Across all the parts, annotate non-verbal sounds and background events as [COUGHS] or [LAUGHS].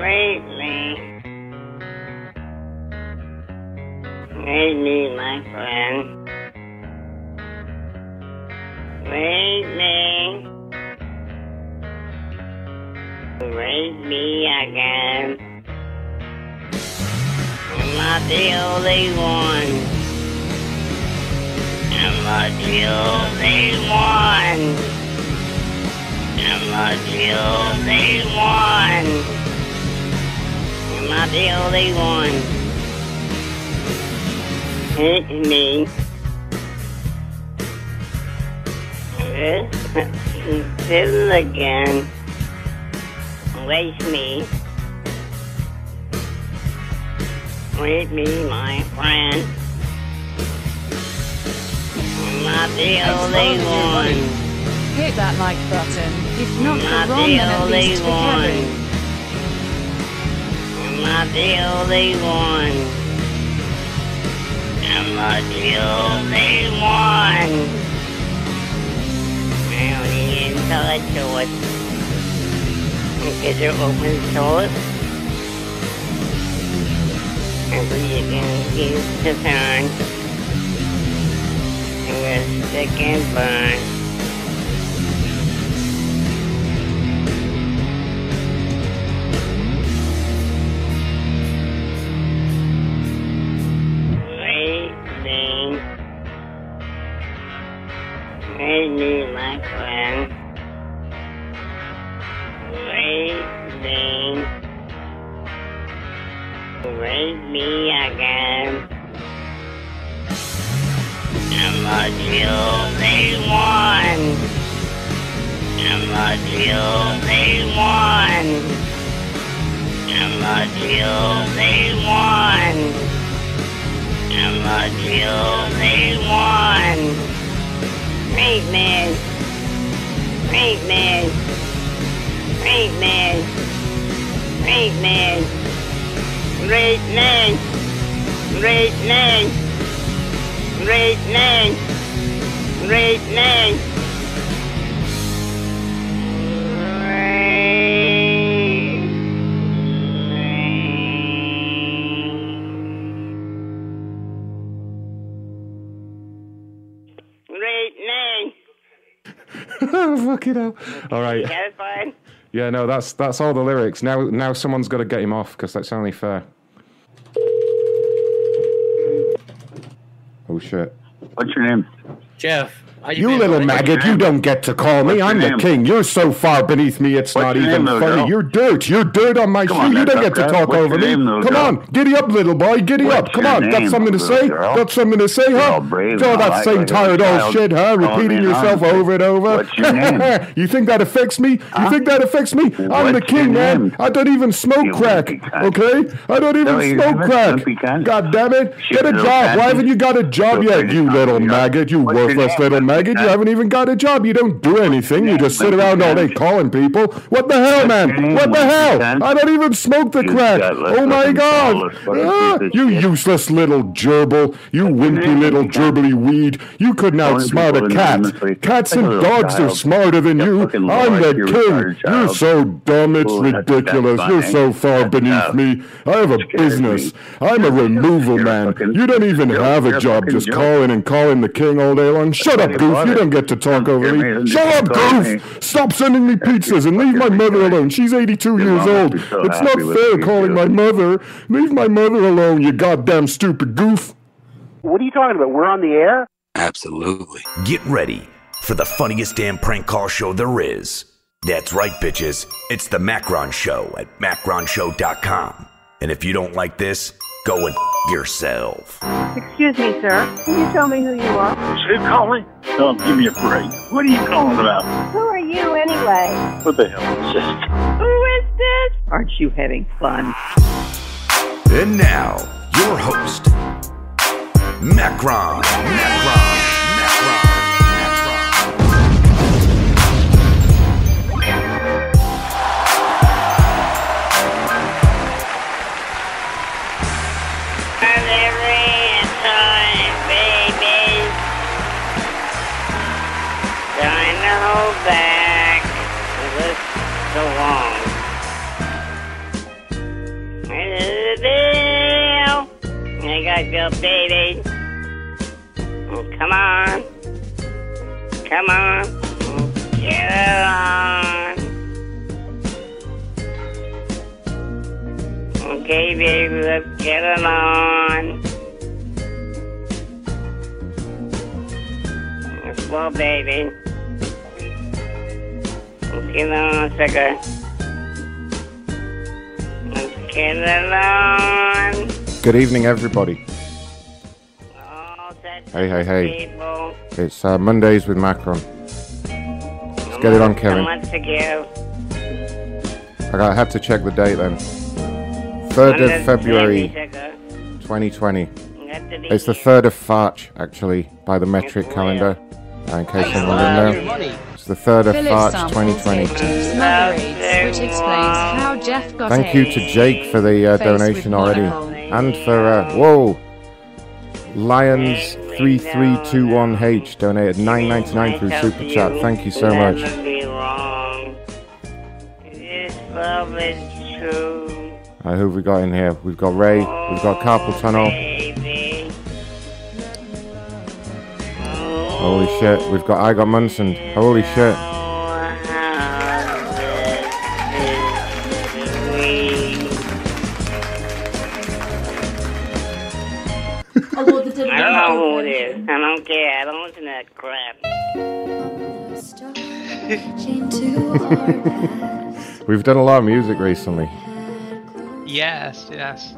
Rape me. My friend. Rape me again. I'm not the only one. I'm not the only one. I'm not the only one. Not the only one. Hit me. Fiddle again. Waste me. Wait me, my friend. I'm not the only one. Hit that like button. If not Not for Ron, the then at least for one. Not the only one. I'm not the only one. I only inside source. Because they're open source. And we can use the turn. And we're stick and burn. Not the only one. I'm not the only one. I'm not the only one. Rape me. Rape me. Rape me. Rape me. Rape me. Rape me. Rape me. Rape me. Fuck it up. All right. Got it fine? Yeah, no, that's that's all the lyrics. Now, now someone's got to get him off because that's only fair. Oh shit! What's your name? Jeff. How You little maggot, you don't get to call me. What's your I'm the name? king. You're so far beneath me, it's What's not even name, funny. girl? You're dirt. You're dirt on my Come shoe. on, you don't get to okay. talk What's over me. name, Come girl? on, giddy up, little boy. Giddy What's up. Come on. Got something to say? girl? Got something to say, You're huh? all brave Oh, that all same like tired old shit, huh? Repeating yourself over and over. What's your name? [LAUGHS] you think that affects me? You think that affects me? I'm the king, man. I don't even smoke crack. Okay? I don't even smoke crack. God damn it. Get a job. Why haven't you got a job yet, you little maggot? You worthless name, little maggot. You haven't even got a job. You don't do anything. You just sit around all day calling people. What the hell, man? What the hell? I don't even smoke the crack. Oh my god. Ah, you useless little gerbil. You wimpy little gerbily weed. You couldn't outsmart a cat. Cats and little dogs are smarter than You. I'm the king. You're so dumb, it's Ooh, that's- that's ridiculous. You're so far beneath enough. me. I have a business. I'm a removal man. You don't even have a job just calling and calling the king all day long. Shut up, goof. You don't get to talk don't over me. me. Shut up, call me. goof. Stop sending me pizzas and leave my mother alone. She's 82 Your years old. so It's not fair calling too. my mother. Leave my mother alone, you goddamn stupid goof. What are you talking about? We're on the air? Absolutely. Get ready for the funniest damn prank call show there is. That's right, bitches. It's the Macron Show at macronshow.com. And if you don't like this, go and f- yourself. Excuse me, sir. Can you tell me who you are? Who's calling? Oh, give me a break. What are you calling about? Who are you anyway? What the hell is this? Who is this? Aren't you having fun? And now, your host, Macron. Macron. Macron. Go back to this salon. Bill. I got Bill, baby. Oh, come on. Come on. Oh, get on. Okay, baby, let's get it on. Well, baby. Let's get it on, sugar. Let's get it on. Good evening, everybody. Set Hey, hey, hey. people. It's uh, Mondays with Macron. Let's get it on, Kevin. Someone to give. I got, I had to check the date then. 3rd of February 2020. It's the 3rd of Farch, actually, by the metric calendar. uh, In case anyone didn't know. It's the 3rd of Philip Farch sampled 2020. Jake's Mother Eats, which explains how Jeff got Thank you to Jake for the uh, donation already. And for, uh, whoa! Lions3321H donated 9.99 through Super Chat. Thank you so much. Never be wrong. This love is true. Uh, who have we got in here? We've got Ray, we've got Carpel Tunnel. Holy shit, we've got I got Munson. Holy shit. How this is sweet. I don't know who it is. I don't care. I don't listen to that crap. [LAUGHS] We've done a lot of music recently. Yes, yes.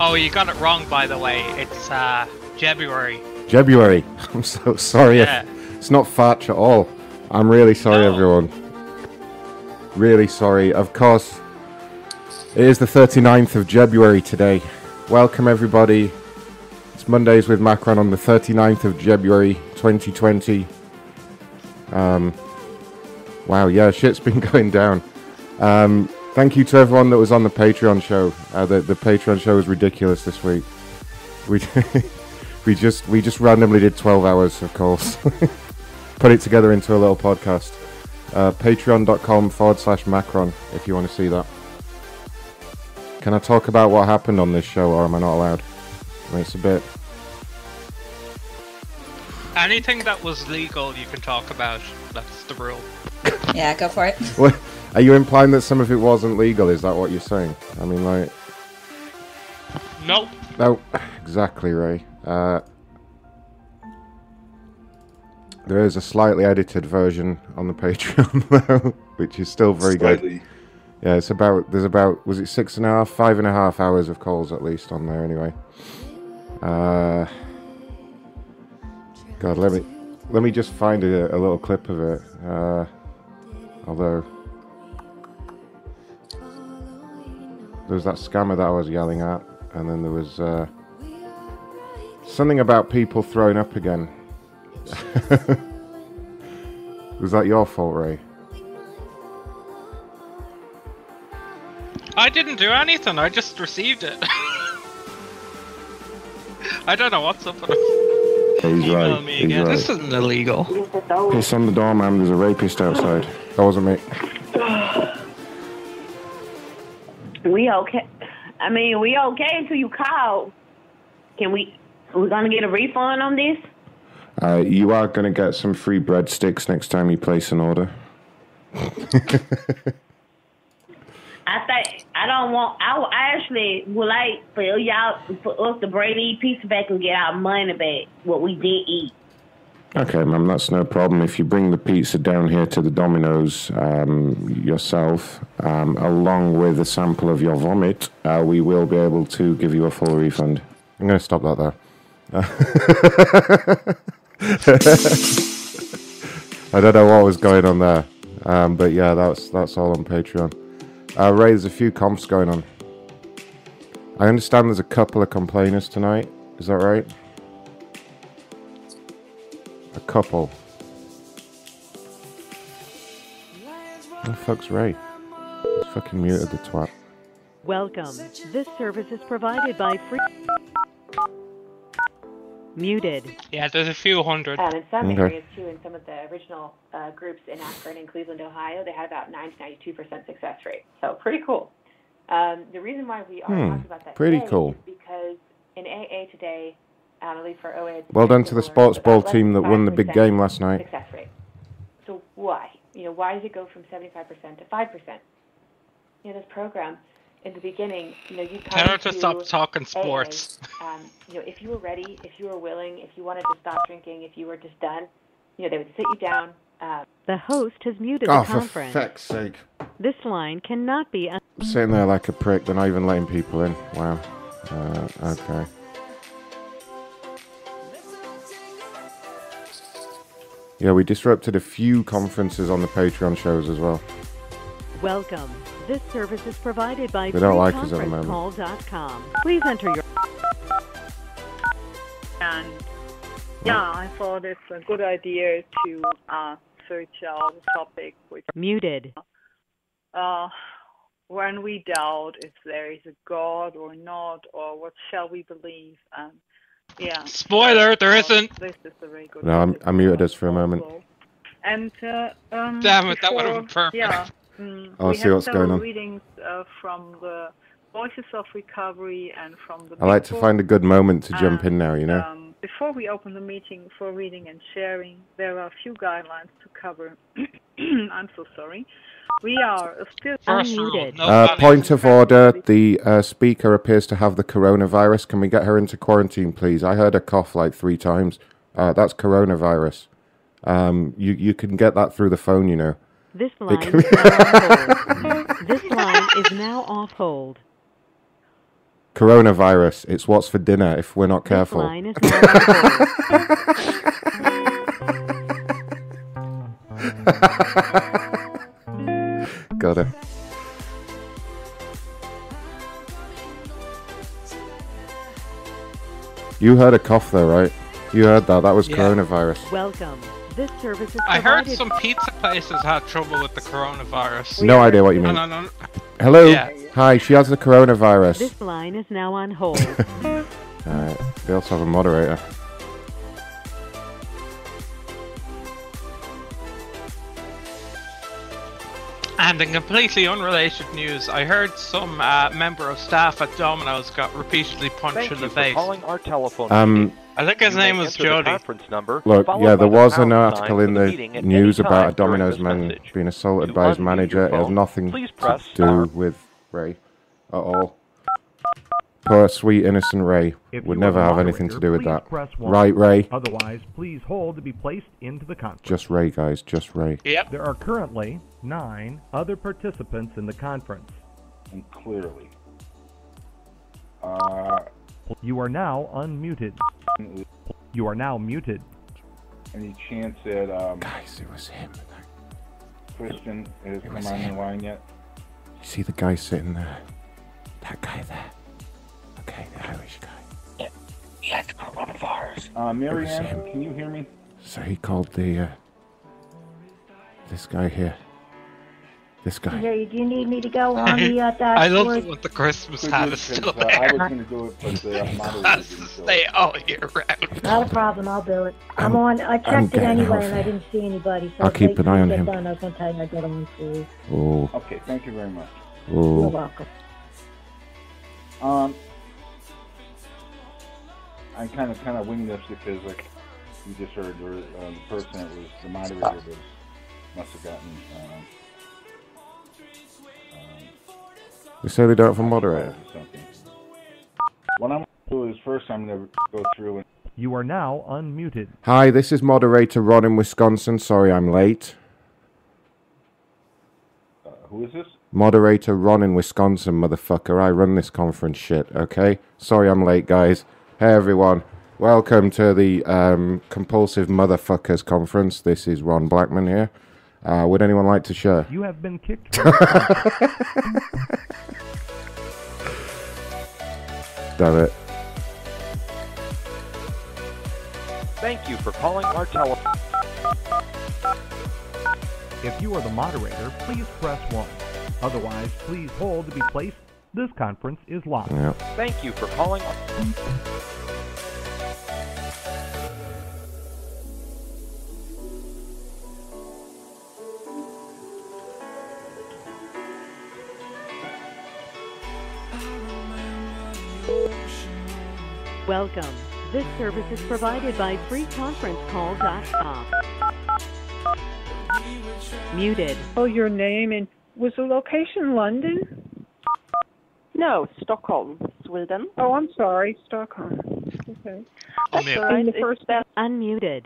Oh, you got it wrong, by the way. It's uh, February. February. [LAUGHS] I'm so sorry. Yeah. It's not Farch at all. I'm really sorry, No. everyone. Really sorry. Of course, it is the 39th of February today. Welcome, everybody. It's Mondays with Macron on the 39th of February 2020. Um, wow, yeah, shit's been [LAUGHS] going down. Um, thank you to everyone that was on the Patreon show. Uh, the, the Patreon show was ridiculous this week. We [LAUGHS] we just we just randomly did 12 hours of course. [LAUGHS] Put it together into a little podcast. Uh, Patreon.com forward slash Macron if you want to see that. Can I talk about what happened on this show or am I not allowed? I mean, it's a bit. Anything that was legal, you can talk about. That's the rule. Yeah, go for it. [LAUGHS] What, are you implying that some of it wasn't legal? Is that what you're saying? I mean, like. Nope. No, [SIGHS] exactly, Ray. Uh, there is a slightly edited version on the [LAUGHS] Patreon, though, which is still very good. Yeah, it's about there's about was it six and a half, five and a half hours of calls at least on there anyway. Uh, God, let me let me just find a, a little clip of it. Uh, although there was that scammer that I was yelling at, and then there was uh, something about people throwing up again. [LAUGHS] was that your fault, Ray? I didn't do anything. I just received it. [LAUGHS] I don't know what's up with it. He's Email right. He's right. This isn't illegal. Piss on the door, man. There's a rapist outside. That wasn't me. We okay? I mean, we okay until you call. Can we? We gonna get a refund on this? Uh, you are going to get some free breadsticks next time you place an order. [LAUGHS] I think I don't want. I, I actually would like for y'all for us to bring these pizza back and get our money back. What we did eat. Okay, ma'am, that's no problem. If you bring the pizza down here to the Domino's um, yourself, um, along with a sample of your vomit, uh, we will be able to give you a full refund. I'm going to stop that there. I don't know what was going on there, um, but yeah, that's that's all on Patreon. Uh, Ray, there's a few comps going on. I understand there's a couple of complainers tonight. Is that right? A couple. Who the fuck's Ray? He's fucking muted the twat. Welcome. This service is provided by Free. Muted. Yeah, there's a few hundred. Um, in some Okay. areas too, in some of the original uh, groups in Akron and Cleveland, Ohio, they had about 90 92 percent success rate. So pretty cool. Um, the reason why we are Hmm, talking about that pretty today cool. is because in AA today, um, at least for OA. Well done to the sports ball team that won the big game last night. Success rate. So why? You know, why does it go from 75% to 5%? You know, this program, in the beginning, you know, you Tell her to stop talking sports. AA, [LAUGHS] um, you know, if you were ready, if you were willing, if you wanted to stop drinking, if you were just done, you know, they would sit you down. Uh, The host has muted Oh, the for conference. feck's sake. This line cannot be. Un- Sitting there like a prick, they're not even letting people in. Wow. Uh, okay. Yeah, we disrupted a few conferences on the Patreon shows as well. Welcome. This service is provided by They don't like us at the moment. freeconferencecall.com. Please enter your. And yeah, I thought it's a good idea to uh, search out a topic which Muted. uh, when we doubt if there is a God or not, or what shall we believe. Um, yeah. Spoiler, there So isn't. This is a very good No, I'm, I muted us for a moment. And uh, um, Damn it, that would've been perfect. Yeah, mm, I'll see what's going on. readings uh, from the Voices of Recovery and from the. I like to find a good moment to jump in now, you know? Um, before we open the meeting for reading and sharing, there are a few guidelines to cover. [CLEARS THROAT] I'm so sorry. We are still Unmuted. no Uh, point of order. The uh, speaker appears to have the coronavirus. Can we get her into quarantine, please? I heard her cough like three times. Uh, that's coronavirus. Um, you you can get that through the phone, you know. This line can- is now on hold. [LAUGHS] This line is now off hold. Coronavirus. It's what's for dinner if we're not This careful. line is now on hold. [LAUGHS] Got it. You heard a cough though, right? You heard that. That was Yeah. coronavirus. Welcome. This service is I heard some pizza places had trouble with the coronavirus. No idea what you mean. no, no. Hello. Yeah. Hi. She has the coronavirus. This line is now on [LAUGHS] hold. Alright. They also have a moderator. And in completely unrelated news, I heard some uh, member of staff at Domino's got repeatedly punched Thank in you the for face. calling our telephone Um, meeting. I think his You name was enter the Jody. conference number, Look, yeah, by there the was an article in for the news about a Domino's man message. being assaulted To by his manager. your It has nothing to do star. with Ray at all. Poor sweet innocent Ray If would never have anything to do with that. Right, Ray? Otherwise, please hold to be placed into the conference. Just Ray, guys. Just Ray. Yep. There are currently nine other participants in the conference. And clearly. Uh, You are now unmuted. You are now muted. any chance that um, Guys, it was him. Christian has come was on the line yet? You see the guy sitting there? That guy there. Okay, the Irish guy. Yeah, he had coronavirus. Uh, Marianne, him. can you hear me? So he called the, uh, this guy here. This guy. Jerry, do you need me to go on the uh, I love dashboard? what the Christmas Could hat you, is 'cause, still uh, I was [LAUGHS] going to do it, but the It moderator has didn't to show stay all year round. Not a problem. I'll do it. I'm, I'm- on. I checked it anyway, and I didn't see anybody. So I'll if keep an eye on get him. Done, I was going to tell you I get on for. Oh, Okay, thank you very much. You're oh. welcome. Um, I kind of kind of winged this because, like you just heard, there, uh, the person that was the moderator was must have gotten. Um, They say they don't have a moderator. What I'm going to do is first I'm going to go through and You are now unmuted. Hi, this is moderator Ron in Wisconsin. Sorry I'm late. uh, who is this? Moderator Ron in Wisconsin, motherfucker. I run this conference shit, okay? Sorry I'm late, guys. Hey, everyone. Welcome to the um, Compulsive Motherfuckers Conference. This is Ron Blackman here. Uh, would anyone like to share? You have been kicked from the conference. Damn it. Thank you for calling our telephone. If you are the moderator, please press 1. Otherwise, please hold to be placed. This conference is live. Yeah. Thank you for calling. Welcome. This service is provided by freeconferencecall.com. Muted. Oh, your name and was the location London? No, Stockholm, Sweden. Oh, I'm sorry, Stockholm. Okay. That's all And the first Unmuted.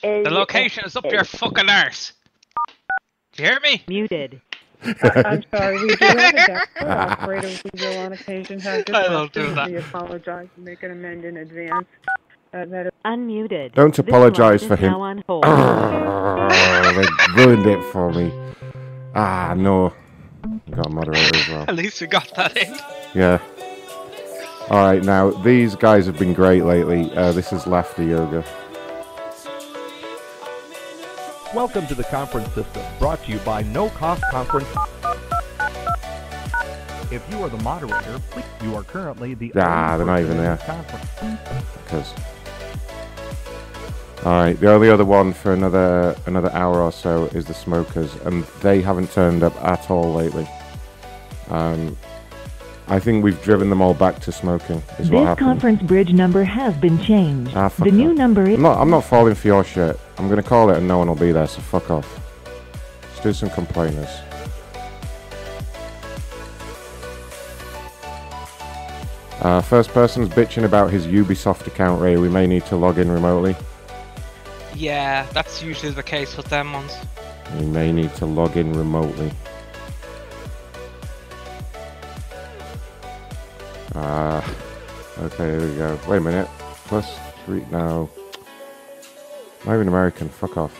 The location is up your fucking arse. Do you hear me? Muted. I'm [LAUGHS] sorry, we do have a desktop operator [LAUGHS] we will on occasion have this I don't do that. We apologize and make an amend in advance. Uh, that Unmuted. Don't This apologize for him. now on [LAUGHS] hold. Oh, they ruined it for me. Ah, no. Got a moderator as well. At least we got that in. Yeah. Alright, now, these guys have been great lately. Uh, this is Laughter Yoga. Welcome to the conference system, brought to you by No Cost Conference. If you are the moderator, please, you are currently the Ah, they're not even there. conference. Because. Alright, the only other one for another another hour or so is the smokers, and they haven't turned up at all lately. Um, I think we've driven them all back to smoking, is what This happened. conference bridge number has been changed. Ah, fuck the new number is I'm not, I'm not falling for your shit. I'm gonna call it and no one will be there, so fuck off. Let's do some complainers. Uh, first person's bitching about his Ubisoft account, Ray. We may need to log in remotely. Yeah, that's usually the case with them ones. We may need to log in remotely. Ah, okay, here we go. Wait a minute. Plus three. No. Not even American. Fuck off.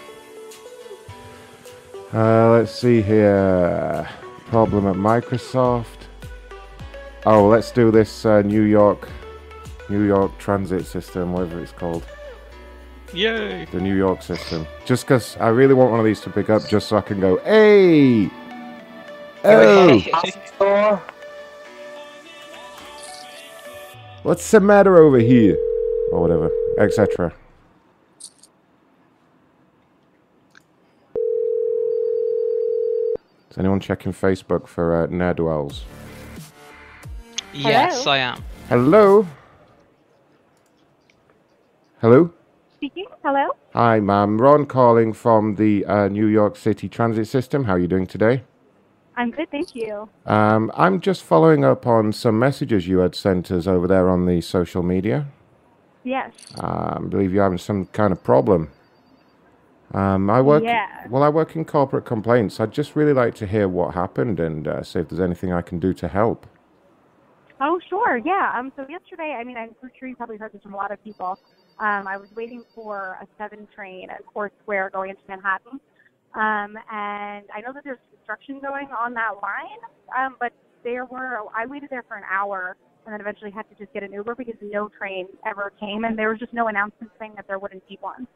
Uh, let's see here. Problem at Microsoft. Oh, let's do this uh, New York, New York transit system, whatever it's called. Yay! The New York system. Just because I really want one of these to pick up, just so I can go, hey, oh, what's the matter over here, or whatever, etc. Is anyone checking Facebook for uh, Nerdwells? Yes, I am. Hello. Hello. Speaking. Hello. Hi, ma'am. Ron calling from the uh, New York City Transit System. How are you doing today? I'm good, thank you. Um, I'm just following up on some messages you had sent us over there on the social media. Yes. Um, I believe you're having some kind of problem. Um, I work. Yeah. Well, I work in corporate complaints. I'd just really like to hear what happened and uh, see if there's anything I can do to help. Oh, sure. Yeah. Um. So yesterday, I mean, I'm sure you probably heard this from a lot of people. Um, I was waiting for a seven train at Court Square going into Manhattan. Um, and I know that there's construction going on that line. Um, but there were I waited there for an hour and then eventually had to just get an Uber because no train ever came and there was just no announcement saying that there wouldn't be one.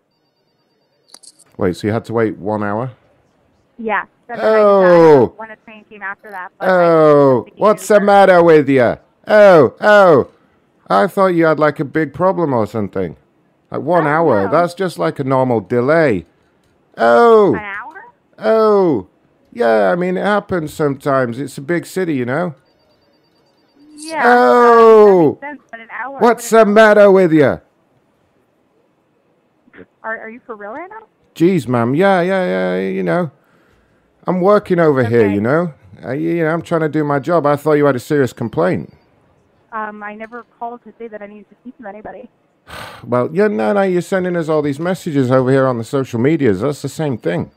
Wait, so you had to wait one hour? Yeah. Oh. When a train came after that. Oh, what's the matter with you? Oh, oh. I thought you had like a big problem or something. Like one hour. That's just like a normal delay. Oh. An hour? Oh. Yeah, I mean, it happens sometimes. It's a big city, you know? Yeah. Oh. Sense, hour. What's the matter with you? Are, are you for real right now? Jeez, ma'am. Yeah, yeah, yeah, you know. I'm working over here, you know? Uh, you know, I'm trying to do my job. I thought you had a serious complaint. Um, I never called to say that I needed to speak to anybody. [SIGHS] Well, yeah, no, no, you're sending us all these messages over here on the social medias. That's the same thing.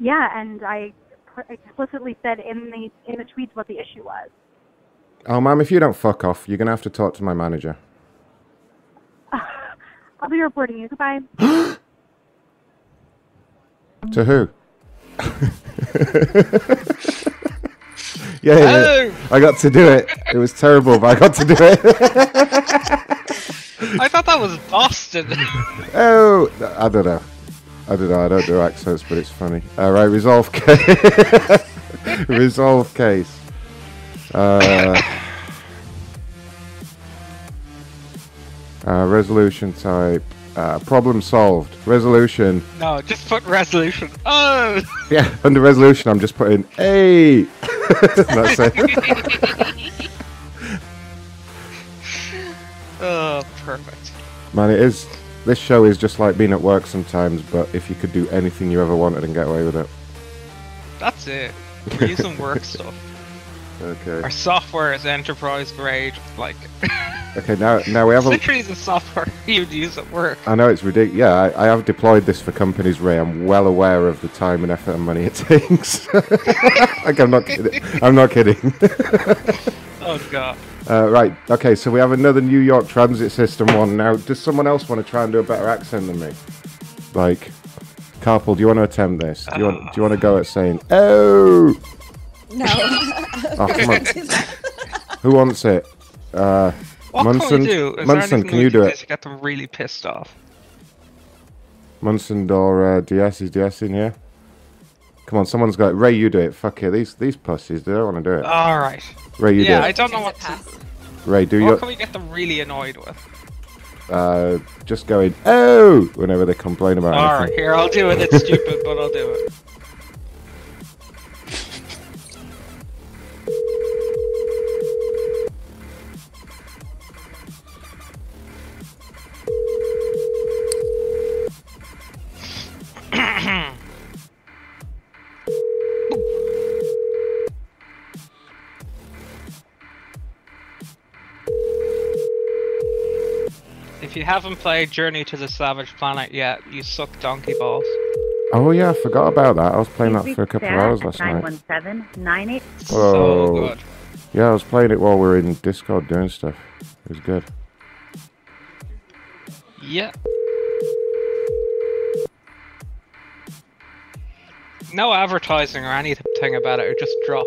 Yeah, and I explicitly said in the in the tweets what the issue was. Oh, ma'am, if you don't fuck off, you're going to have to talk to my manager. [LAUGHS] I'll be reporting you. Goodbye. [GASPS] To who? [LAUGHS] yeah, yeah, Oh! I got to do it. It was terrible, but I got to do it. [LAUGHS] I thought that was Boston. oh, I don't know. I don't know. I don't do accents, but it's funny. All right, resolve case. [LAUGHS] resolve case. Uh, uh, resolution type. Uh, problem solved. Resolution. no, just put resolution. Oh! [LAUGHS] Yeah, under resolution, I'm just putting hey. [LAUGHS] That's it. Oh, perfect. Man, it is. This show is just like being at work sometimes, but if you could do anything you ever wanted and get away with it. That's it. We're using [LAUGHS] work stuff. Okay. Our software is enterprise grade. Like, [LAUGHS] Okay, now now we have a. literally the software [LAUGHS] you'd use at work. I know it's ridiculous. Yeah, I, I have deployed this for companies, Ray. I'm well aware of the time and effort and money it takes. like, I'm not kidding. I'm not kidding. Oh god. uh, right. Okay. So we have another New York Transit System one now. Does someone else want to try and do a better accent than me? Like, Carpel, do you want to attempt this? Do you want? Do you want to go at saying "Oh"? No. [LAUGHS] Oh, come on. Who wants it? Uh, What Munson. can we do? Is Munson, can you do do it? to get them really pissed off? Munson or uh, DS is DS in here? Come on, someone's got Ray. You do it. Fuck it. These these pussies. They don't want to do it. All right. Ray, you yeah, do I don't know what. To, Ray, do what your. can we get them really annoyed with? Uh, just going oh whenever they complain about All right, anything. here I'll do it. It's [LAUGHS] stupid, but I'll do it. [CLEARS THROAT] [COUGHS] If you haven't played Journey to the Savage Planet yet, you suck donkey balls. Oh yeah, I forgot about that. I was playing that for a couple of hours last night. 917 Oh, yeah, I was playing it while we were in Discord doing stuff. It was good. Yeah. No advertising or anything about it, it just dropped.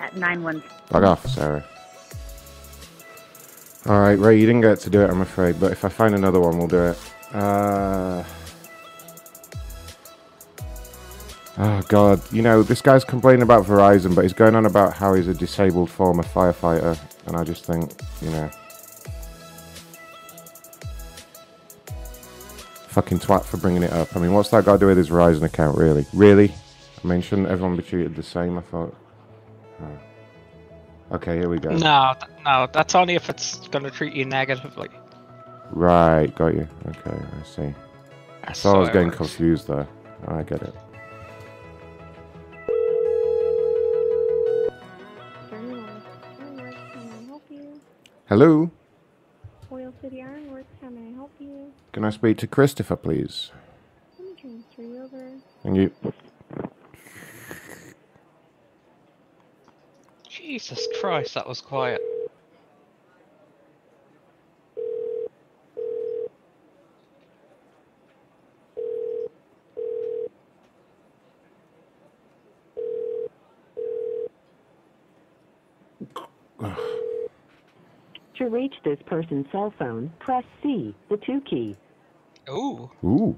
At 917. Bug off, Sarah. Alright, Ray, you didn't get to do it, I'm afraid, but if I find another one, we'll do it. Uh... Oh, God. You know, this guy's complaining about Verizon, but he's going on about how he's a disabled former firefighter, and I just think, you know. Fucking twat for bringing it up. I mean, what's that got to do with his Verizon account, really? Really? I mean, shouldn't everyone be treated the same? I thought. Oh. Okay, here we go. No, th- no, that's only if it's gonna treat you negatively. Right, got you. Okay, I see. I That's thought I was getting works. confused there. Oh, I get it. Hello? Oil City Ironworks, how may I help you? Can I speak to Christopher, please? Let me transfer you over. Thank you. Jesus Christ, that was quiet. To reach this person's cell phone, press C, the 2 key. Ooh. Ooh.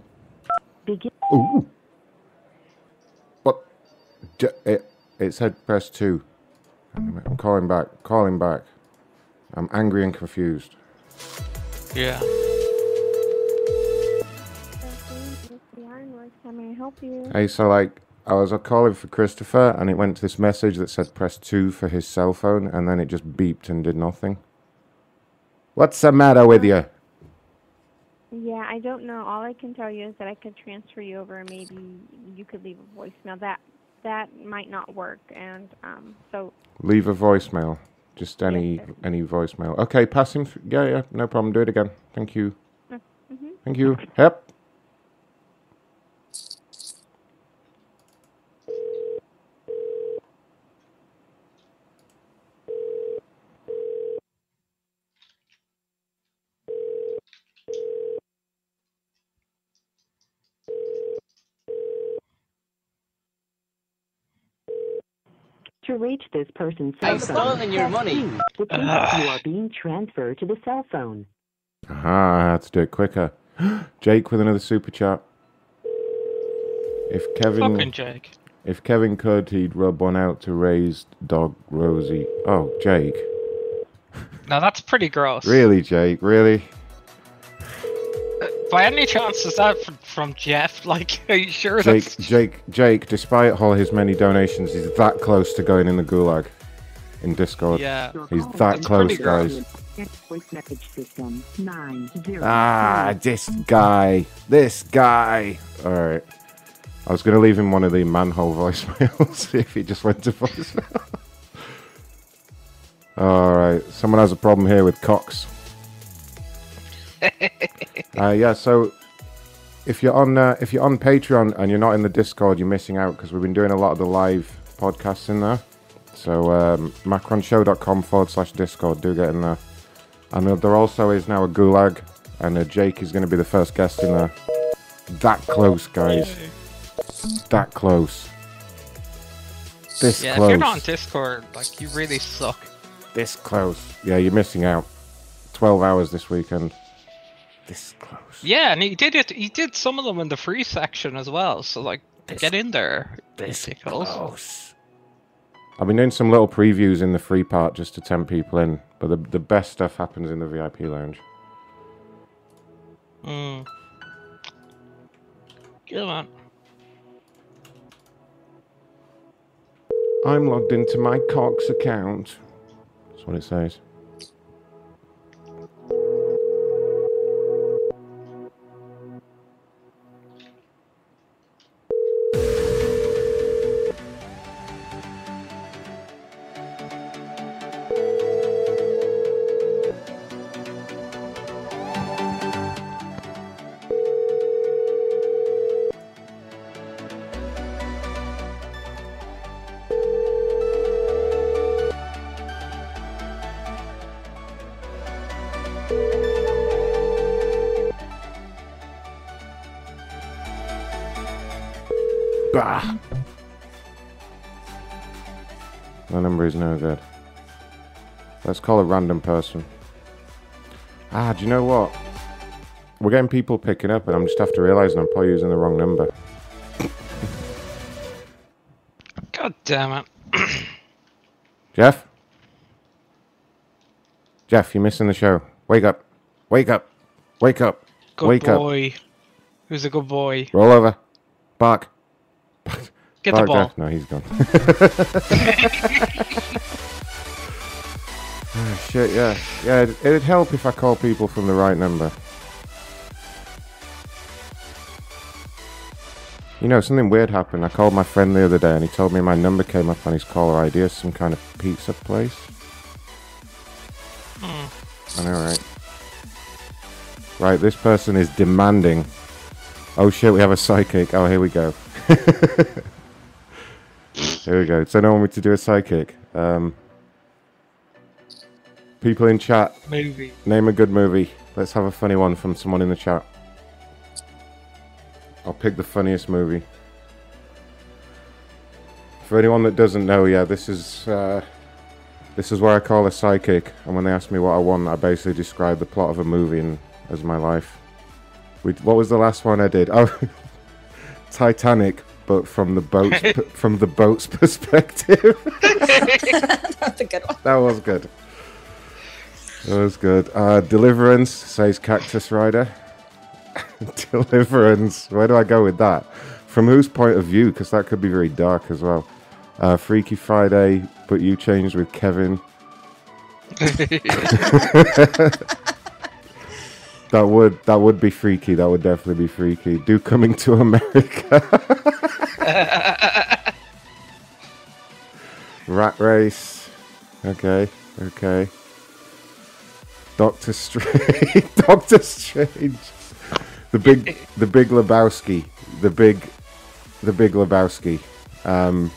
Begin. Ooh. What? J- it, it said press 2. I'm calling back. Calling back. I'm angry and confused. Yeah. The Ironworks, how may I help you? Hey, so like, I was calling for Christopher, and it went to this message that said press 2 for his cell phone, and then it just beeped and did nothing. What's the matter with you? Yeah, I don't know. All I can tell you is that I could transfer you over and maybe you could leave a voicemail. That that might not work and um so Leave a voicemail. Just any any voicemail. Okay, pass him. Th- yeah, yeah, no problem. Do it again. Thank you. mhm. Thank you. Yep. To reach this person's cell I've phone, stolen your money. C, the 2 You are [SIGHS] being transferred to the cell phone. Aha, I had to do it quicker. [GASPS] Jake with another super chat. If Kevin, Fucking Jake. if Kevin could, he'd rub one out to raise dog Rosie. Oh, Jake. Now that's pretty gross. Really, Jake? Really? By any chance, is that from, from Jeff? [LAUGHS] Like, are you sure Jake, that's Jake, Jake, despite all his many donations, he's that close to going in the gulag in Discord. Yeah. He's that It's close, guys. Voice message system nine zero. Ah, this guy. This guy. Alright. I was going to leave him one of the manhole voicemails [LAUGHS] if he just went to voicemail. [LAUGHS] Alright. Someone has a problem here with Cox. uh, yeah, so if you're on uh, if you're on Patreon and you're not in the Discord, you're missing out because we've been doing a lot of the live podcasts in there. So um, macronshow.com forward slash Discord, do get in there. And uh, there also is now a Gulag, and uh, Jake is going to be the first guest in there. That close, guys. That close. This yeah, close. if you're not on Discord, like, you really suck. This close. Yeah, you're missing out. 12 hours this weekend. This close. Yeah, and he did it. He did some of them in the free section as well. So, like, get in there. This ridiculous. close. I've been doing some little previews in the free part just to tempt people in, but the, the best stuff happens in the VIP lounge. Mm. Come on. I'm logged into my Cox account. That's what it says. Let's call a random person. Ah, do you know what? We're getting people picking up, and I'm just after realizing I'm probably using the wrong number. God damn it. Jeff? Jeff, you're missing the show. Wake up. Wake up. Wake up. Good Wake up. boy. Who's a good boy? Roll over. Bark. Get the Bark, ball. Jeff. No, he's gone. [LAUGHS] [LAUGHS] oh, shit, yeah. Yeah, it'd, it'd help if I call people from the right number. You know, something weird happened. I called my friend the other day and he told me my number came up on his caller ID as some kind of pizza place. I know, right? Right, this person is demanding. Oh shit, we have a psychic. Oh, here we go. [LAUGHS] here we go. So, no want me to do a psychic. Um, people in chat, Movie. name a good movie. Let's have a funny one from someone in the chat. I'll pick the funniest movie. For anyone that doesn't know, yeah, this is uh, this is where I call a psychic, and when they ask me what I want, I basically describe the plot of a movie and, as my life. We, what was the last one I did? Oh, [LAUGHS] Titanic, but from the boat's [LAUGHS] p- from the boat's [LAUGHS] perspective. That's a good one. that was good. That was good. Uh, Deliverance says Cactus Rider. [LAUGHS] Deliverance. Where do I go with that? From whose point of view? Because that could be very dark as well. Uh, Freaky Friday, but you changed with Kevin. [LAUGHS] that would that would be freaky. That would definitely be freaky. Do coming to America. [LAUGHS] Rat race. Okay. Okay. Doctor Strange. [LAUGHS] Doctor Strange. The big, the big Lebowski. The big, the big Lebowski. Um,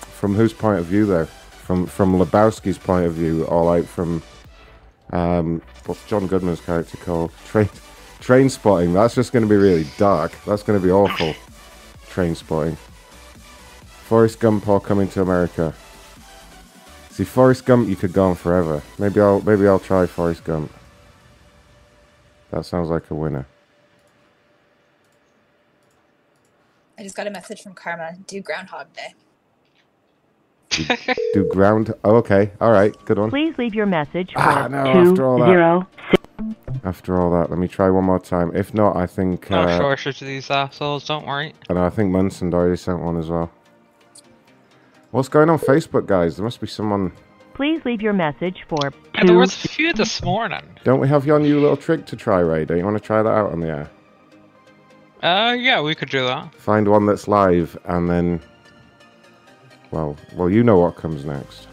from whose point of view though? From from Lebowski's point of view, or like from um, what's John Goodman's character called? [LAUGHS] Train, train spotting. That's just going to be really dark. That's going to be awful. Train spotting. Forrest Gump or Coming to America. See, Forrest Gump, you could go on forever. Maybe I'll maybe I'll try Forrest Gump. That sounds like a winner. I just got a message from Karma. Do Groundhog Day. [LAUGHS] Do ground. Oh, okay. All right. Good one. Please leave your message for Ah, no, two after all that. zero After all that, let me try one more time. If not, I think. No Uh, shortage of these assholes, don't worry. and I think Munson already sent one as well. What's going on Facebook, guys? There must be someone. Please leave your message for Yeah, there two. was a few this morning. Don't we have your new little trick to try, Ray? Don't you want to try that out on the air? Uh, yeah, we could do that. Find one that's live, and then. Well, well, you know what comes next.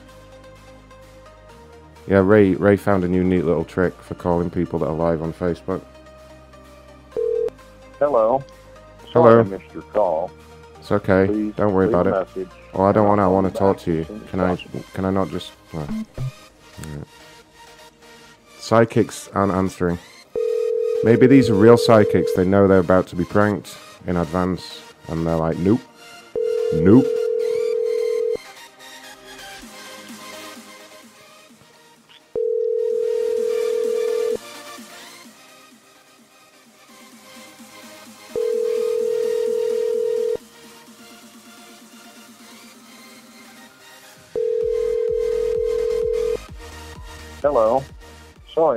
Yeah, Ray. Ray found a new neat little trick for calling people that are live on Facebook. Hello. Hello. Sorry I missed your call. It's okay. Please Don't worry about a it. message, Oh, I don't want. to. I want to talk to you. Can I? Can I not just? No. Alright. Psychics aren't answering. Maybe these are real psychics. They know they're about to be pranked in advance, and they're like, "Nope, nope."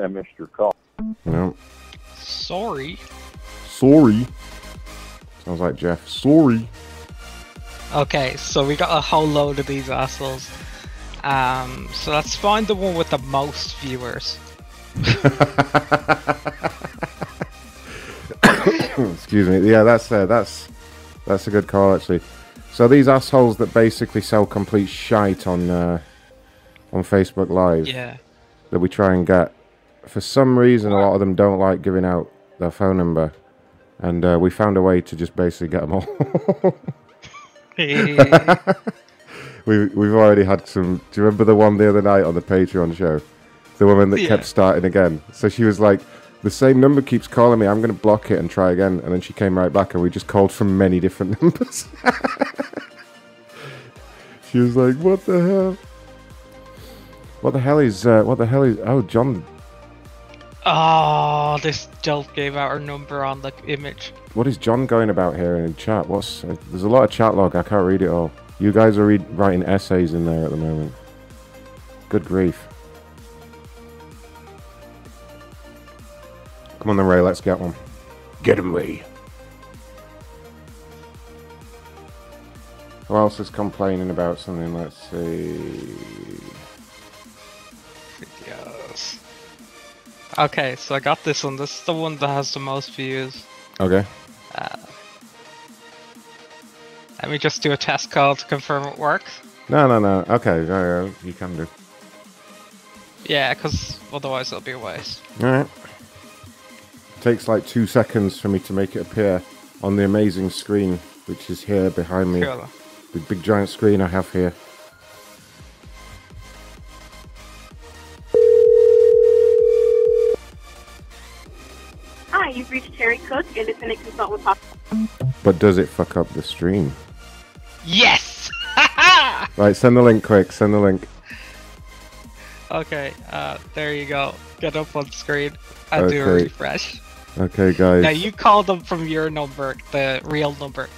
I missed your call. No. Sorry. Sorry. Sounds like Jeff. Sorry. Okay, so we got a whole load of these assholes. Um, so let's find the one with the most viewers. [COUGHS] Excuse me. Yeah, that's uh, that's that's a good call actually. So these assholes that basically sell complete shite on uh, on Facebook Live. Yeah. That we try and get. For some reason, a lot of them don't like giving out their phone number, and uh, we found a way to just basically get them all. [LAUGHS] we we've already had some. Do you remember the one the other night on the Patreon show? The woman that Yeah. kept starting again. So she was like, "The same number keeps calling me. I'm going to block it and try again." And then she came right back, and we just called from many different [LAUGHS] numbers. she was like, "What the hell? What the hell is? Uh, what the hell is? Oh, John. Oh, this dolt gave out her number on the image. What is John going about here in chat? What's? Uh, there's a lot of chat log. I can't read it all. You guys are read, writing essays in there at the moment. Good grief. Come on then, Ray. Let's get one. Get him, Ray. Who else is complaining about something? Let's see. Okay, so I got this one. This is the one that has the most views. Okay. Uh, let me just do a test call to confirm it works. No, no, no. Okay, yeah, yeah, you can do. Yeah, because otherwise it'll be a waste. All right. Takes like two seconds for me to make it appear on the amazing screen, which is here behind me. Cool. The big giant screen I have here. Hi, you've reached Terry Cook, independent consultant with Hospital. But does it fuck up the stream? Yes! [LAUGHS] Right, send the link quick. Send the link. Okay, uh, there you go. Get up on screen and do a Okay. refresh. Okay, guys. Now you call them from your number, the real number.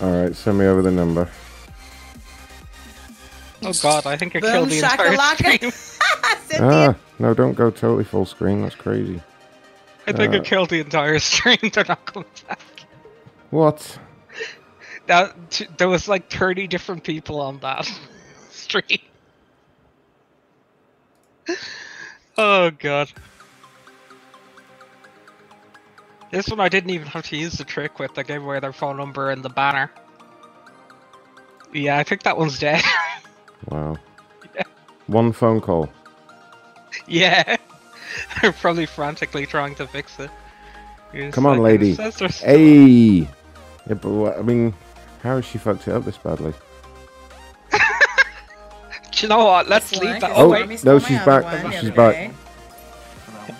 All right, send me over the number. Oh god, I think I Boom killed the entire shakalaka. stream. [LAUGHS] Ah, no, don't go totally full screen. That's crazy. I think I Uh, killed the entire [LAUGHS] stream. They're not coming back. What? That t- there was like 30 different people on that [LAUGHS] stream. [LAUGHS] Oh god. This one I didn't even have to use the trick with. I gave away their phone number and the banner. Yeah, I think that one's dead. Wow. Yeah. One phone call. yeah. [LAUGHS] They're probably frantically trying to fix it. Here's Come on, like- lady. it says they're still- Hey. Yeah, but what, I mean, how has she fucked it up this badly? [LAUGHS] Do you know what? Let's This leave one, that. 'cause Oh, no, she's back. one She's other back.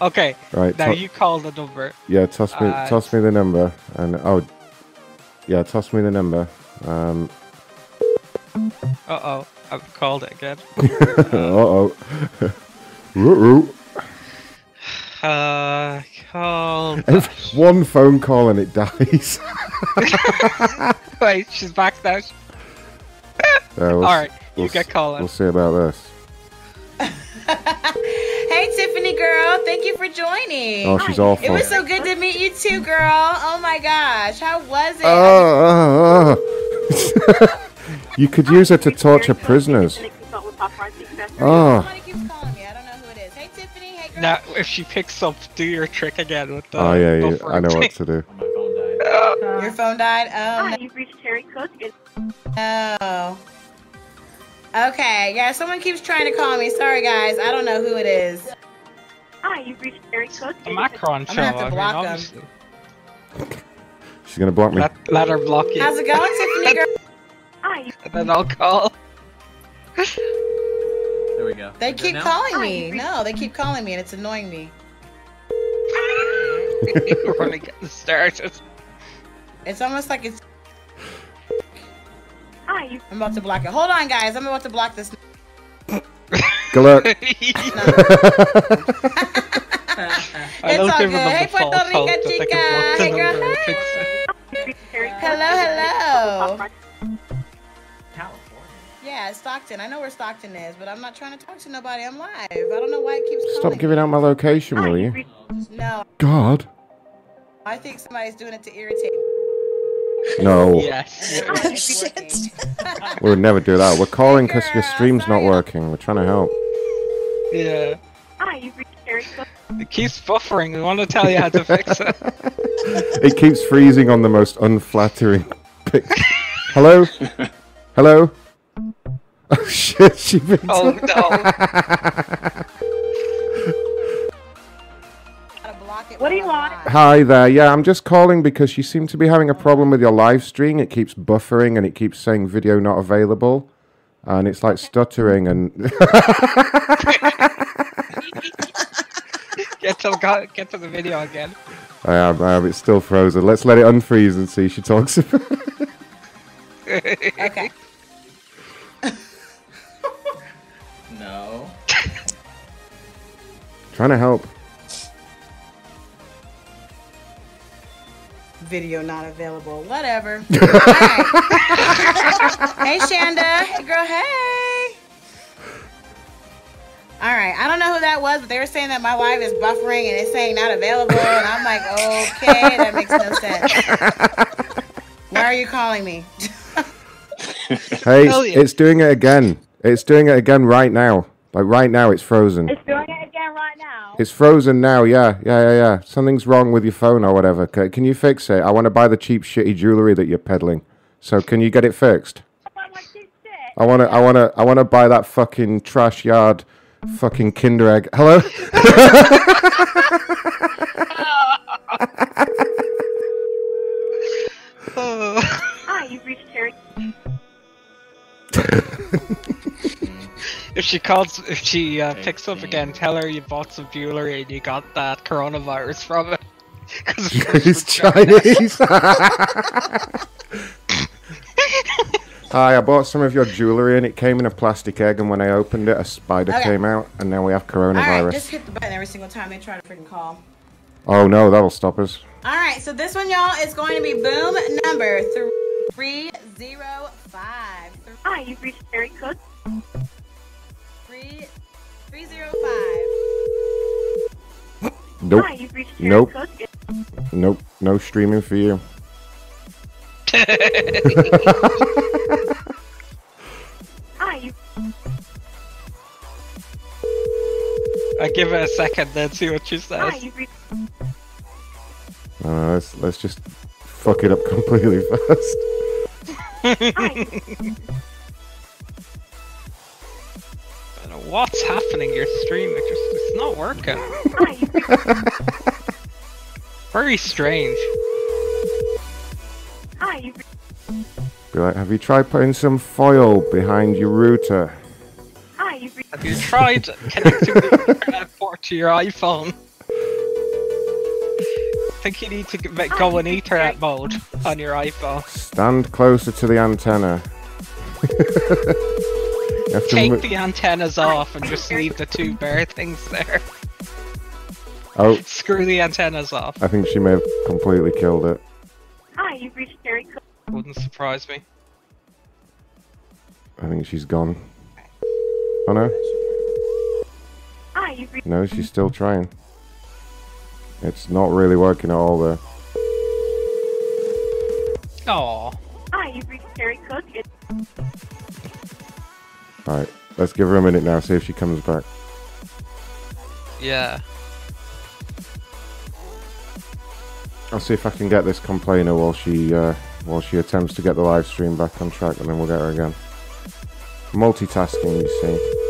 Okay. Right, Now to- you call the number. Yeah, toss me, Uh, toss me the number, and oh, yeah, toss me the number. Um, Uh oh, I've called it again. [LAUGHS] uh oh, uh oh, call. If one phone call and it dies. [LAUGHS] [LAUGHS] Wait, she's back now. Yeah, we'll s- Alright, you we'll get s- calling. We'll see about this. [LAUGHS] Hey, Tiffany girl, thank you for joining. Oh, she's awful. It was so good to meet you too, girl. Oh my gosh, how was it? Oh, oh, oh. you could use it to torture prisoners. Oh, Now, if she picks up, do your trick again with the. oh yeah, yeah. I know what to do. Oh, [LAUGHS] your phone died? Oh, Hi, you've reached Terry Cook. no. Oh. Okay, yeah, someone keeps trying to call me. Sorry, guys. I don't know who it is. Hi, you've reached Terry Cook. The Macron I'm show. gonna have to I mean, block 'em. obviously. She's gonna block me. Let, let her block you. How's it going, Tiffany [LAUGHS] girl? Hi. And then I'll call. [LAUGHS] There we go. They Is it keep calling me. No, they keep calling me, and it's annoying me. [LAUGHS] We're only getting started. It's almost like it's. Hi. I'm about to block it. Hold on, guys. I'm about to block this. Good luck. [LAUGHS] It's don't all good. Hey, Puerto hope Rica chica. can block the Hey, girl. number and fix it. Hello, hello. Yeah, Stockton. I know where Stockton is, but I'm not trying to talk to nobody. I'm live. I don't know why it keeps Stop calling. giving out my location, will you? No, God. I think somebody's doing it to irritate. No. Yes. It's working. We would never do that. We're calling because your stream's not working. We're trying to help. Yeah. Hi, you've reached Terry It keeps buffering. We want to tell you how to fix it. [LAUGHS] It keeps freezing on the most unflattering [LAUGHS] pic. Hello? [LAUGHS] Hello? [LAUGHS] Oh shit, she picked Oh, up. What do you want? Hi there. Yeah, I'm just calling because you seem to be having a problem with your live stream. It keeps buffering and it keeps saying video not available. And it's like stuttering and [LAUGHS] get to the get to the video again. I am, I am, it's still frozen. Let's let it unfreeze and see she talks [LAUGHS] Okay. Trying to help. Video not available. Whatever. [LAUGHS] Alright. [LAUGHS] hey, Shanda. Hey, girl. Hey. All right. I don't know who that was, but they were saying that my live is buffering and it's saying not available, and I'm like, okay, that makes no sense. Why are you calling me? [LAUGHS] Hey, it's, it's doing it again. It's doing it again right now. Like right now, it's frozen. It's doing it again right now. It's frozen now. Yeah, yeah, yeah, yeah. Something's wrong with your phone or whatever. Ca- Can you fix it? I want to buy the cheap, shitty jewelry that you're peddling. So can you get it fixed? I want to. I want to. I want to buy that fucking trash yard, fucking Kinder egg. Hello. [LAUGHS] [LAUGHS] Hi, you've reached Terry. [LAUGHS] If she calls, if she uh, picks up again, tell her you bought some jewelry and you got that coronavirus from it. [LAUGHS] 'Cause It's Chinese. [LAUGHS] [LAUGHS] Hi, I bought some of your jewelry and it came in a plastic egg, and when I opened it, a spider Okay. came out, and now we have All right, coronavirus. just hit the button every single time they try to freaking call. Oh no, that'll stop us. All right, so this one, y'all, is going to be boom number three zero five. Hi, you've reached Terry Cook. Three three zero five. Nope. Hi, you've reached Terry Nope. Cook. Nope. No streaming for you. [LAUGHS] Hi. I give it a second, then see what she says. you've. Uh, let's let's just fuck it up [LAUGHS] completely first. What's happening. Your stream, it just it's not working. [LAUGHS] Very strange. Hi, you've. Be like, have you tried putting some foil behind your router? Hi, you've you tried connecting the Ethernet port to your iPhone? I think you need to g- make- go in Ethernet mode on your iPhone. Stand closer to the antenna. [LAUGHS] You have to Take the antennas off and just leave the two bare things there. [LAUGHS] Oh, Screw the antennas off. I think she may have completely killed it. Hi, you've reached Terry Cook. Wouldn't surprise me. I think she's gone. Oh no, Hi, you've reached. no, she's still trying. It's not really working at all there. Oh. Hi, ah, you've reached Terry Cook. It- Alright, let's give her a minute now, see if she comes back. Yeah. I'll see if I can get this complainer while she uh, while she attempts to get the live stream back on track, and then we'll get her again. Multitasking, you see.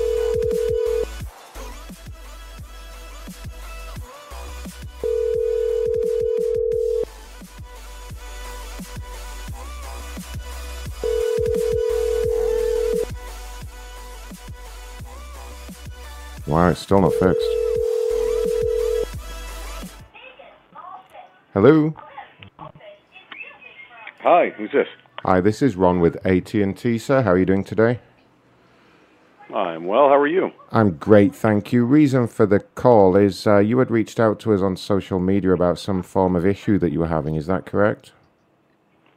Wow, it's still not fixed. Hello. Hi, who's this? Hi, this is Ron with AT&T, sir. How are you doing today? I'm well. How are you? I'm great, thank you. Reason for the call is uh, you had reached out to us on social media about some form of issue that you were having. Is that correct?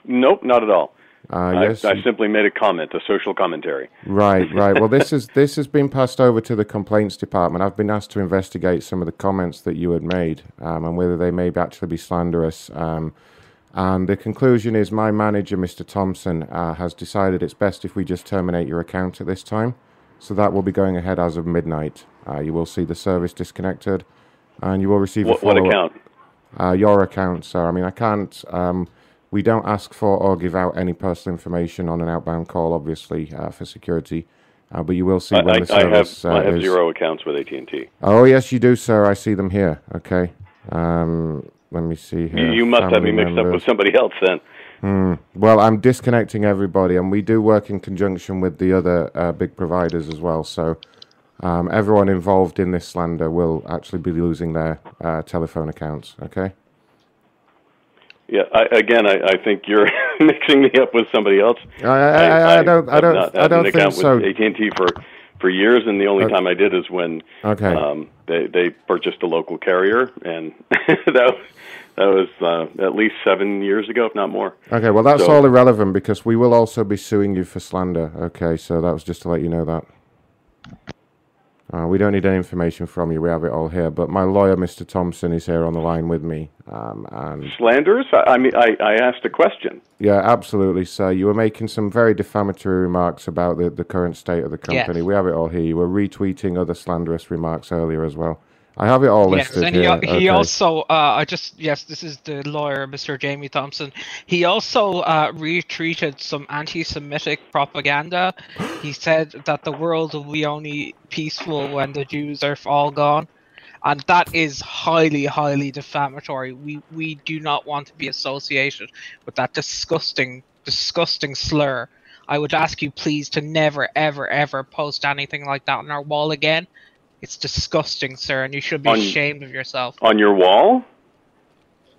Nope, not at all. Uh, I, yes. I simply made a comment, a social commentary. Right, [LAUGHS] right. Well, this is this has been passed over to the complaints department. I've been asked to investigate some of the comments that you had made um, and whether they may actually be slanderous. Um, and the conclusion is my manager, Mr. Thompson, uh, has decided it's best if we just terminate your account at this time. So that will be going ahead as of midnight. Uh, you will see the service disconnected, and you will receive What- a what follow-up. account? Uh, your account, sir. I mean, I can't. Um, we don't ask for or give out any personal information on an outbound call, obviously, uh, for security. Uh, but you will see I, when I, the I have service uh, I have is. zero accounts with AT and T. Oh yes, you do, sir. I see them here. Okay. Um, let me see here. you must have me Family mixed up with somebody else then. Hmm. Well, I'm disconnecting everybody, and we do work in conjunction with the other uh, big providers as well. So, um, everyone involved in this slander will actually be losing their uh, telephone accounts. Okay. Yeah. I, again, I, I think you're [LAUGHS] mixing me up with somebody else. I- I- I- I don't- I don't- Not I don't an think so. with AT and T for for years, and the only Okay. time I did is when Okay. um, they they purchased a local carrier, and [LAUGHS] that was, that was uh, at least seven years ago, if not more. Okay, well, that's So- all irrelevant because we will also be suing you for slander. Okay, so that was just to let you know that. Uh, we don't need any information from you. We have it all here. But my lawyer, Mr. Thompson, is here on the line with me. Um, and Slanderous? I, I mean, I, I asked a question. yeah, absolutely, sir. You were making some very defamatory remarks about the, the current state of the Yes. company. We have it all here. You were retweeting other slanderous remarks earlier as well. I have it all Yes, listed and he, here. he okay. also, uh, I just, yes, this is the lawyer, Mr. Jamie Thompson. He also uh, retweeted some anti Semitic propaganda. He said that the world will be only peaceful when the Jews are all gone. And that is highly, highly defamatory. We, we do not want to be associated with that disgusting, disgusting slur. I would ask you, please, to never, ever, ever post anything like that on our wall again. It's disgusting, sir, and you should be On- ashamed of yourself. On your wall?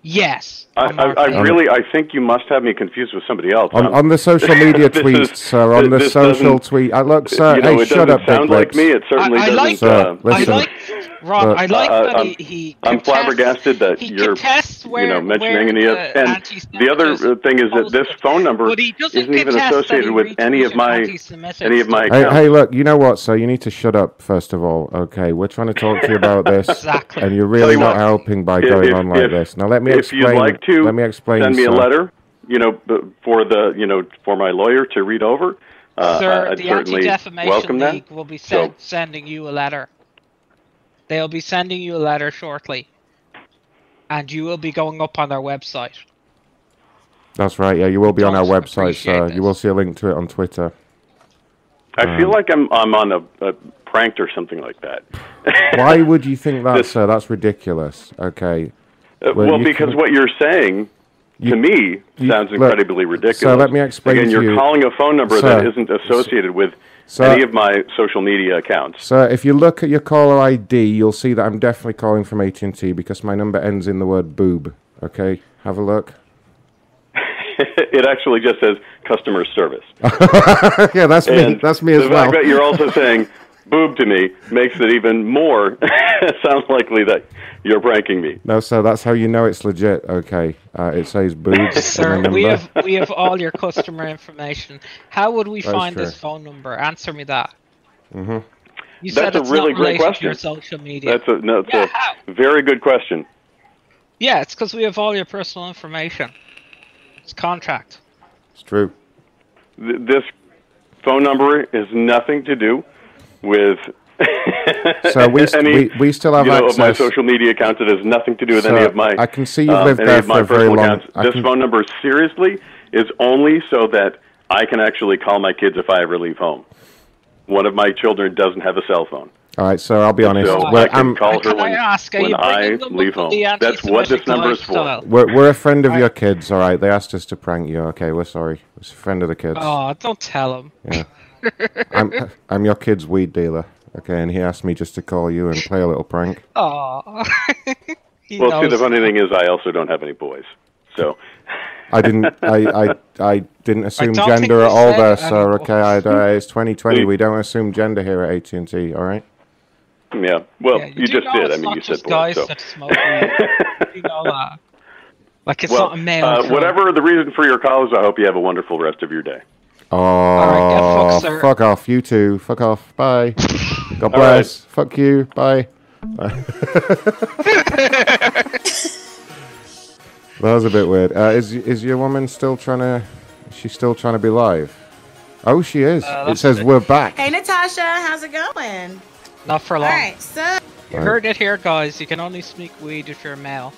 Yes. I, I, I really, I think you must have me confused with somebody else. On, on the social media [LAUGHS] this tweets, is- sir. On the social tweet. Uh, look, sir. you know, hey, it shut up, sound big like lips. me. It certainly I, I doesn't. like, Sir, uh, listen. I like, Ron, Look, I like uh, that I'm, he, he I'm contests- flabbergasted that he you're, contests you know, mentioning where any of. the And the other uh, thing is that this phone number But he doesn't isn't even associated with any of my any of my Hey, hey, look, you know what, So You need to shut up, first of all, okay? We're trying to talk to you about this, Exactly. and you're really you not helping by if- going if- on like if- this. Now, let me if explain. you'd like to, let me explain. send me a letter. You know, for the you know for my lawyer to read over. Uh, Sir, I'd the Anti-Defamation welcome that. League will be So- sending you a letter. They'll be sending you a letter shortly, and you will be going up on their website. That's right. Yeah, you will be on our website, sir. appreciate You will see a link to it on Twitter. I feel Um, like I'm I'm on a, a pranked or something like that. [LAUGHS] Why would you think that, This- sir? That's ridiculous. Okay. Uh, Well, well, because can- what you're saying to me you- sounds look, incredibly ridiculous. so let me explain Again, to you're you- calling a phone number Sir, that isn't associated with Sir- any of my social media accounts. Sir, if you look at your caller ID, you'll see that I'm definitely calling from AT&T because my number ends in the word boob. Okay, have a look. [LAUGHS] it actually just says customer service. [LAUGHS] yeah, that's me. That's me as well. fact that you're also saying boob to me makes it even more [LAUGHS] sounds likely that you're pranking me. No, sir, that's how you know it's legit. Okay, uh, it says boob. Sir, we have we have all your [LAUGHS] customer information. How would we That's find true. this phone number? Answer me that. Mm-hmm. You That's said a it's really not great related to your question. social media. That's a no, it's a very good question. Yeah, it's because we have all your personal information. It's contract. It's true. Th- this phone number has nothing to do with So we [LAUGHS] st- any, we- we still have you know, of my social media accounts. It has nothing to do with So, any of my. I can see you've um, lived any there for a very long- accounts. I This can- phone number seriously is only so that I can actually call my kids if I ever leave home. One of my children doesn't have a cell phone. All right, so I'll be honest. So we're, I can I'm- call her Can I when, ask, are when I leave home. That's what this number is for. lifestyle? we're, we're a friend of your kids, all right? They asked us to prank you. Okay, we're sorry. It's a friend of the kids. Oh, don't tell them. Yeah. [LAUGHS] I'm I'm your kid's weed dealer. Okay, and he asked me just to call you and play a little prank. Oh. [LAUGHS] he well, see, the funny thing is, I also don't have any boys. So I didn't I, I I didn't assume don't gender at all there, any sir. Okay, I, boys. I, it's 2020. We don't assume gender here at AT and T. All right. yeah, well, Yeah, you, do just did. I mean, you said boys. So. smoke [LAUGHS] you know that. Like it's well, not a male. uh, whatever the reason for your call is, I hope you have a wonderful rest of your day. Oh, fucked, sir. fuck off, you two. Fuck off. Bye. [LAUGHS] God All bless. Fuck you. Bye. [LAUGHS] that was a bit weird. Uh, is is your woman still trying to? Is she still trying to be live? Oh, she is. Uh, it says good. we're back. Hey, Natasha, how's it going? Not for long. right, so You heard it here, guys. You can only smoke weed if you're male.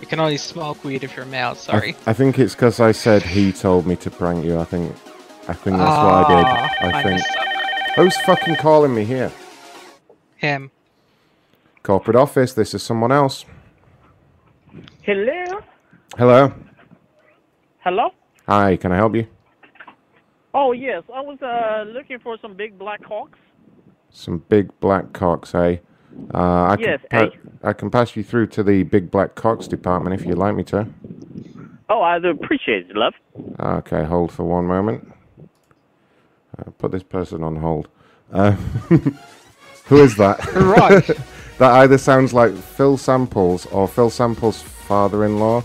You can only smoke weed if you're male. I, Sorry. I think it's because I said he told me to prank you. I think. I think that's what I did. Ah, I I think. missed Who's fucking calling me here? Him. Corporate office. This is someone else. Hello? Hello. Hello? Hi. Can I help you? Oh, yes. I was uh, looking for some big black hawks. Some big black cocks, eh? Uh, I Yes, can pa- I can pass you through to the big black cocks department if you'd like me to. Oh, I'd appreciate it, love. Okay, hold for one moment. Uh, put this person on hold. Uh, [LAUGHS] who is that? [LAUGHS] Right. [LAUGHS] that either sounds like Phil Samples or Phil Samples' father-in-law,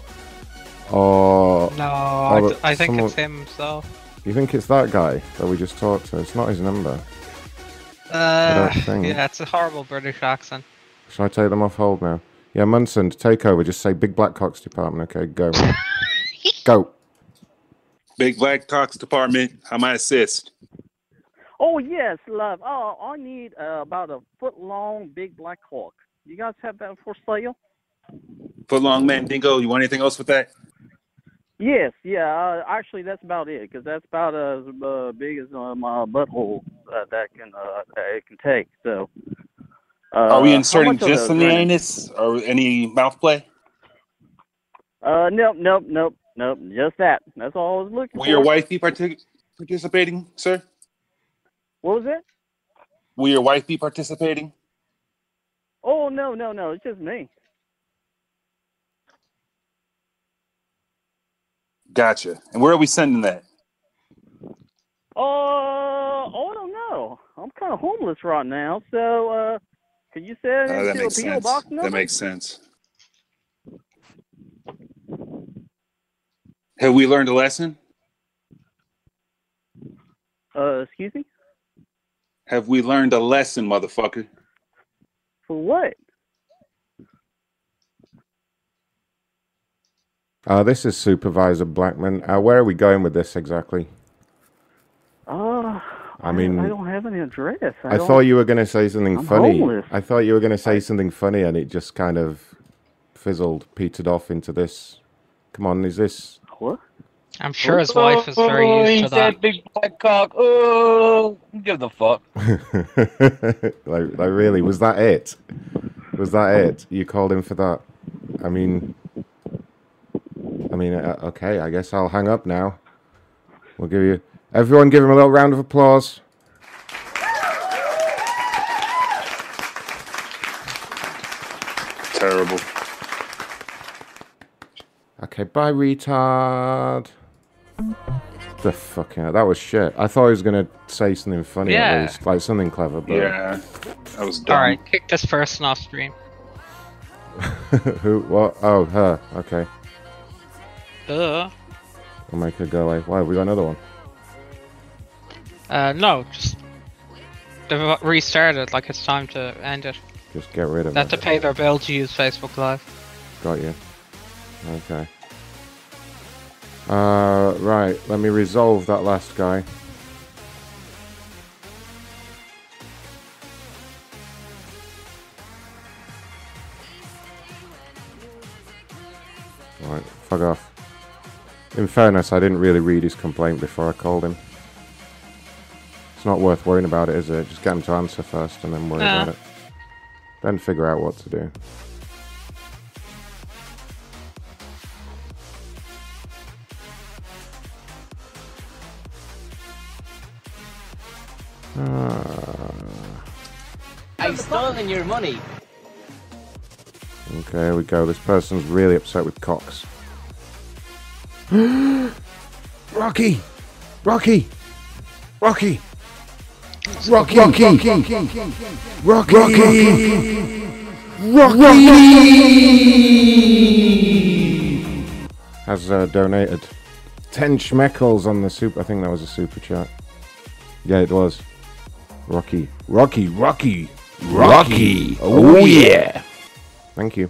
or No, or I, think someone- it's him. So. You think it's that guy that we just talked to? It's not his number. Uh, don't think. yeah, it's a horrible British accent. Should I take them off hold now? Yeah, Munson, take over. Just say Big Black Cocks Department. Okay, go. go. Big Black Cox Department. How may I assist? Oh, yes, love. Oh, I need uh, about a foot long big black hawk. You guys have that for sale? Foot long Mandingo. You want anything else with that? Yes, yeah. Uh, actually, that's about it because that's about as uh, big as uh, my butthole uh, that can uh, that it can take. So, uh, Are we inserting just in the anus or any mouth play? Uh, nope, nope, nope, nope. Just that. That's all I was looking Will for. Will your wife be partic- participating, sir? What was it? Will your wife be participating? Oh no, no, no. It's just me. Gotcha. And where are we sending that? Uh, oh, I don't know. I'm kind of homeless right now, so uh, can you send Uh, it that to a makes PO box number? That makes sense. Have we learned a lesson? Uh, excuse me. Have we learned a lesson, motherfucker? For what? Uh, this is Supervisor Blackman. Uh, where are we going with this exactly? Uh, I mean, I don't have any address. I, I thought you were going to say something I'm funny. homeless. I thought you were going to say something funny, and it just kind of fizzled, petered off into this. Come on, is this? What? I'm sure his wife is very used to that. big black cock. Oh, give the fuck. [LAUGHS] like, like, really? Was that it? Was that it? You called him for that? I mean, I mean, uh, okay. I guess I'll hang up now. We'll give you everyone give him a little round of applause. Terrible. Okay, bye, retard. The fuck hell, that was shit. I thought he was gonna say something funny Yeah. at least, like something clever. But Yeah, that was dumb. Alright, kick this person off stream. [LAUGHS] who? What? Oh, her. Okay, Duh. I'll make her go away. Why? We got another one. Uh, no, just they've restarted. Like it's time to end it. Just get rid of They have it. to pay their bill to use Facebook Live. Got you. Okay. Uh, right. Let me resolve that last guy. Right, fuck off. In fairness, I didn't really read his complaint before I called him. It's not worth worrying about it, is it? Just get him to answer first and then worry Yeah. about it. Then figure out what to do. Uh, I've stolen your money. okay, here we go. This person's really upset with Cox. Rocky! Rocky! Rocky! Rocky! Rocky! Rocky! Rocky! Has uh, donated 10 schmeckles on the super. I think that was a super chat. Yeah, it was. Rocky. Rocky, Rocky, Rocky. Oh, oh yeah. Thank you.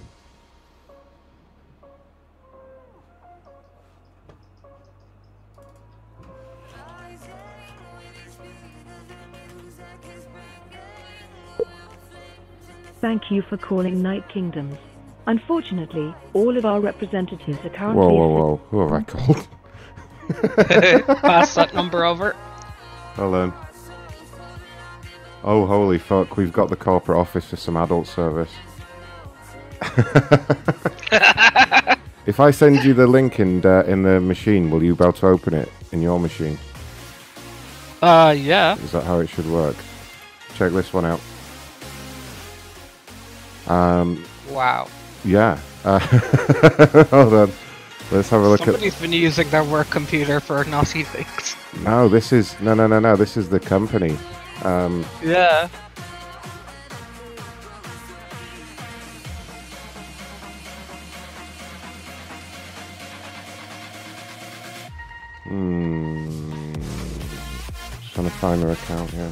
Thank you for calling Night Kingdoms. Unfortunately, all of our representatives are currently Whoa, whoa, whoa. Who have I called? [LAUGHS] Pass that number over. Hold on. Oh, holy fuck. We've got the corporate office for some adult service. [LAUGHS] if I send you the link in, uh, in the machine, will you be able to open it in your machine? Uh, yeah. Is that how it should work? Check this one out. Um, Wow. yeah. Uh, [LAUGHS] hold on. Let's have a look at. Somebody's been using their work computer for naughty things. No, this is no, no, no, no. This is the company. Um, Yeah. hmm. Just trying to find their account here.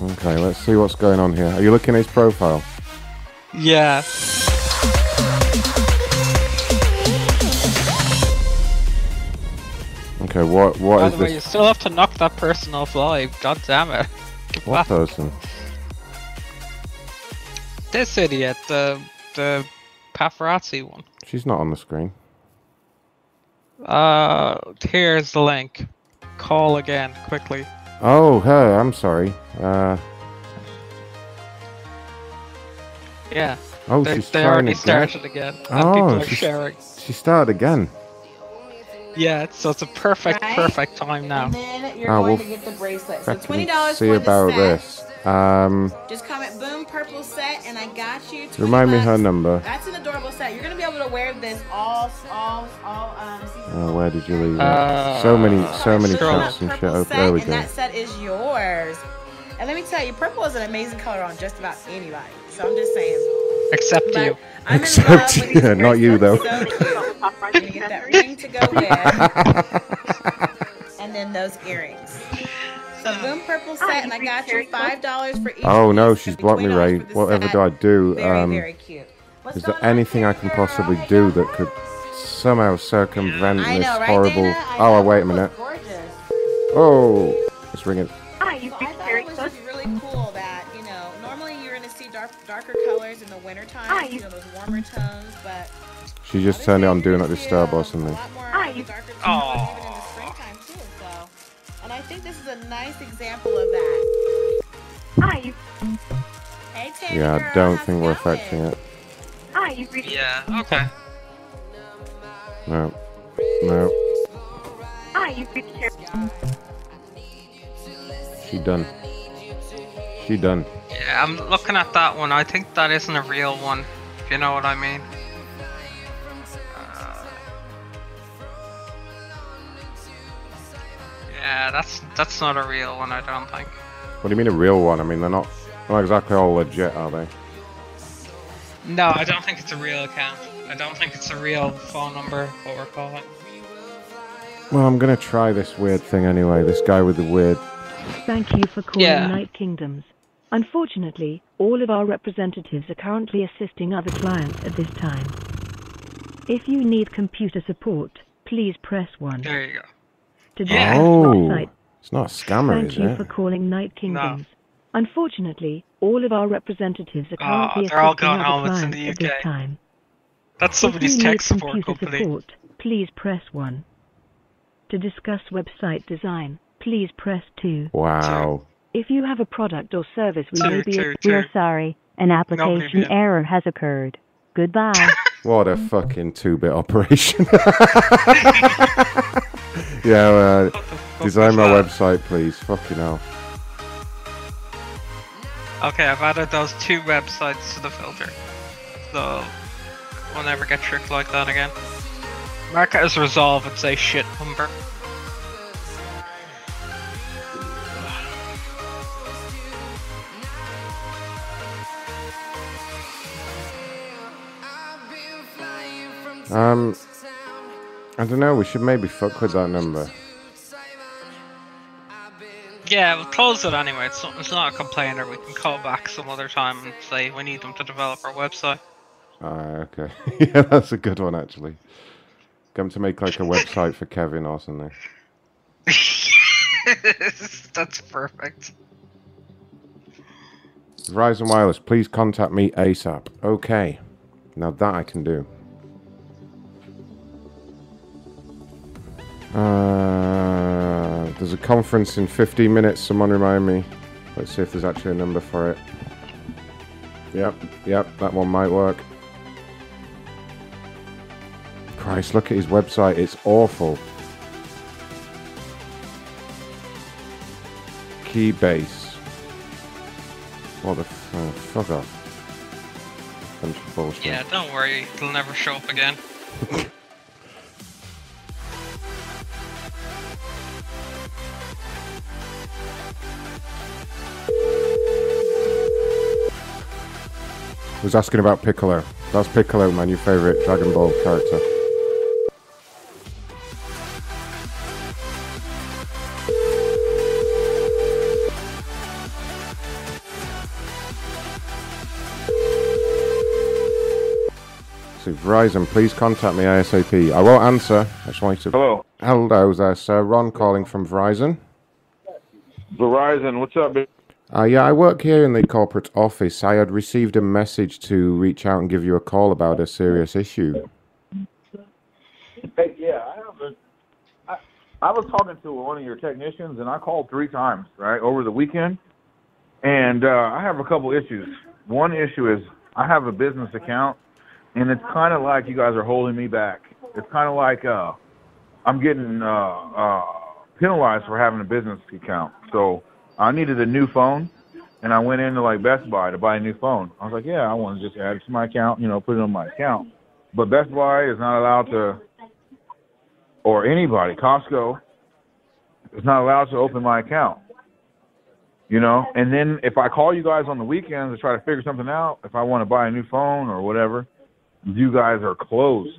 Okay, let's see what's going on here. Are you looking at his profile? Yeah. Okay, what what By is the way, you still have to knock that person off live. God damn it. [LAUGHS] What back. person? This idiot, the the paparazzi one. She's not on the screen. Uh, here's the link. Call again quickly. Oh, her. I'm sorry. Uh, Yeah. oh, they, she's they trying already again. started again, Oh, people are she's- sharing. She started again. Yeah, so it's a perfect, Right? perfect time now. And then you're Oh, going we'll to get the bracelet. So twenty dollars see for about the set. this. Um, Just comment boom purple set, and I got you. 20 remind me her number. That's an adorable set. You're gonna be able to wear this all, all, all um. Oh, where did you leave it? Uh, so many, so many scroll. chats and shit. Oh, there we and go. that set is yours. And let me tell you, purple is an amazing color on just about anybody. So I'm just saying. Except But you. I'm Except you, these not you, though. So cute. Get that [LAUGHS] ring to go with, and then those earrings. So boom purple set, and I got you five dollars for each. Oh no, she's It'll blocked me, $20 Ray. Whatever set. do I do? Very, Um, very cute. is there anything I can possibly do that could somehow circumvent I this know, right, horrible? Dana? I Oh, wait a minute. Oh, it's ringing. Hi, you've I thought it was just really cool that you know normally you're gonna see dark, darker colors in the winter time, you you- know those warmer tones, but She just turned it on Do Not Disturb or something. Hi, you nice example of that. Hi, Hey, Tammy Yeah, I don't how's think we're going? affecting it. Hi, you've reached. Yeah. Okay. No. No. Hi, you've reached. Terry. She done. She done. Yeah, I'm looking at that one. I think that isn't a real one. If you know what I mean. Yeah, that's that's not a real one. I don't think. What do you mean a real one? I mean, they're not, they're not exactly all legit, are they? No, I don't think it's a real account. I don't think it's a real phone number. What we're calling. Well, I'm gonna try this weird thing anyway. This guy with the weird. Thank you for calling Yeah. Night Kingdoms. Unfortunately, all of our representatives are currently assisting other clients at this time. If you need computer support, please press 1. There you go. To discuss Oh, website, it's not a scammer, thank is you it? for calling Night Kingdoms. Unfortunately, all of our representatives are Oh, currently they're all assisting gone other home. It's in clients the at this UK. time. That's If somebody's you tech need support computer company. support, please press 1. To discuss website design, please press 2. Wow. If you have a product or service we Two, may be two, we are sorry, an application knew. error has occurred. Goodbye. [LAUGHS] What a fucking two-bit operation. [LAUGHS] [LAUGHS] [LAUGHS] yeah, uh, design my website, please. Fucking hell. Okay, I've added those two websites to the filter. So we'll never get tricked like that again. Mark it as resolve and say shit number. Um, I don't know. We should maybe fuck with that number. Yeah, we'll close it anyway. It's not, it's not a complainer. We can call back some other time and say we need them to develop our website. Ah, okay. [LAUGHS] yeah, that's a good one actually. Come to make like a website for Kevin or something. [LAUGHS] That's perfect. Verizon Wireless, please contact me ASAP. Okay. Now that I can do. Uh, there's a conference in 15 minutes. Someone remind me. Let's see if there's actually a number for it. Yep, yep, that one might work. Christ, look at his website. It's awful. Keybase. What the f- oh, fuck off. Bunch of bullshit. Yeah, don't worry. It'll never show up again. [LAUGHS] was asking about Piccolo. That's Piccolo, my new favorite Dragon Ball character. So Verizon, please contact me ASAP. I won't answer. I just want you to. Hello. Hello there, sir. Ron calling from Verizon. Verizon, what's up? Uh, yeah, I work here in the corporate office. I had received a message to reach out and give you a call about a serious issue. Hey, yeah, I have a. I, I was talking to one of your technicians, and I called three times right over the weekend, and uh, I have a couple issues. One issue is I have a business account, and it's kind of like you guys are holding me back. It's kind of like uh, I'm getting uh, uh, penalized for having a business account. So I needed a new phone, and I went into like Best Buy to buy a new phone. I was like, yeah, I want to just add it to my account, you know, put it on my account. But Best Buy is not allowed to, or anybody, Costco, is not allowed to open my account. You know, and then if I call you guys on the weekends to try to figure something out, if I want to buy a new phone or whatever, you guys are closed.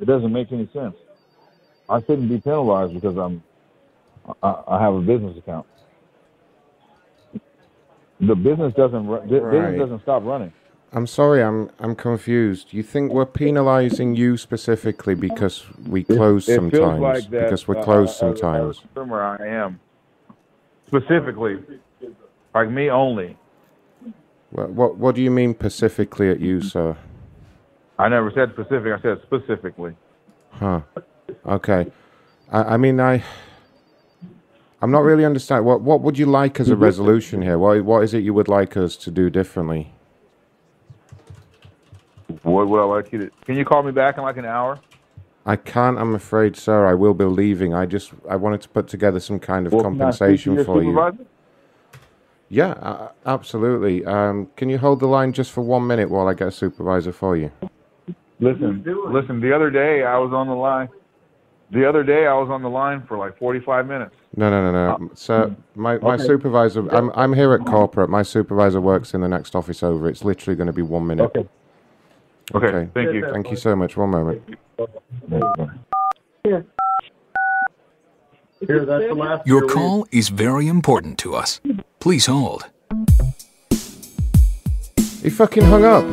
It doesn't make any sense. I shouldn't be penalized because I'm I, I have a business account. The business doesn't ru- bu- Right. business doesn't stop running. I'm sorry, I'm I'm confused. You think we're penalising you specifically because we close it sometimes? feels like that, because we're uh, closed as- as a sometimes. consumer, I am specifically like me only. What, what what do you mean specifically at you, sir? I never said specific. I said specifically. Huh. Okay. I, I mean, I. I'm not really understanding. What what would you like as a resolution here? What what is it you would like us to do differently? What would I like you to? Can you call me back in like an hour? I can't, I'm afraid, sir. I will be leaving. I just I wanted to put together some kind of Well, can I speak to compensation for you. supervisor? Yeah, uh, absolutely. Um, can you hold the line just for one minute while I get a supervisor for you? Listen, listen. The other day I was on the line. The other day I was on the line for like 45 minutes. No, no, no, no. Uh, Sir, my, my Okay. supervisor, I'm, I'm here at corporate. My supervisor works in the next office over. It's literally going to be one minute. Okay. Okay, thank you. Thank you so much. One moment. Here. Here, that's the last. Your call is very important to us. Please hold. He fucking hung up.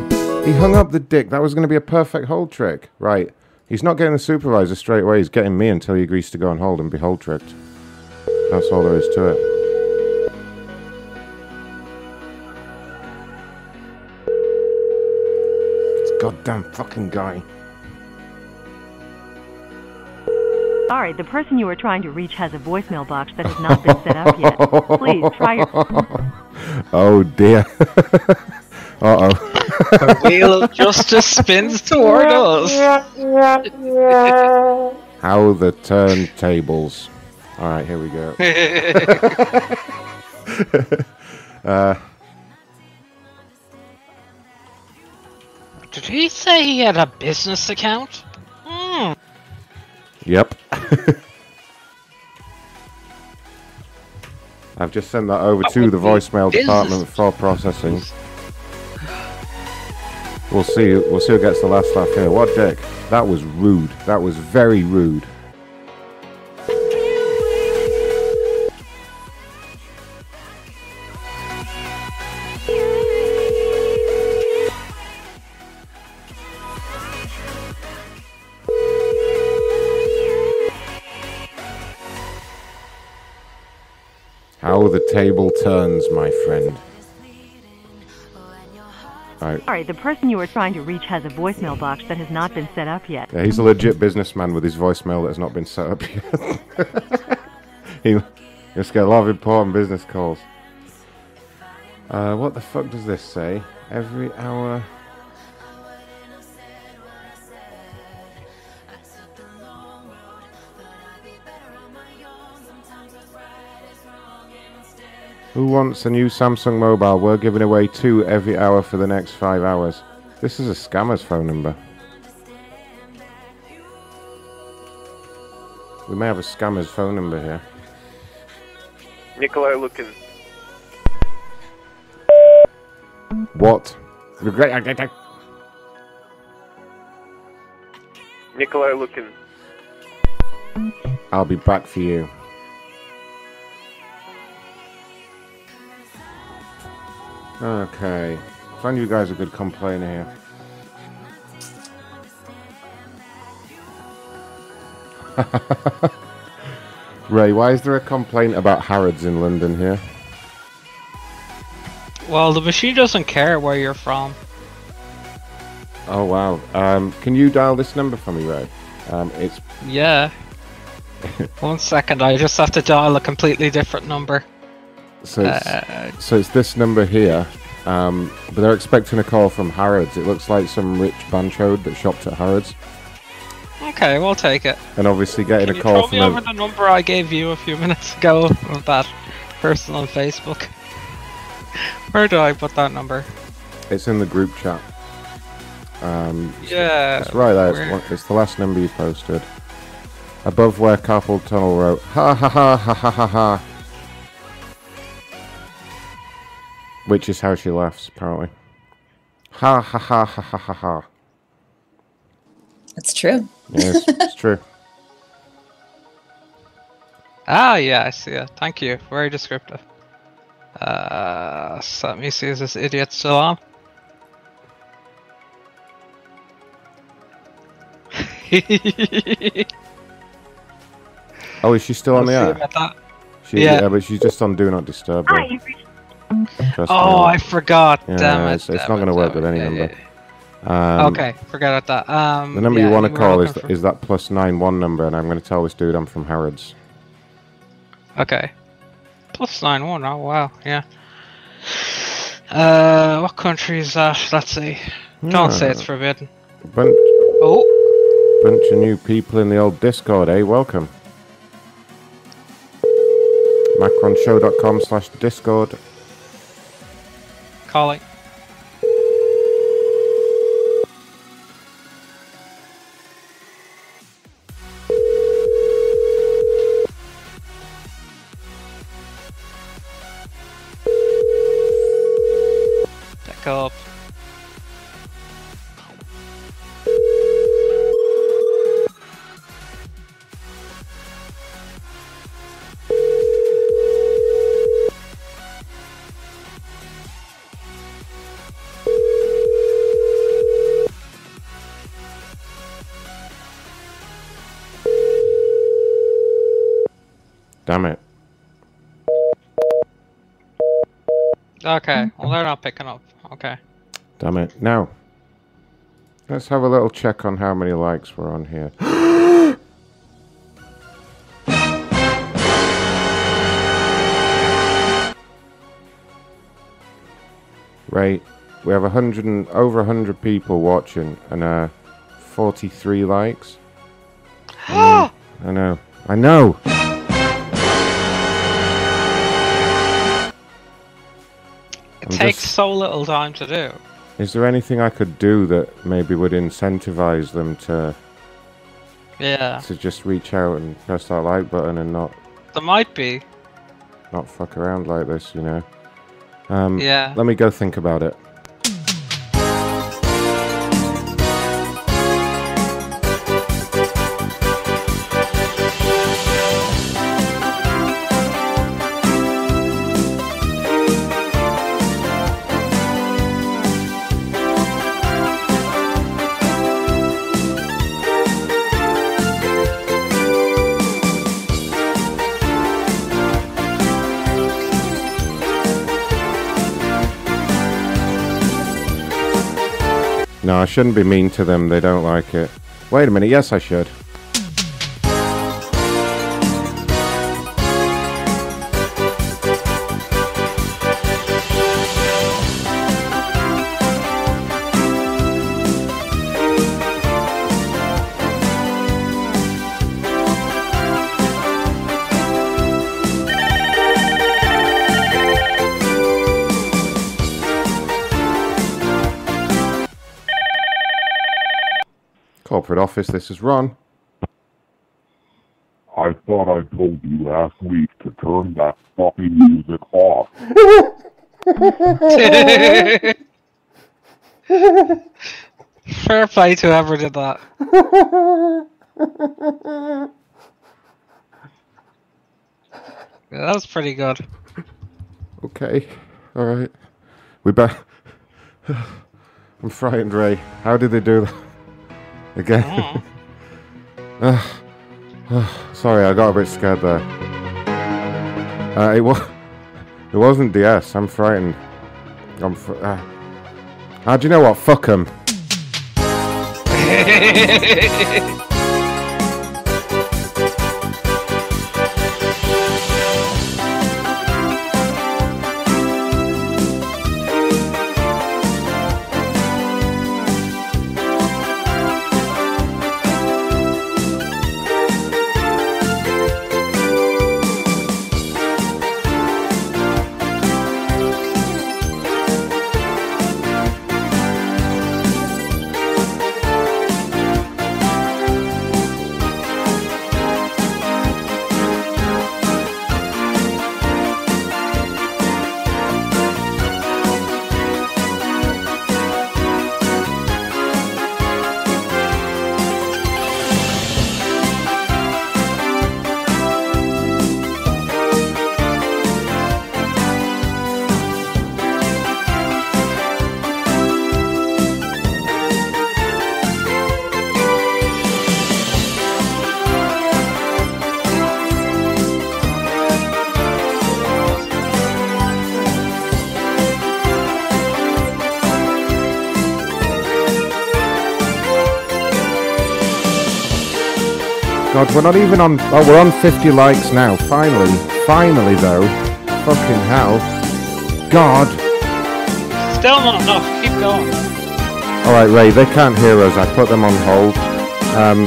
He hung up the dick. That was going to be a perfect hold trick. Right. He's not getting the supervisor straight away. He's getting me until he agrees to go on hold and be hold tricked. That's all there is to it. This goddamn fucking guy. Sorry, the person you are trying to reach has a voicemail box that has not been set up yet. [LAUGHS] Please try your. oh dear. [LAUGHS] uh oh. The wheel of justice spins toward us. How the turntables. All right, here we go. [LAUGHS] uh, Did he say he had a business account? Hmm. yep. [LAUGHS] I've just sent that over to the voicemail department for processing. We'll see. We'll see who gets the last laugh here. What dick? That was rude. That was very rude. How the table turns, my friend. Alright. Sorry, the person you are trying to reach has a voicemail box that has not been set up yet. Yeah, he's a legit businessman with his voicemail that has not been set up yet. [LAUGHS] he just get a lot of important business calls. Uh, what the fuck does this say? Every hour. Who wants a new Samsung mobile? We're giving away two every hour for the next five hours. This is a scammer's phone number. We may have a scammer's phone number here. Nikolai looking. What? Nikolai looking. I'll be back for you. Okay. Find you guys a good complainer here. [LAUGHS] Ray, why is there a complaint about Harrods in London here? Well, the machine doesn't care where you're from. Oh wow. Um, can you dial this number for me, Ray? Um, it's Yeah. [LAUGHS] One second, I just have to dial a completely different number. So it's, Uh, so it's this number here. Um, but they're expecting a call from Harrods. It looks like some rich banchode that shopped at Harrods, Okay, we'll take it. and obviously getting Can a you call from me over a, the number I gave you a few [LAUGHS] minutes ago of that person on Facebook? [LAUGHS] Where do I put that number? It's in the group chat. Um, Yeah, it's right there. It's, one, it's the last number you posted. Above where Carpel Tunnel wrote, ha ha ha ha ha ha ha. Which is how she laughs, apparently. Ha ha ha ha ha ha ha. It's true. Yes, [LAUGHS] it's true. Ah, yeah, I see it. Thank you. Very descriptive. Uh, so let me see, is this idiot still on? [LAUGHS] Oh, is she still on the I'll see air? She, Yeah. but she's just on Do Not Disturb. though. Hi, you've reached. Trust me. Oh, I forgot. Yeah, Damn it. It's, it's not going to work with any Yeah, number. yeah. Um, okay, forget about that. Um, The number you want to call is, is that plus nine one number, and I'm going to tell this dude I'm from Harrods. Okay. Plus nine one. Oh wow, yeah. Uh, what country is that? Let's see. Don't say it's forbidden. Bunch, Oh, bunch of new people in the old Discord, eh? Welcome. Macronshow.com slash Discord. Calling. Back up. Okay, well they're not picking up. Okay. Damn it. Now, let's have a little check on how many likes we're on here. [GASPS] right. We have a hundred and over a hundred people watching and uh, 43 likes. [GASPS] I know. I know. I know. It I'm takes just- so little time to do. Is there anything I could do that maybe would incentivize them to Yeah. to just reach out and press that like button and not There might be. not fuck around like this, you know? Um, Yeah. Let me go think about it. Shouldn't be mean to them. They don't like it. Wait a minute. Yes, I should. Office. This is Ron. I thought I told you last week to turn that fucking music off. Fair play to whoever did that. Yeah, that was pretty good. Okay. All right. We bet. [SIGHS] I'm frightened, Ray. How did they do that again? [LAUGHS] Ah, ah, sorry, I got a bit scared there. Uh, it was. [LAUGHS] It wasn't DS. I'm frightened. I'm. Fr- uh, how do you know what? Fuck Fuck 'em. [LAUGHS] we're not even on. Oh, we're on 50 likes now. Finally. Finally, though. Fucking hell. God. Still not enough. Keep going. All right, Ray. They can't hear us. I put them on hold. Um,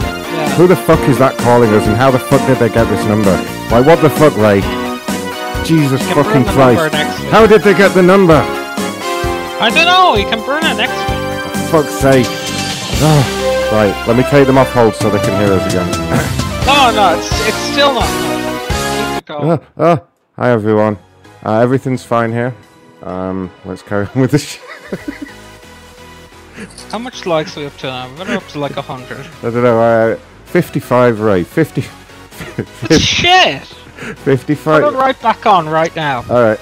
Who the fuck is that calling us, and how the fuck did they get this number? Like, what the fuck, Ray? Jesus fucking Christ! How did they get the number? I don't know. You can burn it next week. Fuck's sake! Oh, [SIGHS] right, let me take them off hold so they can hear us again. [LAUGHS] No, it's, it's still not Uh, uh, hi, everyone. Uh, everything's fine here. Um, let's carry on with the show. How much likes are we up to now? We're up to like 100. I don't know. Uh, 55, right? 50. [LAUGHS] 50 shit! 55. Put it right back on right now. Alright.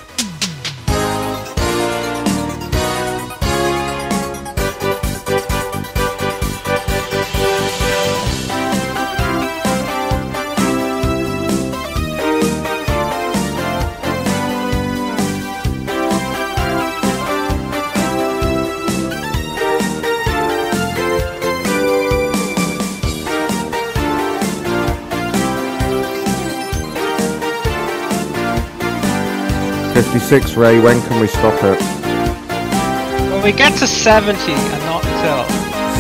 66, Ray. When can we stop it? When we get to 70 and not until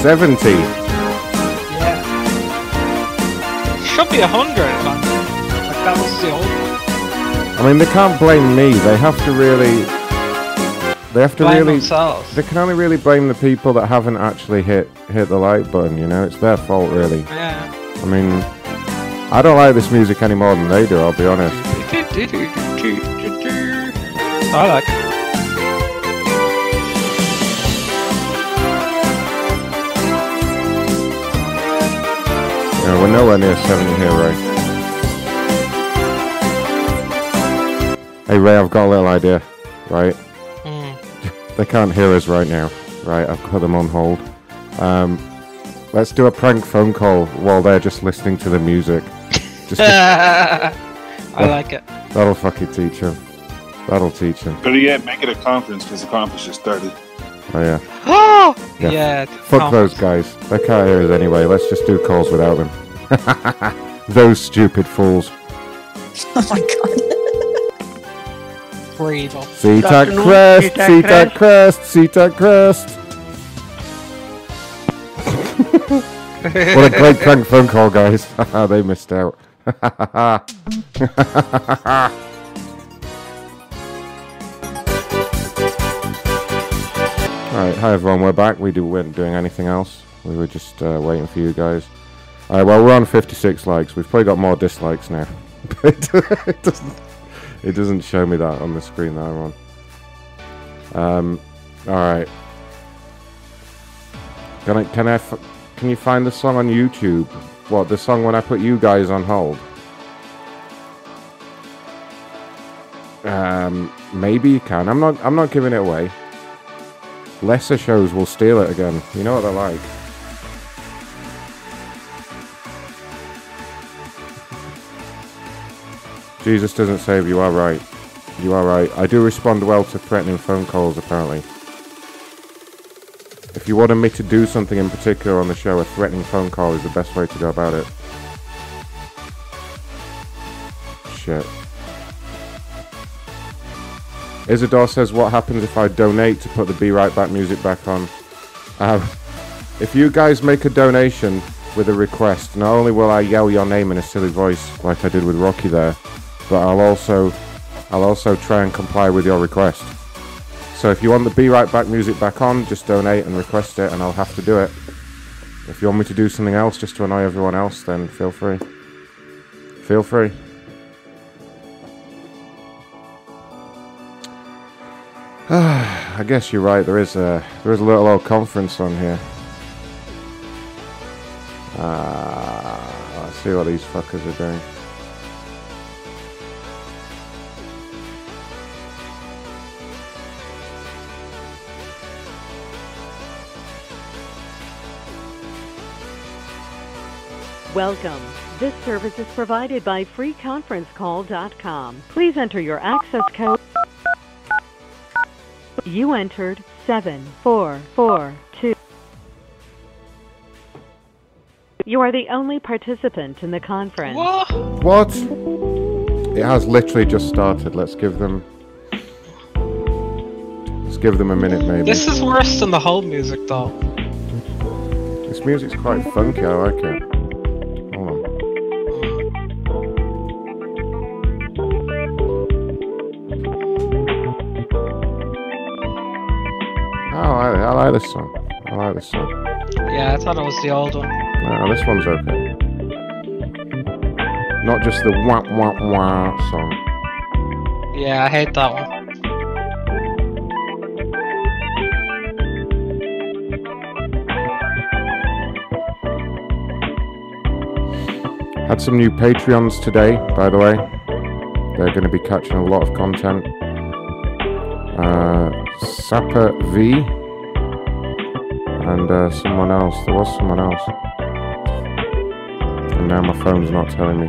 70? Yeah. Should be 100 if I'm. Like that was the old I mean, they can't blame me. They have to really. They have to blame really. Themselves. They can only really blame the people that haven't actually hit hit the like button. You know, it's their fault, really. Yeah. I mean, I don't like this music any more than they do. I'll be honest. I like it. We're nowhere near seventy here, Ray. Hey, Ray, I've got a little idea. Right. Hmm. [LAUGHS] They can't hear us right now. Right, I've put them on hold. Um, let's do a prank phone call while they're just listening to the music. Just [LAUGHS] I [LAUGHS] like it. That'll fucking teach them. That'll teach him. Better yet, make it a conference because the conference just started. Oh yeah. Oh! Yeah. Yeah. Fuck those guys. They can't hear us anyway. Let's just do calls without them. [LAUGHS] those stupid fools. [LAUGHS] Oh my god. We're evil. Seat at crest, seat at crest, seat at crest. what a great prank phone call, guys. [LAUGHS] they missed out. Alright, hi everyone, we're back. We do, weren't doing anything else. We were just uh, waiting for you guys. Alright, well, we're on 56 likes. We've probably got more dislikes now. [LAUGHS] it, doesn't, it doesn't show me that on the screen that I'm on. Um, alright. Can I, can I, can you find the song on YouTube? What, the song when I put you guys on hold? Um, maybe you can. I'm not, I'm not giving it away. Lesser shows will steal it again. You know what they're like. Jesus doesn't save, you are right. You are right. I do respond well to threatening phone calls, apparently. If you wanted me to do something in particular on the show, a threatening phone call is the best way to go about it. Shit. Isidore says, what happens if I donate to put the Be Right Back music back on? Um, if you guys make a donation with a request, not only will I yell your name in a silly voice like I did with Rocky there, but I'll also I'll also try and comply with your request. So if you want the Be Right Back music back on, just donate and request it and I'll have to do it. If you want me to do something else just to annoy everyone else, then feel free. Feel free. [SIGHS] I guess you're right. There is a there is a little old conference on here. Uh, let's see what these fuckers are doing. Welcome. This service is provided by freeconferencecall.com. Please enter your access code. You entered 7442. You are the only participant in the conference. What? It has literally just started. Let's give them. Let's give them a minute, maybe. This is worse than the whole music, though. This music's quite funky. I like it. Like this song. I like this song. Yeah, I thought it was the old one. No, this one's okay. Not just the wah wah wah song. Yeah, I hate that one. Had some new Patreons today, by the way. They're going to be catching a lot of content. Uh, Sapper V and uh, someone else. There was someone else. And now my phone's not telling me.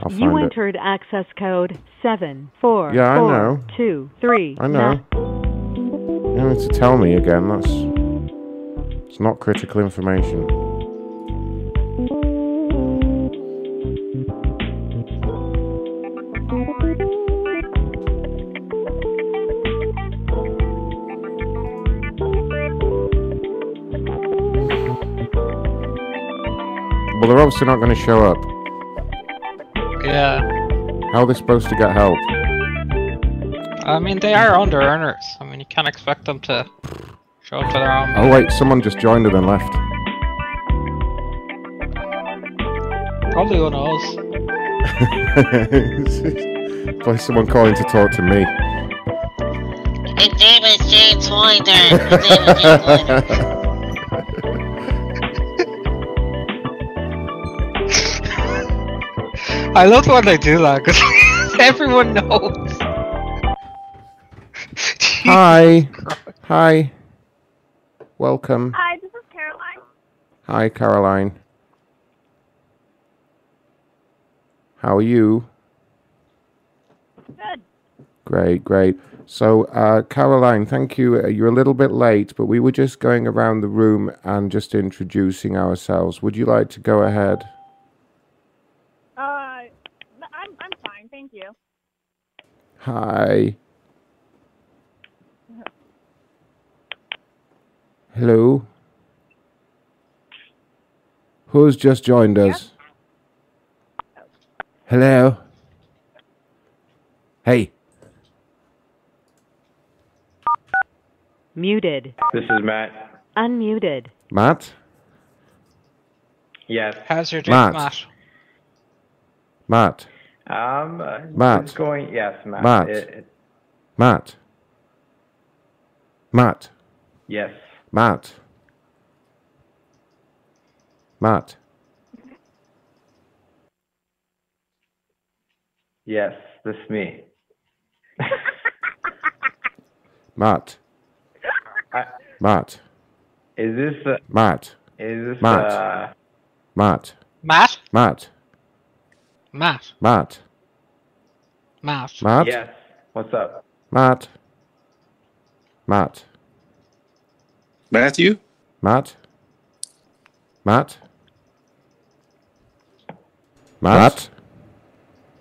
I'll You find it. entered access code seven four Yeah, I four, know. two, three, I know. You don't need to tell me again. That's it's not critical information. Well, they're not going to show up. Yeah. How are they supposed to get help? I mean, they are under earners. I mean, you can't expect them to show up to their own. Oh wait, someone just joined and then left. Probably one of us. [LAUGHS] Probably someone calling to talk to me. His name is James Winder. [LAUGHS] I love when they do that [LAUGHS] because everyone knows. [LAUGHS] Hi. [LAUGHS] Hi. Welcome. Hi, this is Caroline. Hi, Caroline. How are you? Good. Great, great. So, uh, Caroline, thank you. Uh, You're a little bit late, but we were just going around the room and just introducing ourselves. Would you like to go ahead? Uh, I'm I'm fine, thank you. Hi. Hello. Who's just joined us? Hello. Hey. Muted. This is Matt. Unmuted. Matt? Yes. How's your day, Matt. Matt? Matt. Um, uh, Matt. It's going. Yes, Matt. Matt. It- it- Matt. Matt. yes. Matt. Matt. Yes. This me. [LAUGHS] Matt. I, Matt. is this? Uh, Matt. is this? Matt. Uh, Matt. Matt? Matt. Matt. Matt. Matt. Matt. Yes. What's up? Matt. Matt. Matthew? Matt. Matt. Matt.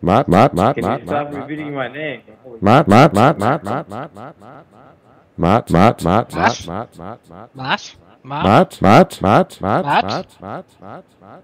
Matt. Matt. Matt. Can Matt. you stop Matt. repeating my name? Matt. Matt. Matt. Matt. Matt. Matt. Matt. Matt. Matt. Matt. Matt. Matt. Matt. Matt. Matt. Matt? Matt. Matt. Matt. Matt. Matt. Matt? Matt. Matt. Matt. What? Matt. Matt.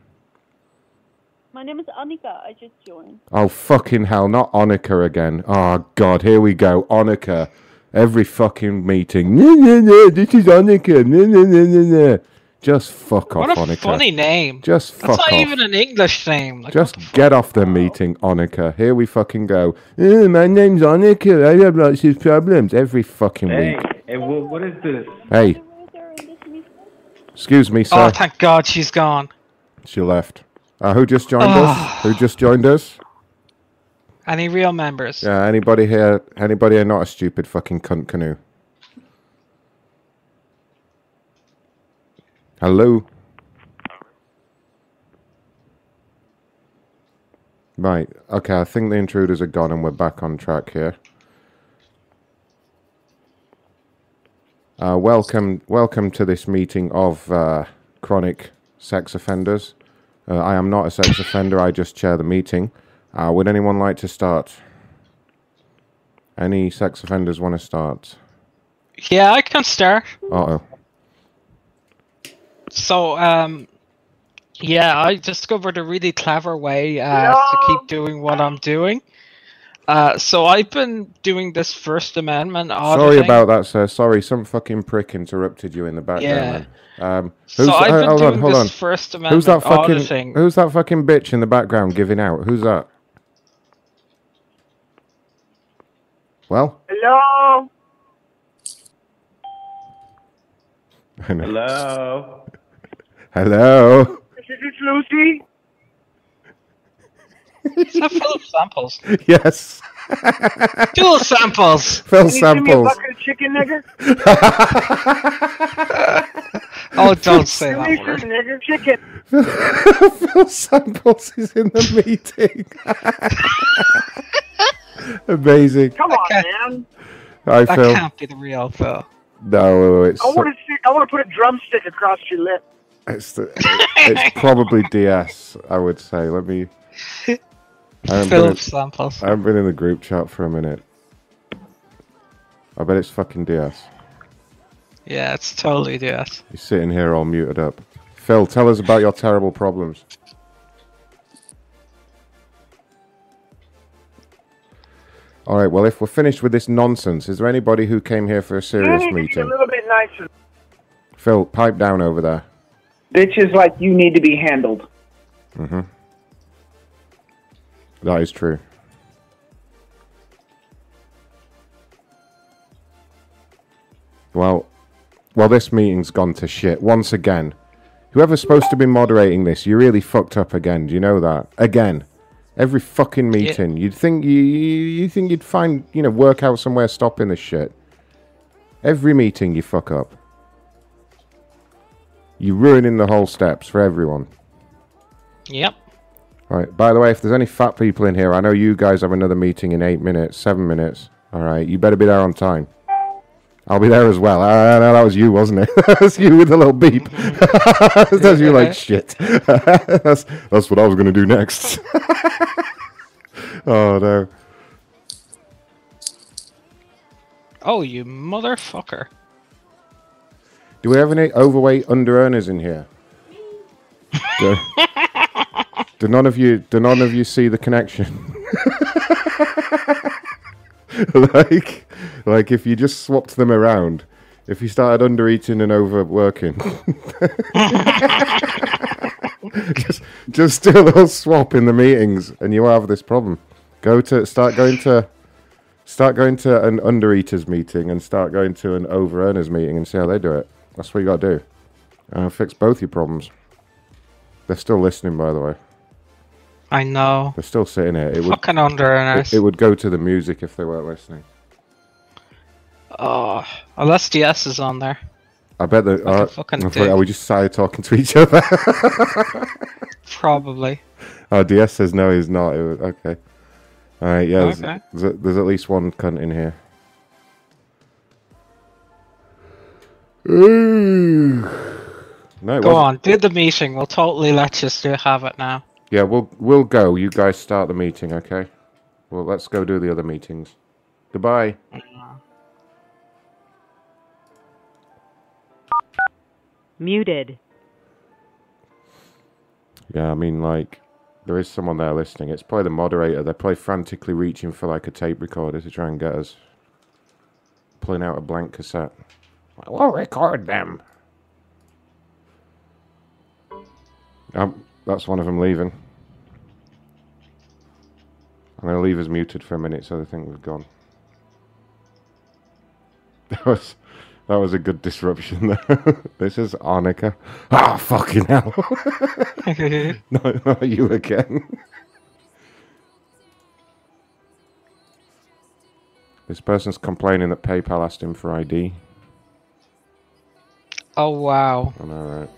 My name is Annika. I just joined. Oh fucking hell! Not Annika again. Oh god, here we go. Annika. Every fucking meeting. No, no, no. This is Annika. No, no, no, no, no. Just fuck off, What a Onika. funny name. Just fuck That's fuck not off. even an English name. Like, Just get off the meeting, Onika. Here we fucking go. "Eh, my name's Onika. I have lots of problems every fucking Hey, week. hey, what, what is this? Hey. Excuse me, sir. oh, thank God she's gone. she left. Uh, who just joined Oh. us? Who just joined us? Any real members? Yeah, anybody here? Anybody here not a stupid fucking cunt canoe? Hello. Right. Okay. I think the intruders are gone, and we're back on track here. Uh, welcome, welcome to this meeting of uh, chronic sex offenders. Uh, I am not a sex offender. I just chair the meeting. Uh, would anyone like to start? Any sex offenders want to start? Yeah, I can start. Uh oh. So, um, yeah, I discovered a really clever way uh, to keep doing what I'm doing. Uh, so I've been doing this First Amendment Sorry auditing. about that, sir. Sorry, some fucking prick interrupted you in the background. Yeah. Man. Um, So who's, I've been hold on, hold this on. First who's that fucking? auditing. Who's that fucking bitch in the background giving out? Who's that? Well, Hello. [LAUGHS] I know. Hello. [LAUGHS] Hello. Is this Lucy? Is that Philip Samples? [LAUGHS] Yes. [LAUGHS] Dual samples. Phil Can you give me a samples. bucket of chicken, nigga? [LAUGHS] Oh, don't say Give me that some word. nigga chicken. Phil Samples is in the meeting. Amazing. Come on, man. Hi, That Phil. can't be the real Phil. No, it's I want to see. I want to put a drumstick across your lip. it's, the, it's probably DS. I would say. Let me. I haven't, been Philip in, I haven't been in the group chat for a minute. I bet it's fucking DS. Yeah, it's totally DS. He's sitting here all muted up. Phil, tell us about your terrible problems. All right. Well, if we're finished with this nonsense, is there anybody who came here for a You serious need to be a meeting? little bit nicer. Phil, pipe down over there. Bitches like you need to be handled. Mm-hmm. That is true. Well, well, this meeting's gone to shit once again. Whoever's supposed to be moderating this, you really fucked up again. Do you know that? Again, every fucking meeting. You'd think you, you you think you'd find you know work out somewhere stopping this shit. Every meeting you fuck up. You're ruining the whole steps for everyone. Yep. Right. By the way, if there's any fat people in here, I know you guys have another meeting in eight minutes, seven minutes. All right. You better be there on time. I'll be there as well. Ah, no, that was you, wasn't it? [LAUGHS] that's you with the little beep. [LAUGHS] that's you like shit. [LAUGHS] that's that's what I was going to do next. oh no. Oh, you motherfucker. Do we have any overweight under earners in here? Do, none of you do none of you see the connection? [LAUGHS] like like if you just swapped them around, if you started under eating and overworking. [LAUGHS] just just do a little swap in the meetings and you have this problem. Go to start going to start going to an under eaters meeting and start going to an over earners meeting and see how they do it. That's what you got to do. Uh, fix both your problems. They're still listening, by the way. I know. They're still sitting here. It would, Fucking under earners. it, it would go to the music if they weren't listening. Oh, unless DS is on there. I bet that. Like a Uh, fucking I thought- dick. are we just started talking to each other? [LAUGHS] Probably. oh, DS says no, he's not. It was, okay. All right. Yeah. There's, Okay. there's, a- there's at least one cunt in here. Ooh. No, Go wasn't. on, do the meeting. We'll totally let you still have it now. Yeah, we'll we'll go. You guys start the meeting, okay? Well, let's go do the other meetings. Goodbye. Muted. Yeah, I mean, like, there is someone there listening. It's probably the moderator. They're probably frantically reaching for like a tape recorder to try and get us. Pulling out a blank cassette. We'll record them. Um, that's one of them leaving. I'm going to leave us muted for a minute so they think we've gone. [LAUGHS] That was that was a good disruption there. [LAUGHS] this is Annika. Ah, fucking hell. [LAUGHS] no, not you again. this person's complaining that PayPal asked him for ID. Oh wow. I know, right?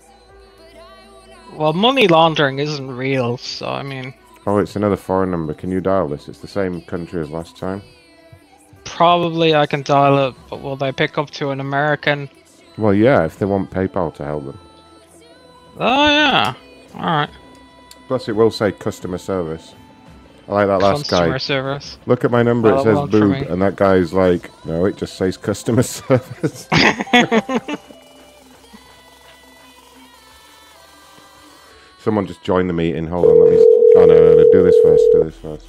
Well, money laundering isn't real, so I mean, Oh, it's another foreign number. Can you dial this? It's the same country as last time. probably I can dial it, but will they pick up to an American? Well, yeah, if they want PayPal to help them. Oh yeah. All right. Plus, it will say customer service. I like that last guy. Customer service. Look at my number. Well, it says won't boob, and that guy's like, no, it just says customer [LAUGHS] service. [LAUGHS] Someone just joined the meeting. Hold on, let me. Oh no, no, no, do this first. Do this first.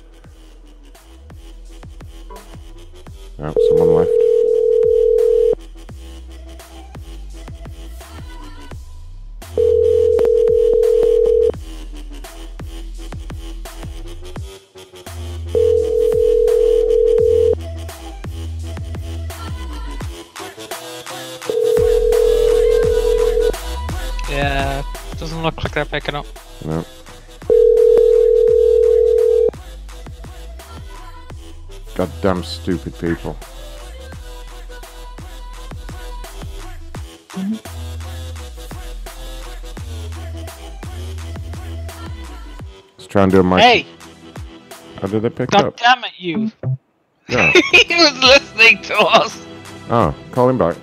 Oh, someone left. Doesn't look like they're picking up. No. Goddamn stupid people. Let's try and do a mic. Hey, How did they pick god up? damn it, you! Yeah. [LAUGHS] he was listening to us. Oh, call him back.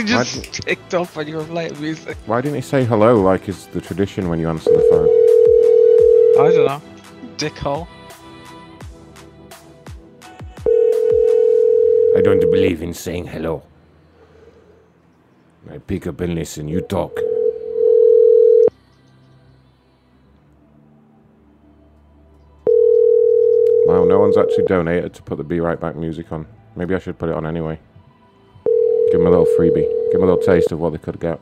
He [LAUGHS] just picked up when you were playing music. Why didn't he say hello like is the tradition when you answer the phone? I don't know. Dickhole. I don't believe in saying hello. I pick up and listen, you talk. Wow, no one's actually donated to put the Be Right Back music on. Maybe I should put it on anyway. Give them a little freebie. Give them a little taste of what they could get.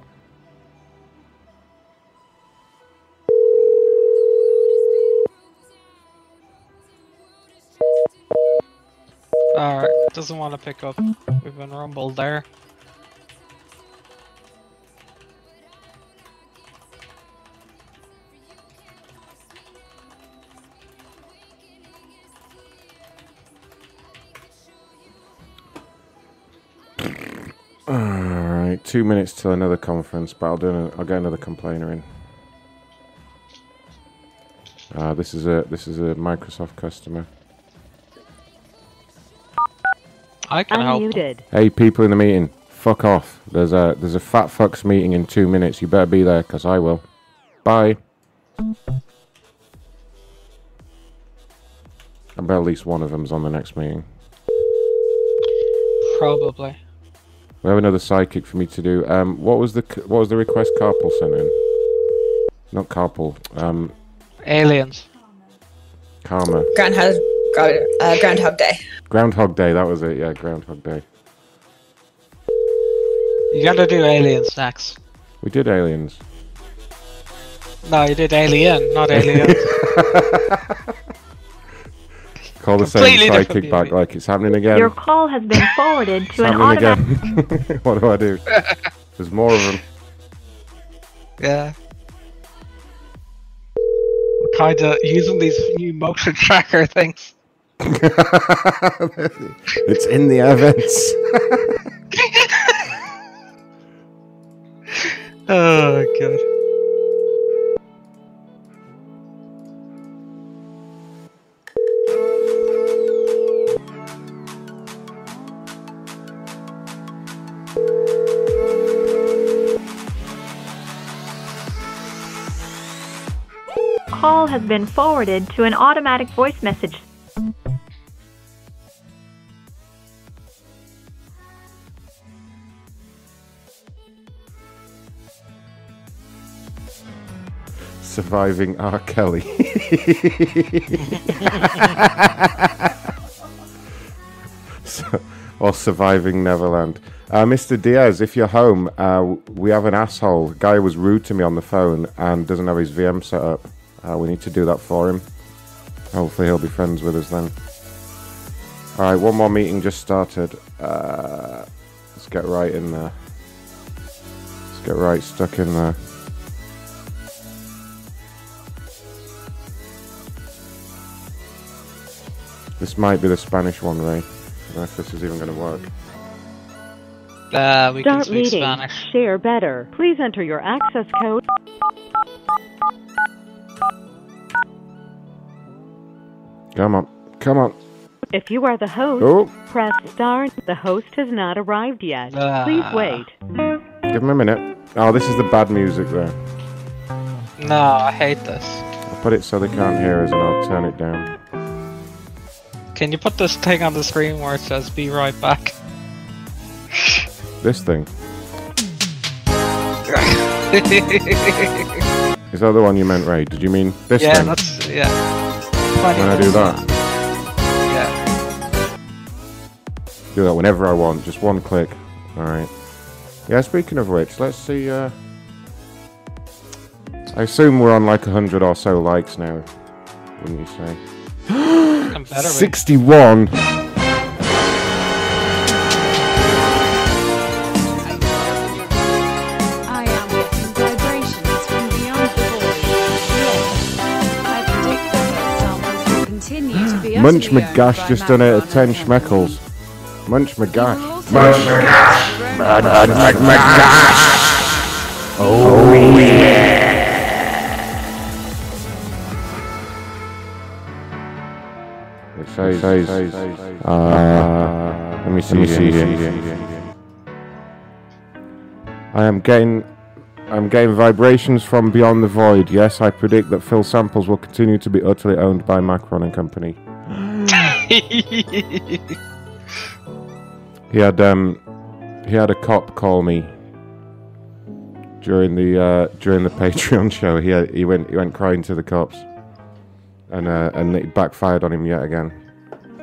Alright, doesn't want to pick up. We've been rumbled there. Alright, two minutes till another conference, but I'll do an, I'll get another complainer in. Uh, this is a this is a Microsoft customer. I can help. Unmuted. Hey, people in the meeting, fuck off. There's a there's a fat fucks meeting in two minutes. You better be there, cause I will. Bye. I bet at least one of them's on the next meeting. Probably. We have another psychic for me to do. Um, what was the what was the request Carpool sent in? Not Carpool. Um, Aliens. Karma. Groundhog, uh, Groundhog Day. Groundhog Day. That was it. Yeah, Groundhog Day. You gotta do aliens next. We did aliens. No, you did alien, not aliens. [LAUGHS] Call the same Completely different psychic back like it's happening again. Your call has been forwarded [LAUGHS] to an happening automatic. again. [LAUGHS] what do I do? There's more of them. yeah. We're kinda using these new motion [LAUGHS] tracker things. it's in the events. oh god. Call has been forwarded to an automatic voice message. Surviving R. Kelly. [LAUGHS] or surviving Neverland. Uh, Mr. Diaz, if you're home, uh, we have an asshole. Guy was rude to me on the phone and doesn't have his VM set up. Uh, we need to do that for him. Hopefully, he'll be friends with us then. All right, one more meeting just started. Uh, let's get right in there. Let's get right stuck in there. This might be the Spanish one, Ray. I don't know if this is even going to work. Uh, we can Start speak meeting. Spanish. Share better. Please enter your access code. Come on, come on. If you are the host, Oh. press star. The host has not arrived yet. Please Ah. wait. Give him a minute. Oh, this is the bad music there. No, I hate this. I'll put it so they can't hear us and I'll turn it down. Can you put this thing on the screen where it says "Be right back"? This thing. [LAUGHS] Is that the one you meant, Ray? Did you mean this one? yeah, thing? that's yeah. Funny When I do that? Yeah. Do that whenever I want. Just one click. Alright. Yeah, speaking of which, let's see. Uh, I assume we're on like a hundred or so likes now. Wouldn't you say? [GASPS] I'm better with- Munch McGash by just Mac donated 10 schmeckles. Munch McGash. Munch McGash. Munch McGash. Oh, yeah. It says, uh, let me see, let me see here. I am getting, I'm getting vibrations from beyond the void. Yes, I predict that Phil Samples will continue to be utterly owned by Macron and Company. He had um, he had a cop call me during the uh, during the [LAUGHS] Patreon show. He had, he went he went crying to the cops, and uh, and it backfired on him yet again.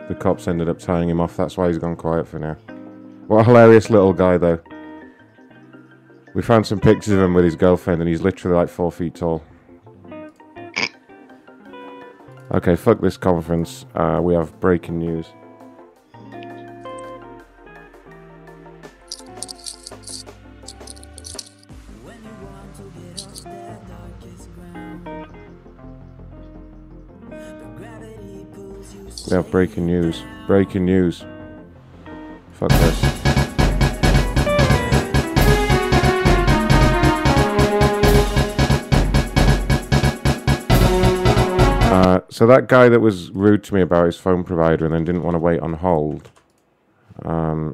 The cops ended up tying him off. That's why he's gone quiet for now. What a hilarious little guy though. We found some pictures of him with his girlfriend, and he's literally like four feet tall. Okay, fuck this conference. Uh, we have breaking news. We have breaking news. Breaking news. Fuck this. Uh, so that guy that was rude to me about his phone provider and then didn't want to wait on hold. Um,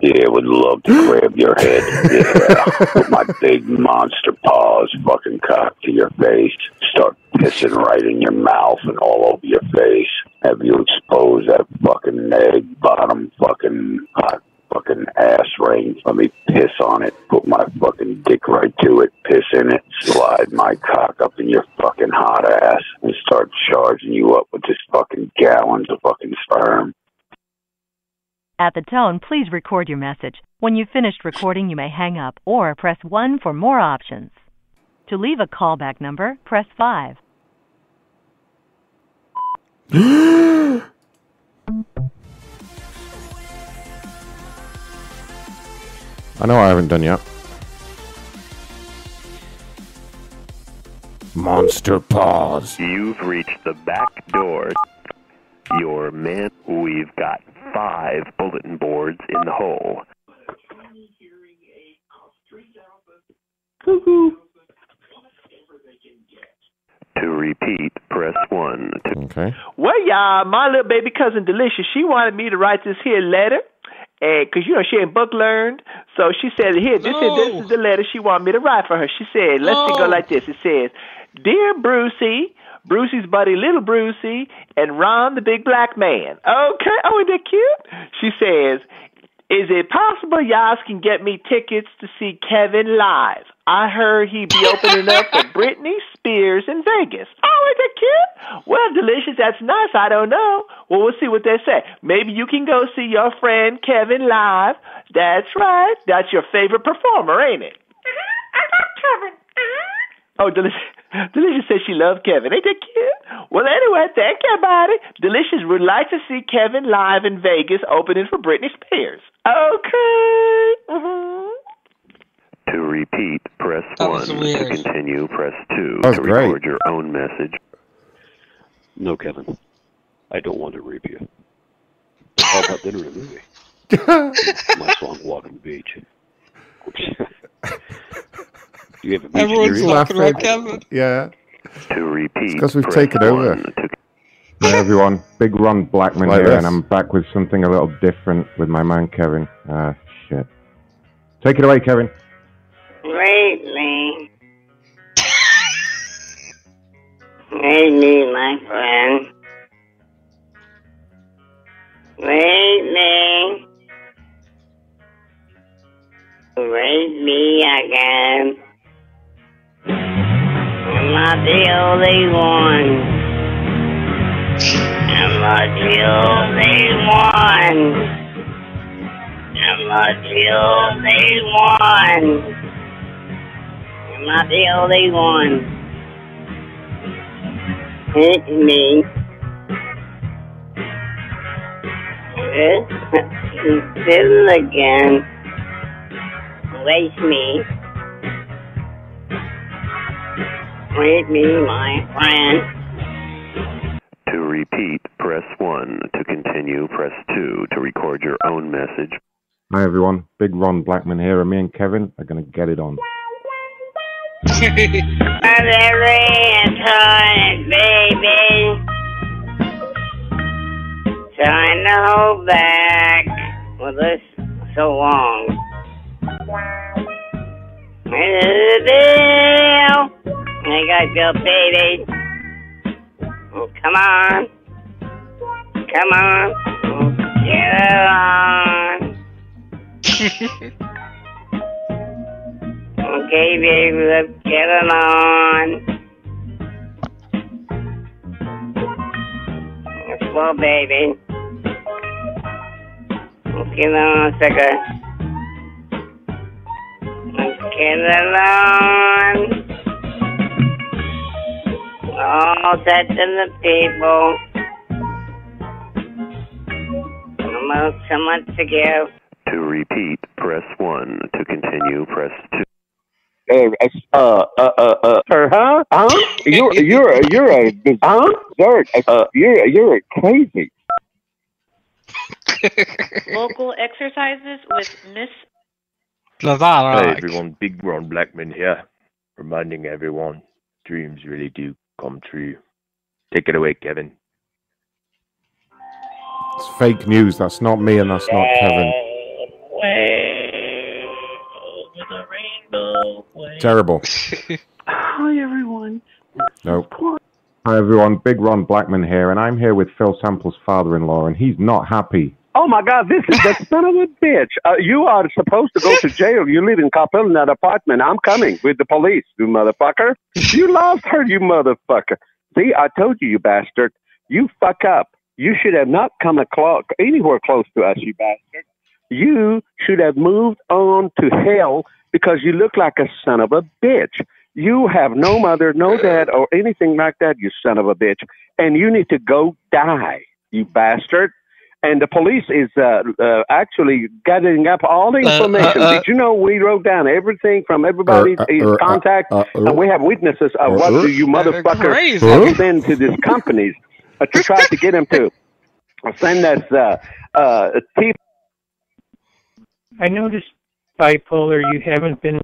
Yeah, would love to grab your head. Yeah, put my [LAUGHS] big monster paws, fucking cock to your face. Start pissing right in your mouth and all over your face. Have you expose that fucking egg bottom fucking hot fucking ass ring? Let me piss on it. Put my fucking dick right to it. Piss in it. Slide my cock up in your fucking hot ass and start charging you up with just fucking gallons of fucking sperm. At the tone, please record your message. When you've finished recording, you may hang up or press 1 for more options. To leave a callback number, press 5. [GASPS] [GASPS] [GASPS] I know I haven't done yet. Monster paws. You've reached the back door. Your man, we've got five bulletin boards in the hole. Cuckoo. To repeat, press 1. To Okay. Well, y'all, my little baby cousin Delicious, she wanted me to write this here letter, and cause you know she ain't book learned, so she said, "Here, this is this is the letter she want me to write for her." She said, "Let's see, go like this." It says, "Dear Brucey, Brucey's buddy, little Brucey, and Ron, the big black man." Okay, oh, isn't that cute? She says, "Is it possible y'all can get me tickets to see Kevin live? I heard he'd be opening up for [LAUGHS] Britney Spears in Vegas. Oh, isn't that cute? Well, delicious. That's nice. I don't know. Well, we'll see what they say. Maybe you can go see your friend Kevin live. That's right. That's your favorite performer, ain't it? I love Kevin. Oh, delicious. [LAUGHS] Delicious says she loves Kevin. Ain't that cute? Well, anyway, thank you, buddy. Delicious would like to see Kevin live in Vegas opening for Britney Spears. Okay. Mhm. To repeat, press That 1. To continue, press 2. That was to great. record your own message. No, Kevin. I don't want to rape you. [LAUGHS] How about dinner and a movie? [LAUGHS] My song, Walk on the Beach. Do [LAUGHS] you have a beach Everyone's laughing, you? laughing. Yeah. To repeat, Because we've press taken over. To Hey everyone, Big Ron Blackman Like here, this. and I'm back with something a little different with my man Kevin. Ah, shit. Take it away, Kevin. Rape me, my friend. Rape me again. I'm not the only one. I'm not the only one. I'm not the only one. I'm not the only one. Hit me. Fiddle again. Waste me. Wait me, my friend. To repeat, press 1. To continue, press 2. To record your own message. Hi everyone, Big Ron Blackman here, and me and Kevin are gonna get it on. [LAUGHS] Every time, baby. Trying to hold back. Well, this so long. Bill. I got your baby. Oh, come on. Come on. Oh, Get on. [LAUGHS] Okay, baby, let's get it on. Let's baby. On a second. It on. All set to the people. Almost so much to give. To repeat, press 1. To continue, press 2. Uh, uh, uh, uh, uh, sir, huh? Huh? You're, you're, you're a, huh? Sir, uh, you're, you're crazy. Local exercises with Miss Hey everyone, Big Ron Blackman here, reminding everyone dreams really do come true. Take it away, Kevin. It's fake news. That's not me, and that's not Kevin. Terrible. [LAUGHS] Hi, everyone. Nope. Hi everyone, Big Ron Blackman here, and I'm here with Phil Sample's father-in-law, and he's not happy. Oh my God, this is the son of a bitch. Uh, you are supposed to go to jail. You live in Coppell in that apartment. I'm coming with the police, you motherfucker. You lost her, you motherfucker. See, I told you, you bastard. You fuck up. You should have not come a clo- anywhere close to us, you bastard. You should have moved on to hell because you look like a son of a bitch. You have no mother, no dad, or anything like that, you son of a bitch. And you need to go die, you bastard. And the police is uh, uh, actually gathering up all the Uh, uh, information. uh, Did you know we wrote down everything from everybody's Uh, uh, uh, contact, uh, uh, and we have witnesses of uh, what uh, do you motherfuckers crazy. have sent to these companies uh, to try to get them to send us uh, uh, people. I noticed bipolar. You haven't been.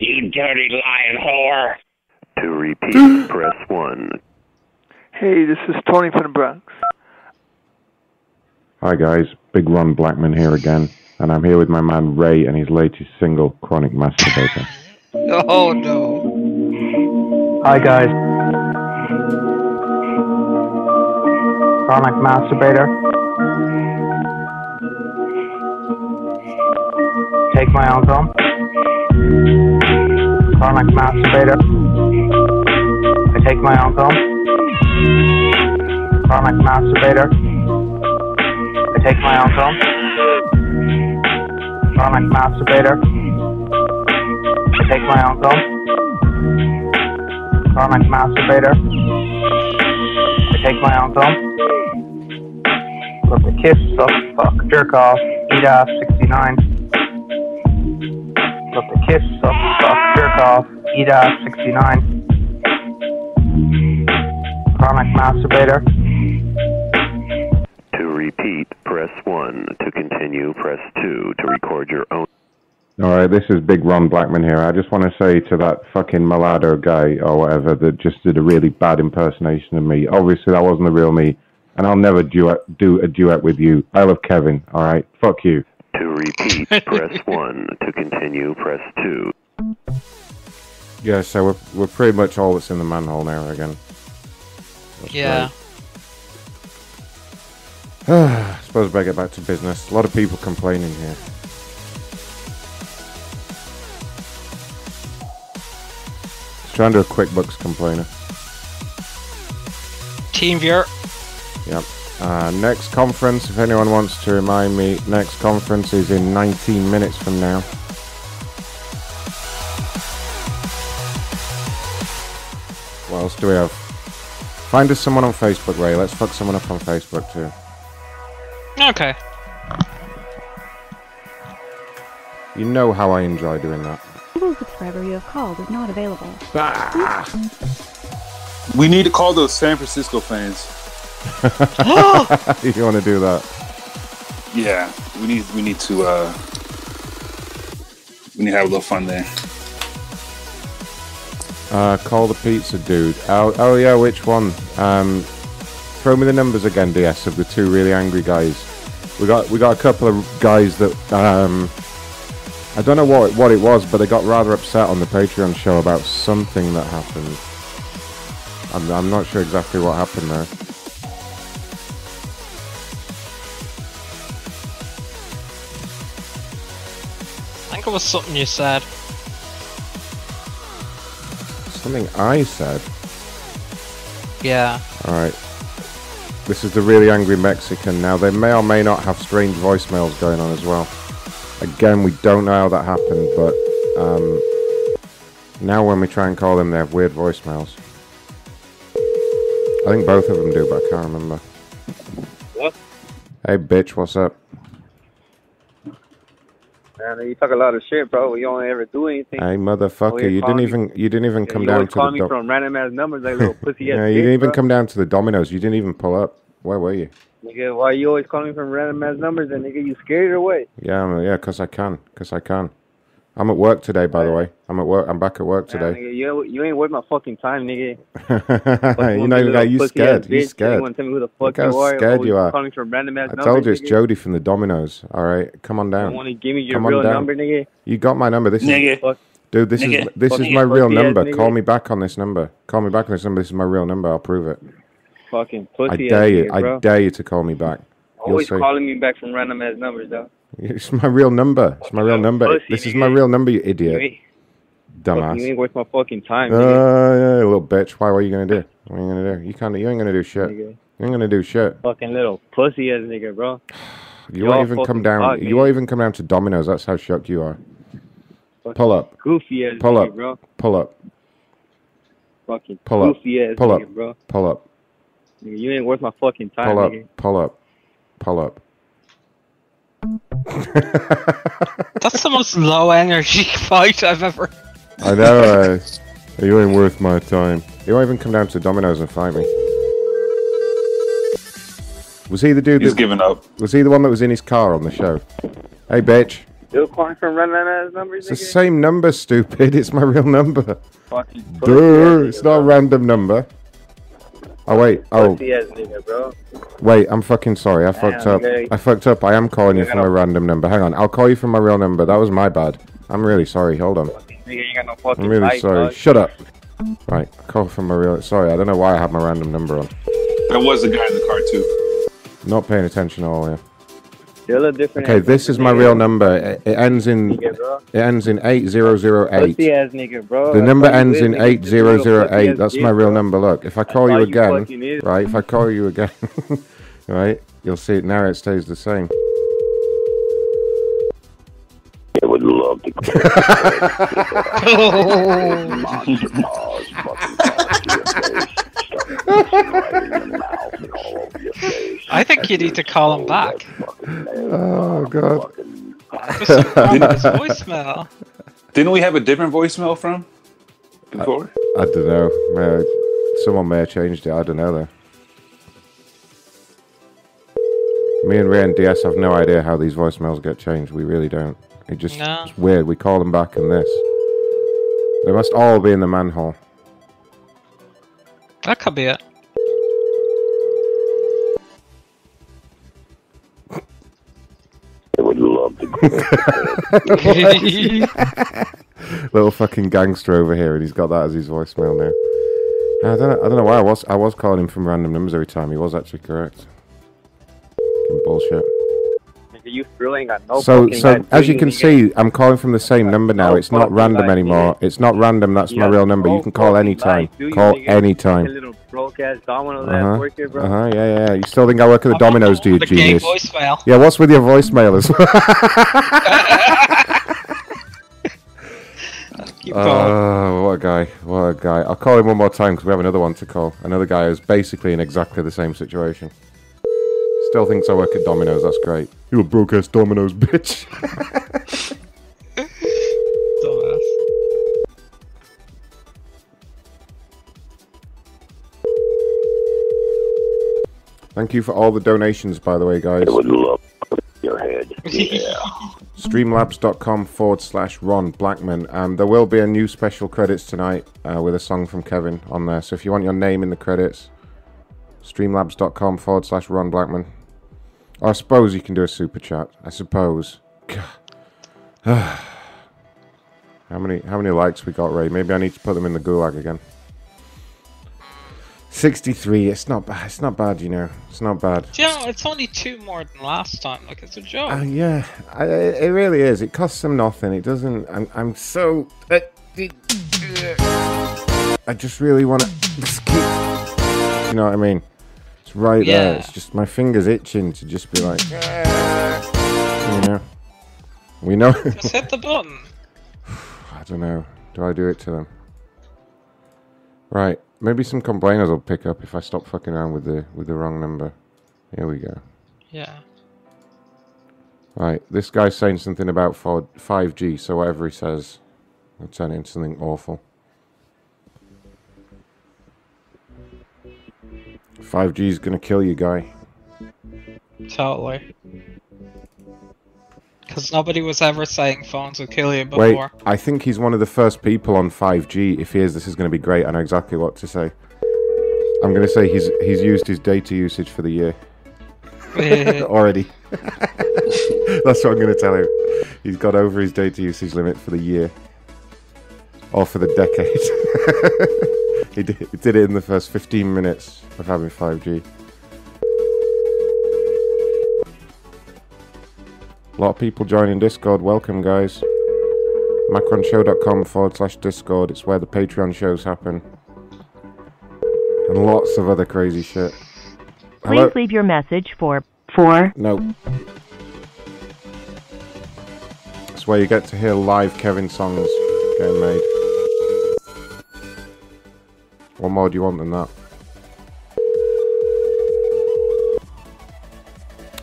You dirty lying whore. To repeat, [GASPS] press 1. Hey, this is Tony from the Bronx. Hi guys, Big Ron Blackman here again, and I'm here with my man Ray and his latest single, Chronic Masturbator. [LAUGHS] Oh no. Hi guys. Chronic masturbator. Take my own home. Chronic masturbator. I take my own home. Chronic masturbator. I take my own film. Chronic masturbator. I take my own film. Chronic masturbator. I take my own film. Look at kiss, suck, fuck, jerk off, eat ass, 69. Look at kiss, suck, fuck, jerk off, eat ass, 69. Chronic masturbator. To repeat, press 1. To continue, press 2. To record your own. All right, this is Big Ron Blackman here. I just want to say to that fucking Malado guy or whatever that just did a really bad impersonation of me. Obviously, that wasn't the real me, and I'll never duet, do a duet with you. I love Kevin. All right, fuck you. To repeat, [LAUGHS] press 1. To continue, press 2. Yeah, so we're we're pretty much all that's in the manhole now again. That's Yeah. great. [SIGHS] I suppose I better get back to business. A lot of people complaining here. Let's try and do a QuickBooks complainer. Team viewer. Yep. Uh, next conference, if anyone wants to remind me, next conference is in 19 minutes from now. What else do we have? Find us someone on Facebook, Ray. Let's fuck someone up on Facebook too. Okay. You know how I enjoy doing that. Single subscriber you have called is not available. We need to call those San Francisco fans. [LAUGHS] you want to do that? Yeah, we need we need to uh we need to have a little fun there. Uh, call the pizza dude. Oh, oh yeah, which one? Um, throw me the numbers again, DS, of the two really angry guys. We got we got a couple of guys that um, I don't know what what it was, but they got rather upset on the Patreon show about something that happened. I'm I'm not sure exactly what happened there. Think it was something you said. Something I said. Yeah. All right. This is the really angry Mexican. Now they may or may not have strange voicemails going on as well. Again, we don't know how that happened, but um, now when we try and call them, they have weird voicemails. I think both of them do, but I can't remember. What? Hey, bitch, what's up? Man, you talk a lot of shit, bro. You don't ever do anything. Hey, motherfucker, oh, you didn't me- even you didn't even Yeah, come down to call the. me from random ass numbers like little pussy [LAUGHS] ass yeah, you didn't even bro. come down to the Domino's. You didn't even pull up. Where were you? Nigga, why you always calling me from random ass numbers? And nigga, you scared or what? Yeah, I'm, yeah, cause I can, cause I can. I'm at work today, by the way. I'm at work. I'm back at work Man, today. nigga, you, you ain't worth my fucking time, nigga. you know, like, you scared. You You scared. want to tell me who the fuck Look how you are? scared you are. Calling from random ass I numbers. told you it's nigga. Jody from the Domino's. All right, come on down. You down. want to give me your Come real down. number, nigga? You got my number. This Nigga. is dude. This Nigga. is this Fuck is my real Pussy ass number. Call me back on this number. Call me back on this number. This is my real number. I'll prove it. Fucking I dare ass you. nigga, I dare you to call me back. Always calling me back from random ass numbers, though. It's my real number. It's my real number. pussy, This is my real number, you idiot. You Dumbass. you ain't worth my fucking time, Uh, yeah, little bitch. Why? What are you gonna do? What are you gonna do? You can't. You ain't gonna do shit. You ain't gonna do shit. Fucking little pussy ass nigga, bro. You Y'all won't even come down. dog, you won't even come down to Domino's. That's how shocked you are. Pull up. Goofy ass Pull nigga, up. bro. Pull up. Fucking Pull up. goofy ass Pull nigga, up. bro. Pull up. Nigga, you ain't worth my fucking time, Pull up. nigga. Pull up. Pull up. [LAUGHS] That's the most low energy [LAUGHS] fight I've ever. I know. Uh, you ain't worth my time. You won't even come down to Domino's and fight me. Was he the dude He's that giving up. was he the one that was in his car on the show? Hey, bitch. Still calling from random ass numbers, It's the same number, stupid. It's my real number. Fucking pussy Duh, it's not a random number. Oh wait, oh nigga, bro. wait, I'm fucking sorry. I fucked up. nigga. I fucked up. I am calling you You're from a random number. Hang on, I'll call you from my real number. That was my bad. I'm really sorry. Hold on. Nigga ain't got no I'm really life, sorry. dog. Shut up. Right, call from my real. Sorry, I don't know why I had my random number on. That was the guy in the car too. Not paying attention at all. Yeah. Still a different. Okay, this is my real number. It, it ends in Nigga, it ends in eight zero zero eight. Ass nigga, bro. The That's number ends in nigga. eight Just a zero little zero pussy eight. ass That's my real number. Look, if I call you you again, fucking right? If I call you again, [LAUGHS] right, you'll see it now. It stays the same. I would love to. [LAUGHS] Monster paws, [LAUGHS] oh fucking I think you need to call him back. Oh god. Listen from his voicemail. Didn't we have a different voicemail from before? I don't know. Uh, someone may have changed it. I don't know though. Me and Ray and DS have no idea how these voicemails get changed. We really don't. It just No. it's weird. We call them back in this. They must all be in the manhole. That could be it. I would love to. [LAUGHS] Little fucking gangster over here, and he's got that as his voicemail now. I don't know. I don't know why I was. I was calling him from random numbers every time. He was actually correct. Fucking bullshit. Nigga, you really ain't got no so, so as you can nigga. see, I'm calling from the same number now. no It's not random idea. anymore. It's not random. That's my real number. You can call fucking anytime. life, do you, Call nigga? Like anytime. little broke ass domino Uh that huh. work here, bro. Uh huh. Yeah, yeah. You still think I work at the Domino's, do you, the gay genius? voicemail. Yeah. What's with your voicemail as well? [LAUGHS] Keep. Oh, what a guy! What a guy! I'll call him one more time because we have another one to call. Another guy who's basically in exactly the same situation. Still thinks I work at Domino's. That's great. You a broke ass Domino's bitch. [LAUGHS] Dumbass. Thank you for all the donations, by the way, guys. I would love your head. [LAUGHS] Yeah. Streamlabs.com forward slash Ron Blackman. Um, there will be a new special credits tonight uh, with a song from Kevin on there. So if you want your name in the credits, streamlabs.com forward slash Ron Blackman. I suppose you can do a super chat. I suppose. God. [SIGHS] how many how many likes we got, Ray? Maybe I need to put them in the gulag again. 63. It's not bad. It's not bad, you know. It's not bad. Do you know, it's only two more than last time. Like, it's a joke. Uh, yeah, I, it really is. It costs them nothing. It doesn't. I'm, I'm so. uh, I just really want to. You know what I mean? Right there. It's just my fingers itching to just be like. You know. We know. [LAUGHS] Just hit the button. [SIGHS] I don't know. Do I do it to them? Right. Maybe some complainers will pick up if I stop fucking around with the with the wrong number. Here we go. Yeah. Right, this guy's saying something about 4, 5G, so whatever he says, I'll turn into something awful. 5G is gonna kill you, guy. Totally. Because nobody was ever saying phones will kill you before. Wait, I think he's one of the first people on 5G. If he is, this is going to be great. I know exactly what to say. I'm going to say he's he's used his data usage for the year [LAUGHS] already. [LAUGHS] That's what I'm going to tell him. He's got over his data usage limit for the year, or for the decade. [LAUGHS] he, did, he did it in the first 15 minutes of having 5G. A lot of people joining Discord. Welcome, guys. Macronshow.com forward slash Discord. It's where the Patreon shows happen. And lots of other crazy shit. Hello? Please leave your message for four. No. It's where you get to hear live Kevin songs getting made. What more do you want than that?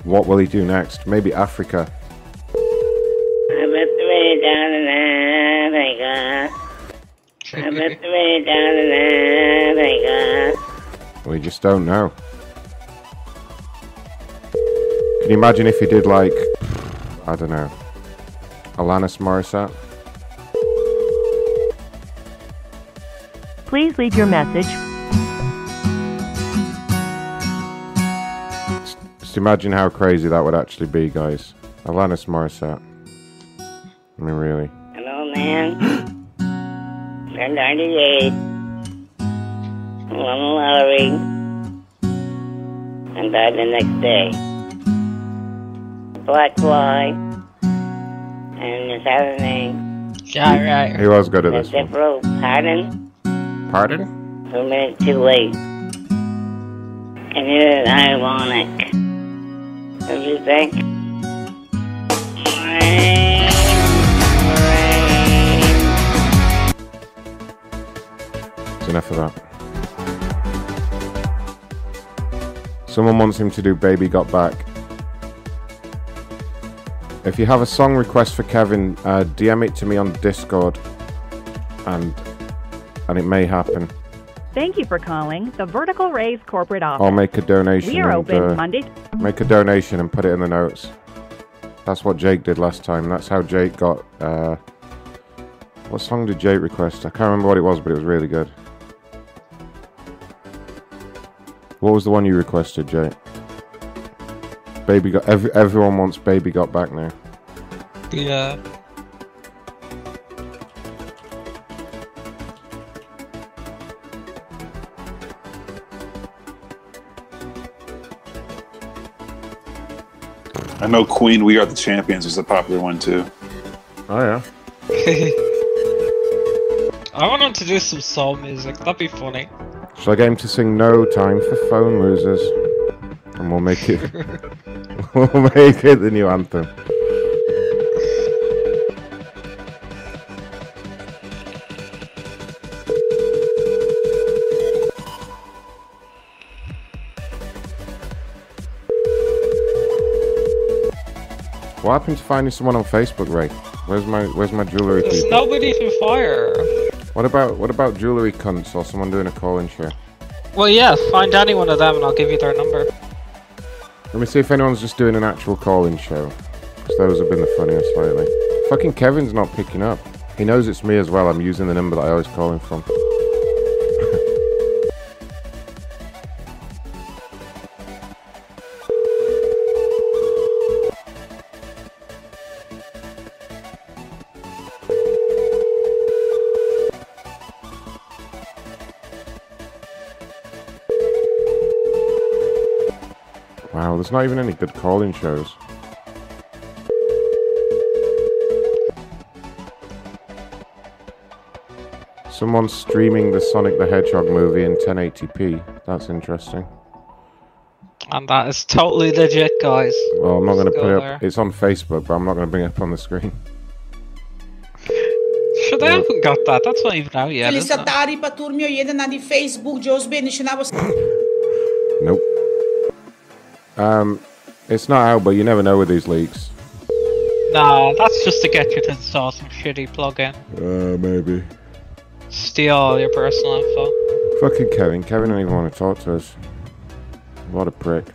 What will he do next? Maybe Africa. I the way down in Africa. I the way down in Africa. We just don't know. Can you imagine if he did like, I don't know, Alanis Morissette? Please leave your message. Just imagine how crazy that would actually be, guys. Alanis Morissette. I mean, really. Hello, man. [GASPS] I'm 98. Won the lottery. And died the next day. black fly. And his other name. Yeah, right. He was good at this That's one. it, bro. Pardon? Pardon? A minute too late. And it is ironic. Don't you think? It's enough of that. Someone wants him to do Baby Got Back. If you have a song request for Kevin, uh, DM it to me on Discord, and and it may happen. Thank you for calling the Vertical Raise corporate office. I'll make a donation. We are and, open uh, Monday. Make a donation and put it in the notes. That's what Jake did last time. That's how Jake got. Uh, what song did Jake request? I can't remember what it was, but it was really good. What was the one you requested, Jake? Baby got. Every, everyone wants Baby Got Back now. Yeah. I know Queen We Are the Champions was a popular one too. Oh yeah. [LAUGHS] I want him to do some soul music. That'd be funny. Shall I get him to sing No Time for Phone Losers? And we'll make it. [LAUGHS] [LAUGHS] we'll make it the new anthem. What happened to finding someone on Facebook, Ray? Where's my Where's my jewelry There's people? nobody to fire. What about what about jewelry cunts or someone doing a call-in show? Well, yeah, find any one of them and I'll give you their number. Let me see if anyone's just doing an actual call-in show. 'Cause those have been the funniest lately. Fucking Kevin's not picking up. He knows it's me as well. I'm using the number that I always call him from. There's not even any good call-in shows. Someone's streaming the Sonic the Hedgehog movie in 1080p. That's interesting. And that is totally legit, guys. Well, I'm not going to put go it there. up. It's on Facebook, but I'm not going to bring it up on the screen. Sure, they uh, haven't got that. That's not even out yet, is it? Felicitări pe turmio jeden na di Facebook, Joe's Business, and I was Nope. Um, it's not out, but you never know with these leaks. Nah, that's just to get you to install some shitty plugin. Uh, maybe. Steal all your personal info. Fucking Kevin. Kevin don't even want to talk to us. What a prick.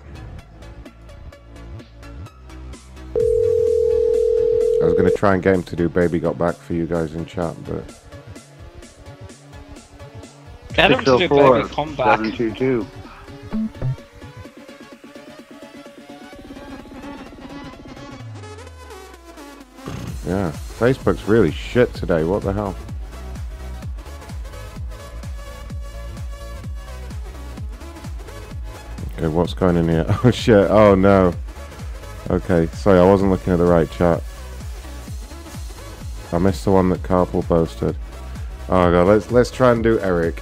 I was going to try and get him to do Baby Got Back for you guys in chat, but... Get him to do baby comeback. 722. Facebook's really shit today. What the hell? Okay, what's going in here? [LAUGHS] Oh shit! Oh no. Okay, sorry, I wasn't looking at the right chat. I missed the one that Carpel posted. Oh god, let's let's try and do Eric.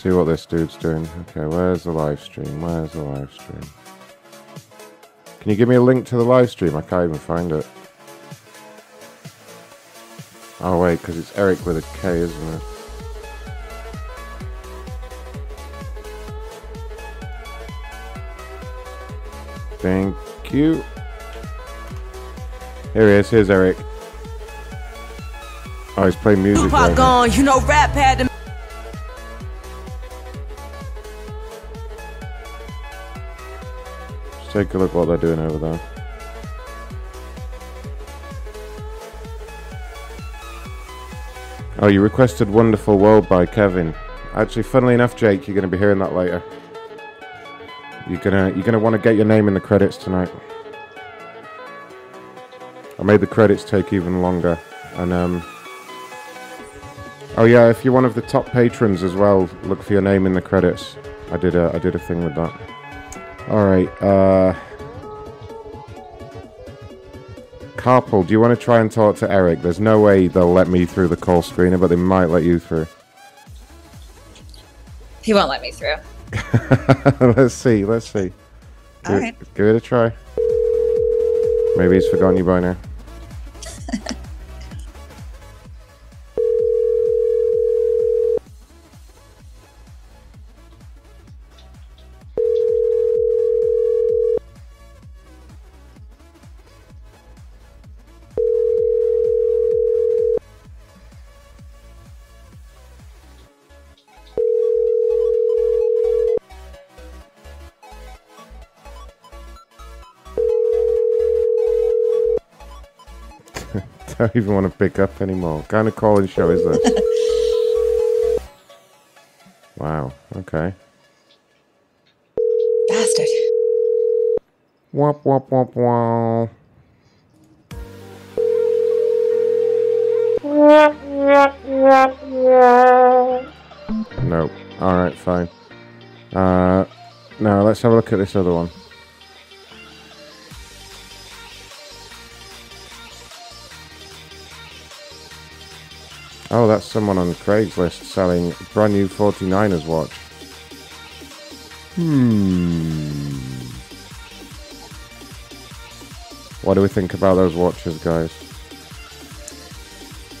See what this dude's doing. Okay, where's the live stream? Where's the live stream? Can you give me a link to the live stream? I can't even find it. Oh wait, because it's Eric with a K, isn't it? Thank you. Here he is. Here's Eric. Oh, he's playing music. Tupac gone, you know rap had to take a look what they're doing over there. Oh, you requested Wonderful World by Kevin. Actually, funnily enough, Jake, you're going to be hearing that later. You're gonna you're gonna want to get your name in the credits tonight. I made the credits take even longer. And um, oh yeah, if you're one of the top patrons as well, look for your name in the credits. I did a I did a thing with that. All right. Uh, Carpel, do you want to try and talk to Eric? There's no way they'll let me through the call screener, but they might let you through. He won't let me through. [LAUGHS] let's see. Let's see. All give, right. give it a try. Maybe he's forgotten you by now. Don't even want to pick up anymore. What kind of calling show is this? [LAUGHS] wow. Okay. Bastard. Womp womp womp womp. Nope. Alright, fine. Uh, now let's have a look at this other one. Oh, that's someone on Craigslist selling a brand new 49ers watch. Hmm. What do we think about those watches, guys?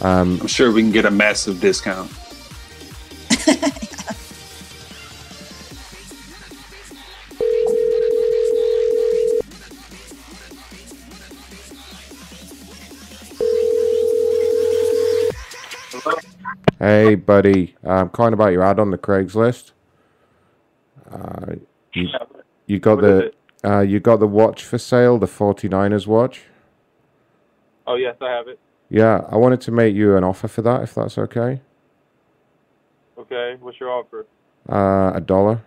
Um, I'm sure we can get a massive discount. [LAUGHS] Hey, buddy. I'm calling about your ad on the Craigslist. Uh, you, you got the uh, you got the watch for sale, the 49ers watch. Oh yes, I have it. Yeah, I wanted to make you an offer for that, if that's okay. Okay, what's your offer? Uh, a dollar.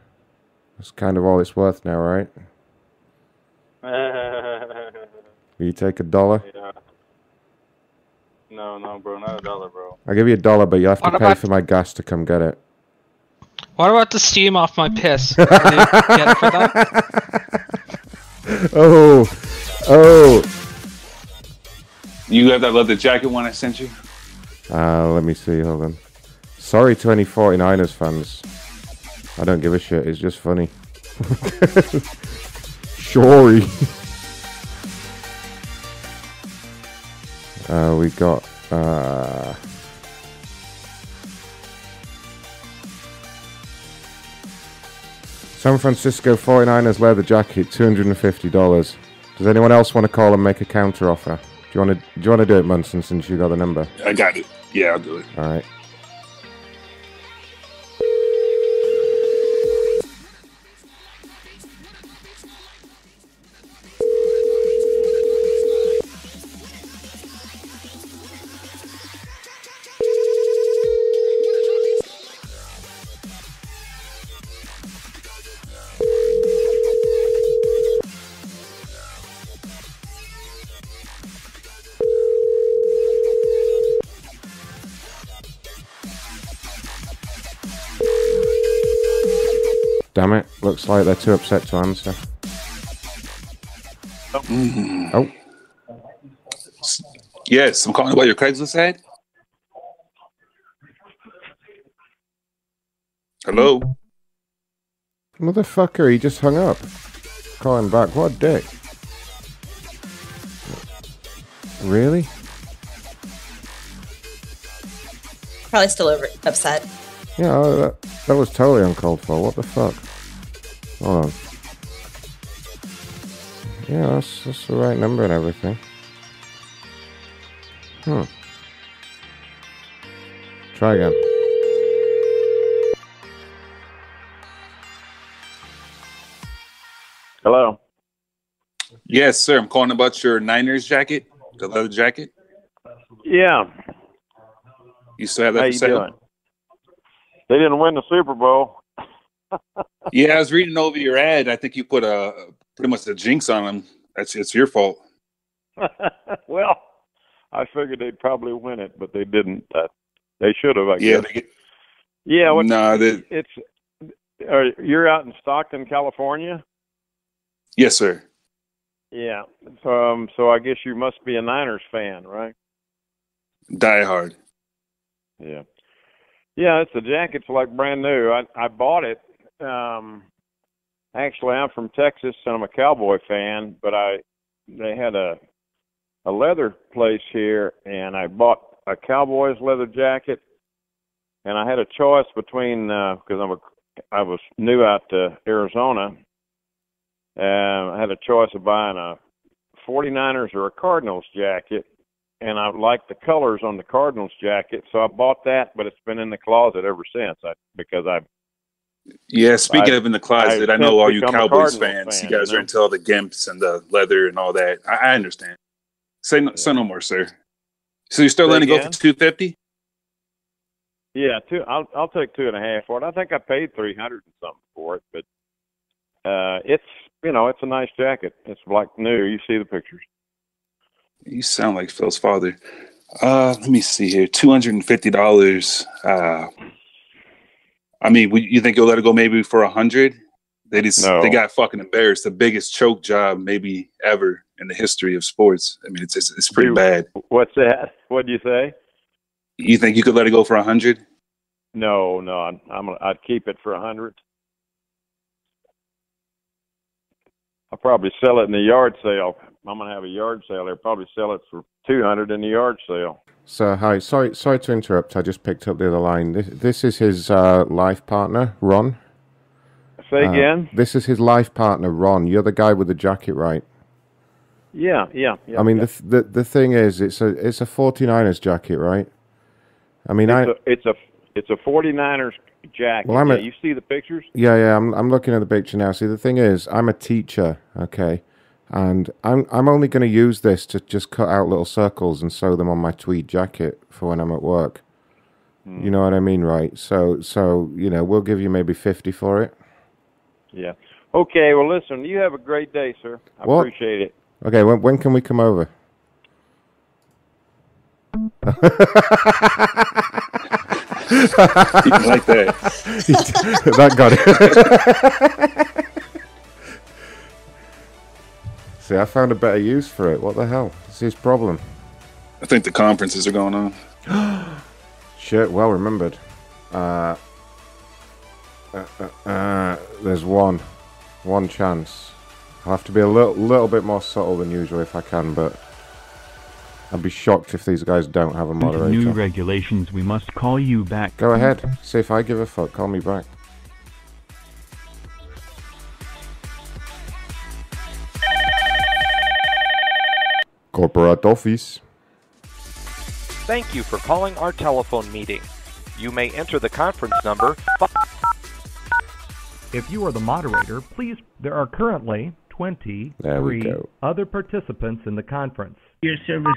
That's kind of all it's worth now, right? [LAUGHS] Will you take a dollar? yeah. No, no, bro, not a dollar, bro. I'll give you a dollar, but you have to What pay for my gas to come get it. What about the steam off my piss? [LAUGHS] Will you get it for that? [LAUGHS] Oh, oh. You have that leather jacket one I sent you? Uh, let me see. Hold on. Sorry to any 49ers fans. I don't give a shit. It's just funny. [LAUGHS] Sorry. Uh, we got. Uh, San Francisco 49ers leather jacket, $250. Does anyone else want to call and make a counter offer? Do you want to do you want to do it, Munson, since you got the number? I got it. Yeah, I'll do it. All right. Looks like they're too upset to answer. Mm-hmm. Oh. Yes, I'm calling about your Craigslist ad. Hello. Motherfucker, he just hung up. Call him back. What a dick. Really? Probably still over upset. Yeah, that, that was totally uncalled for. What the fuck? Hold on. Yeah, that's, that's the right number and everything. Hmm. Try again. Hello. Yes, sir. I'm calling about your Niners jacket, the leather jacket. Yeah. You still have that How you sale? doing? They didn't win the Super Bowl. Yeah, I was reading over your ad. I think you put a pretty much a jinx on them. That's it's your fault. [LAUGHS] well, I figured they'd probably win it, but they didn't. Uh, they should have, I Yeah, guess. get- yeah, what, they- it's uh, you're out in Stockton, California. Yes, sir. Yeah. So, um, so I guess you must be a Niners fan, right? Die hard. Yeah. Yeah, it's the jacket's like brand new. I I bought it. Um actually I'm from Texas and I'm a cowboy fan, but I they had a a leather place here and I bought a cowboy's leather jacket and I had a choice between uh because I'm a I was new out to Arizona. Um I had a choice of buying a 49ers or a Cardinals jacket and I liked the colors on the Cardinals jacket, so I bought that, but it's been in the closet ever since. I because I Yeah, speaking I- of in the closet, I, I've know all you Cowboys fans. fan, you guys you are into all the gimps and the leather and all that. I, I understand. Say no, say no more, sir. So you're still letting it go for two fifty? yeah, two I'll I'll take two and a half for it. I think I paid three hundred and something for it, but uh it's you know, it's a nice jacket. It's like new. You see the pictures. You sound like Phil's father. Uh, let me see here. Two hundred and fifty dollars. Uh, I mean, you think you'll let it go maybe for a hundred? They just No. they got fucking embarrassed. The biggest choke job maybe ever in the history of sports. I mean, it's it's, it's pretty Dude. bad. What's that? What do you say? You think you could let it go for a hundred? No, no, I'm, I'm I'd keep it for a hundred. I'll probably sell it in the yard sale. I'm gonna have a yard sale. They'll probably sell it for two hundred in the yard sale. So hi, sorry, sorry to interrupt. I just picked up the other line. This, this is his uh, life partner, Ron. Say Uh, again? This is his life partner, Ron. You're the guy with the jacket, right? Yeah, yeah, yeah. I mean, yeah. the, th- the the thing is, it's a it's a 49ers jacket, right? I mean, I it's a it's a it's a 49ers jacket. Well, I'm yeah, a- you see the pictures? Yeah, yeah, I'm I'm looking at the picture now. See, the thing is, I'm a teacher, okay, and I'm I'm only going to use this to just cut out little circles and sew them on my tweed jacket for when I'm at work. You hmm. know what I mean, right? So so you know, we'll give you maybe fifty for it. Yeah. Okay. Well, listen. You have a great day, sir. I What? appreciate it. Okay, when when can we come over? [LAUGHS] like that. [LAUGHS] that got it. [LAUGHS] See, I found a better use for it. What the hell? It's his problem. I think the conferences are going on. [GASPS] Shit, well remembered. Uh, uh, uh, uh, there's one, one chance. I'll have to be a little, little bit more subtle than usual if I can, but I'd be shocked if these guys don't have a Due to moderator. new regulations, we must call you back. Go ahead. See if I give a fuck. Call me back. Corporate office. Thank you for calling our telephone meeting. You may enter the conference number. If you are the moderator, please. There are currently There 23 other participants in the conference. Your service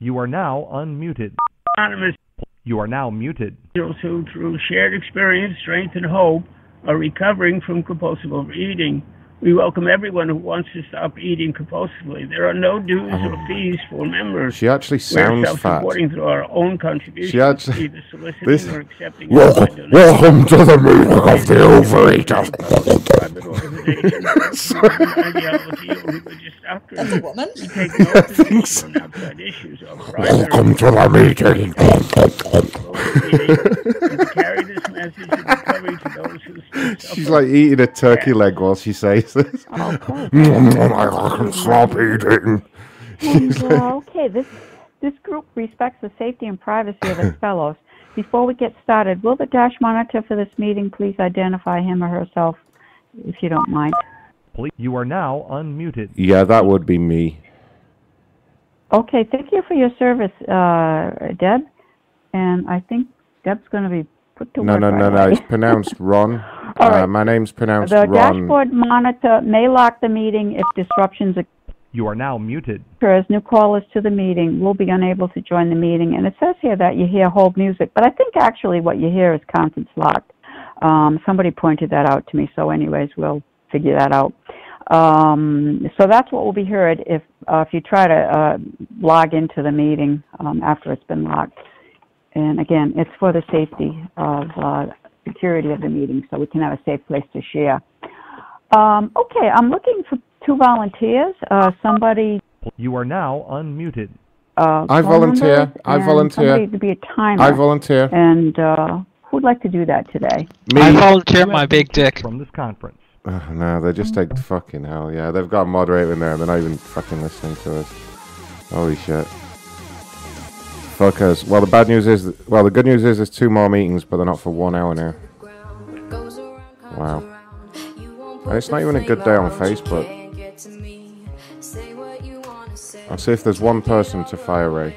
You are now unmuted. anonymous You are now muted. individuals who, through shared experience, strength, and hope, are recovering from compulsive overeating. We welcome everyone who wants to stop eating compulsively. There are no dues or oh. fees for members. She actually sounds We're fat. self-supporting through our own contributions, She actually- either soliciting this- or accepting Welcome, welcome to the meeting of the overeater. private organizations, ideology, or religious doctrine. That's a woman. We take no position on outside issues or private Welcome to the meeting. to carry this message of to those who [LAUGHS] She's like eating a turkey leg while she says this. Oh, [LAUGHS] mm, mm, mm, I can stop eating. [LAUGHS] well, okay, this this group respects the safety and privacy of its [LAUGHS] fellows. Before we get started, will the dash monitor for this meeting please identify him or herself, if you don't mind? Please. You are now unmuted. Yeah, that would be me. Okay, thank you for your service, uh, Deb. And I think Deb's going to be put to No, work. no, right no, no. It's pronounced [LAUGHS] Ron. All Uh, right. my name's pronounced The Ron. dashboard monitor may lock the meeting if disruptions occur. You are now muted. as new callers to the meeting will be unable to join the meeting. And it says here that you hear hold music, but I think actually what you hear is conference locked. Um, somebody pointed that out to me, so anyways, we'll figure that out. Um, so that's what will be heard if uh, if you try to uh, log into the meeting um, after it's been locked. And again, it's for the safety of uh, security of the meeting, so we can have a safe place to share. Um, okay, I'm looking for two volunteers. Uh, somebody. You are now unmuted. Uh, I volunteer. I volunteer. Somebody to be a timer. I volunteer. And uh, who'd like to do that today? Me. I volunteer my big dick. From this conference. Ugh, no, they just take fucking hell. Yeah, they've got a moderator in there and they're not even fucking listening to us. Holy shit. Fuckers. Well, the bad news is, well, the good news is there's two more meetings, but they're not for one hour now. Wow. And it's not even a good day on Facebook. I'll see if there's one person to fire Ray.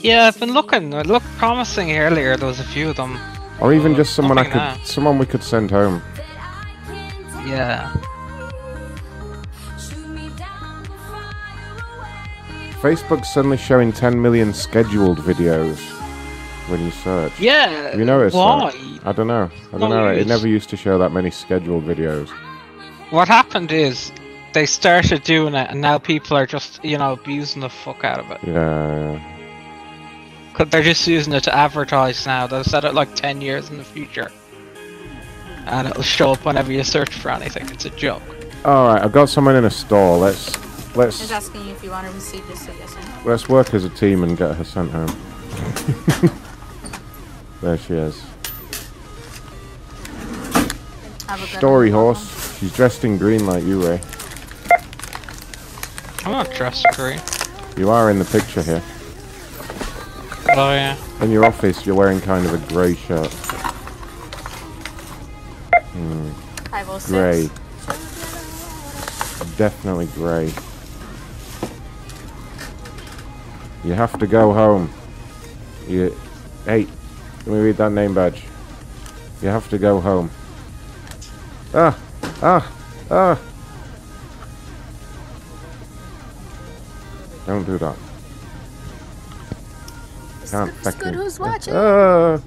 Yeah, I've been looking. It looked promising earlier. There was a few of them. Or even just someone I could, now. someone we could send home. Yeah. Facebook's suddenly showing 10 million scheduled videos when you search. Yeah, Have you noticed why? that? I don't know. I don't No, know. It never used to show that many scheduled videos. What happened is they started doing it, and now people are just you know abusing the fuck out of it. Yeah. Cause they're just using it to advertise now. They'll set it like ten years in the future, and it'll show up whenever you search for anything. It's a joke. All right, I've got someone in a store. Let's Just let's asking you if you want to receive this, so yes or no. let's work as a team and get her sent home. [LAUGHS] there she is. Have a good Story horse. She's dressed in green like you, Ray. I'm not dressed green. You are in the picture here. Oh yeah. In your office, you're wearing kind of a grey shirt. Hmm. 506. Grey. Definitely grey. You have to go home. You, hey, let me read that name badge. You have to go home. Ah, ah, ah. Don't do that. Can't who's watching. Ah.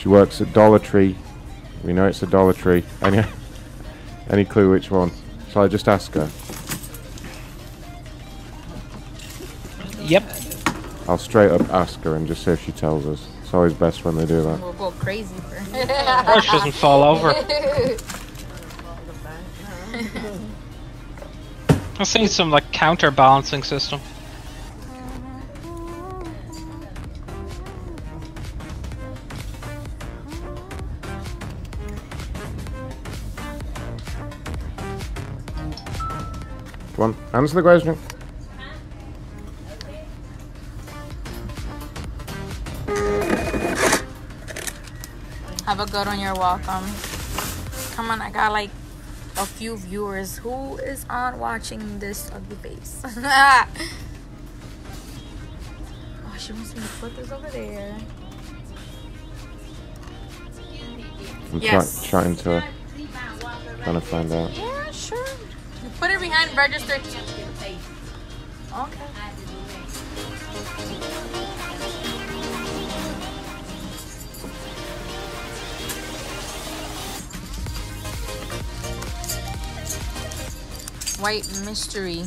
She works at Dollar Tree. We know it's a Dollar Tree. Any, [LAUGHS] any clue which one? Shall I just ask her? Yep. I'll straight up ask her and just see if she tells us. It's always best when they do that. We'll go crazy for Or she doesn't fall over. [LAUGHS] I've seen some like counterbalancing system. Come on, answer the question. Have a good one. You're welcome. Come on, I got like a few viewers. Who is on watching this ugly face? [LAUGHS] oh, she wants me to put this over there. I'm Yes. try- trying to trying to find out. Yeah, sure. You put it behind registered. Okay. White mystery.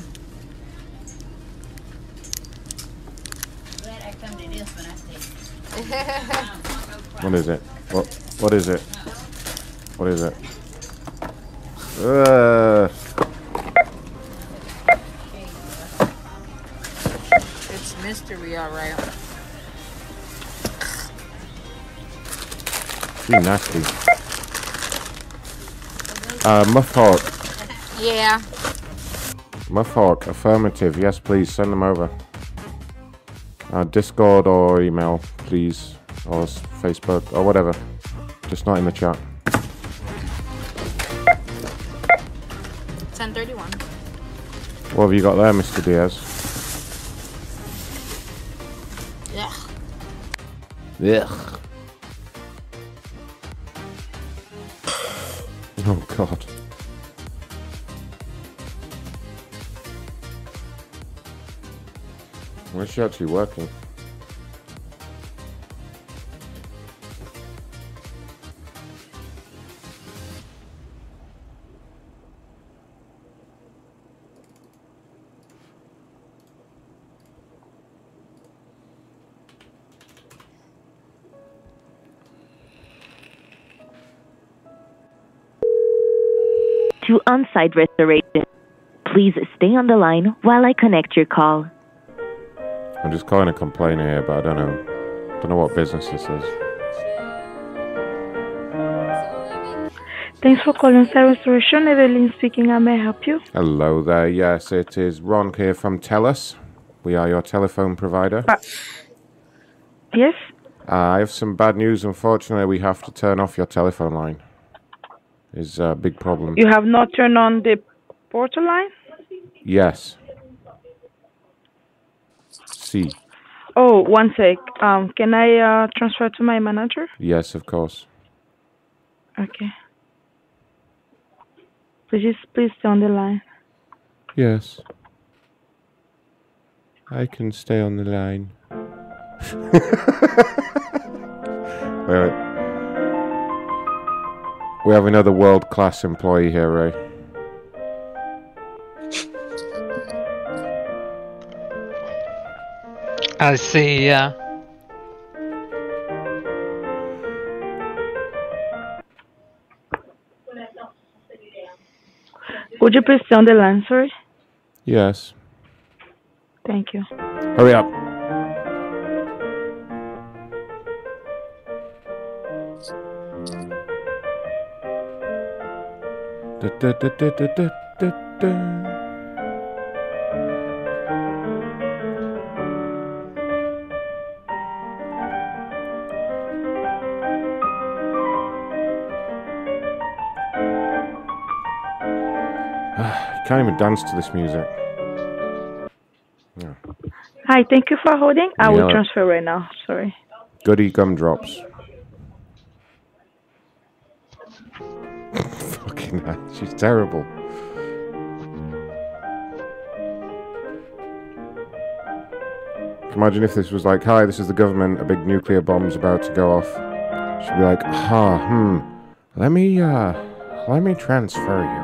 What is it? What what is it? What is it? Uh, it's mystery, alright. be nasty. Uh, Muffhawk. Yeah. Muffhawk, affirmative. Yes, please send them over. Uh, Discord or email, please, or Facebook or whatever. Just not in the chat. What have you got there, Mr. Diaz? Ugh. Ugh. [SIGHS] Oh, God. Where's she actually working? To on-site restoration, please stay on the line while I connect your call. I'm just calling a complainer here, but I don't know. Don't know what business this is. Thanks for calling Star Restoration. Evelyn speaking. How may I help you? Hello there. Yes, it is Ron here from TELUS. We are your telephone provider. Yes? Uh, I have some bad news. Unfortunately, we have to turn off your telephone line. Is a big problem. You have not turned on the portal line? Yes. See. Oh, one sec. Um, can I uh, transfer to my manager? Yes, of course. Okay. Please, please stay on the line. Yes. I can stay on the line. [LAUGHS] wait, wait. We have another world class employee here, Ray. I see, yeah. Would you please stay on the line, sorry? Yes. Thank you. Hurry up. Da, da, da, can't even dance to this music. Yeah. Hi, thank you for holding. I will transfer right now. Sorry. Goody gumdrops. [LAUGHS] Fucking hell, she's terrible. Imagine if this was like, hi, this is the government, a big nuclear bomb's about to go off. She'd be like, huh, hmm, let me, uh, let me transfer you.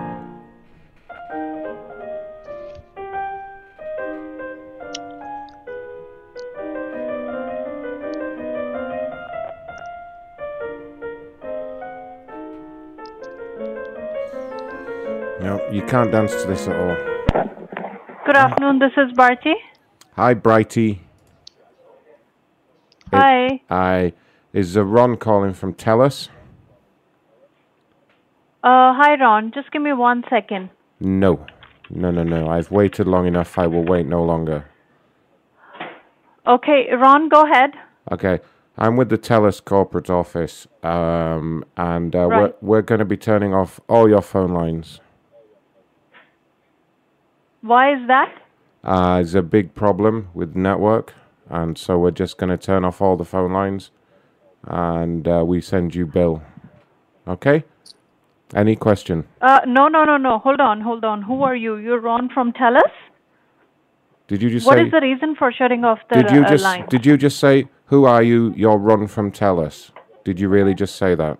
Can't dance to this at all. Good afternoon. This is Bharti. Hi, Brighty. Hi. Hi. Is uh, Ron calling from TELUS? Uh, hi, Ron. Just give me one second. No. No, no, no. I've waited long enough. I will wait no longer. Okay, Ron, go ahead. Okay. I'm with the TELUS corporate office, um, and uh, Right. we're, we're going to be turning off all your phone lines. Why is that? Uh, there's a big problem with network, and so we're just going to turn off all the phone lines, and uh, we send you bill. Okay? Any question? Uh, no, no, no, no. Hold on, hold on. Who are you? You're Ron from TELUS? Did you just What say? is the reason for shutting off the did you uh, just line? did you just say who are you? You're Ron from TELUS. Did you really just say that?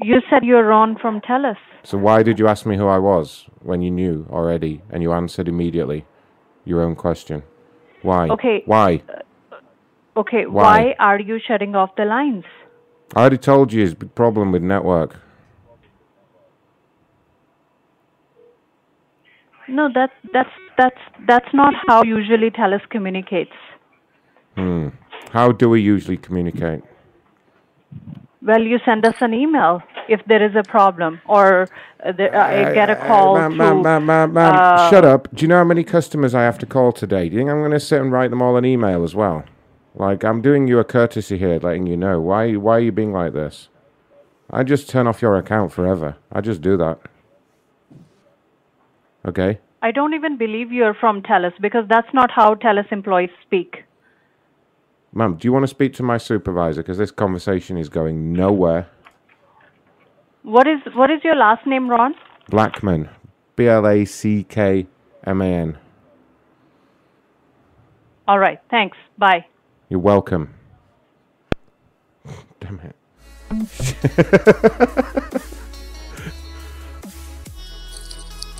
You said you're Ron from TELUS. So why did you ask me who I was when you knew already and you answered immediately your own question? Why? Okay. Why? Okay, Why? why are you shutting off the lines? I already told you it's a problem with network. No, that that's that's that's not how usually TELUS communicates. Hmm. How do we usually communicate? Well, you send us an email if there is a problem, or uh, there, uh, I get a call Ma'am, through. ma'am, ma'am, ma'am, ma'am, uh, shut up. Do you know how many customers I have to call today? Do you think I'm going to sit and write them all an email as well? Like, I'm doing you a courtesy here, letting you know. Why, why are you being like this? I just turn off your account forever. I just do that. Okay? I don't even believe you're from TELUS because that's not how TELUS employees speak. Ma'am, do you want to speak to my supervisor? Because this conversation is going nowhere. What is what is your last name, Ron? Blackman. B L A C K M A N. All right. Thanks. Bye. You're welcome. [LAUGHS] Damn it. [LAUGHS]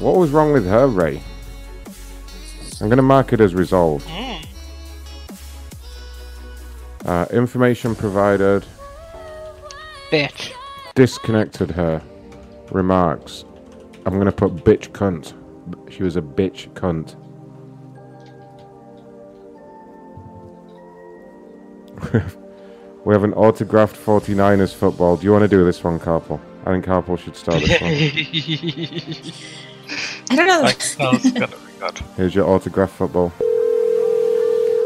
what was wrong with her, Ray? I'm going to mark it as resolved. Uh, information provided. Bitch. Disconnected her. Remarks. I'm going to put bitch cunt. She was a bitch cunt. [LAUGHS] we have an autographed 49ers football. Do you want to do this one, Carpel? I think Carpel should start this one. [LAUGHS] I don't know. Like, sounds gonna be good. Here's your autograph football.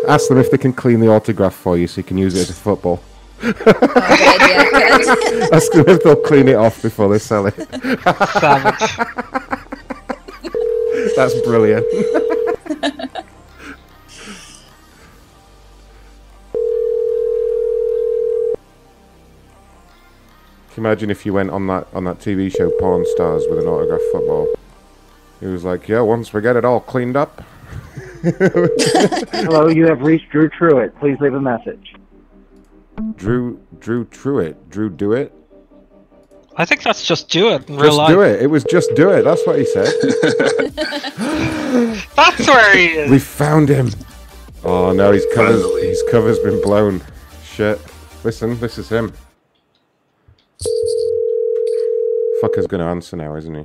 Ask them if they can clean the autograph for you so you can use it as a football. Ask them if they'll clean it off before they sell it. [LAUGHS] That's brilliant. Can you imagine if you went on that on that TV show Porn Stars with an autograph football? He was like, "Yeah, once we get it all cleaned up." [LAUGHS] Hello, you have reached Drew Truitt. Please leave a message. Drew Drew Truitt. Drew do it. I think that's just do it in real Just life. do it. It was just do it. That's what he said. [LAUGHS] That's where he is. we found him. Oh no, his cover's his cover's been blown. Shit. Listen, this is him. Fucker's gonna answer now, isn't he?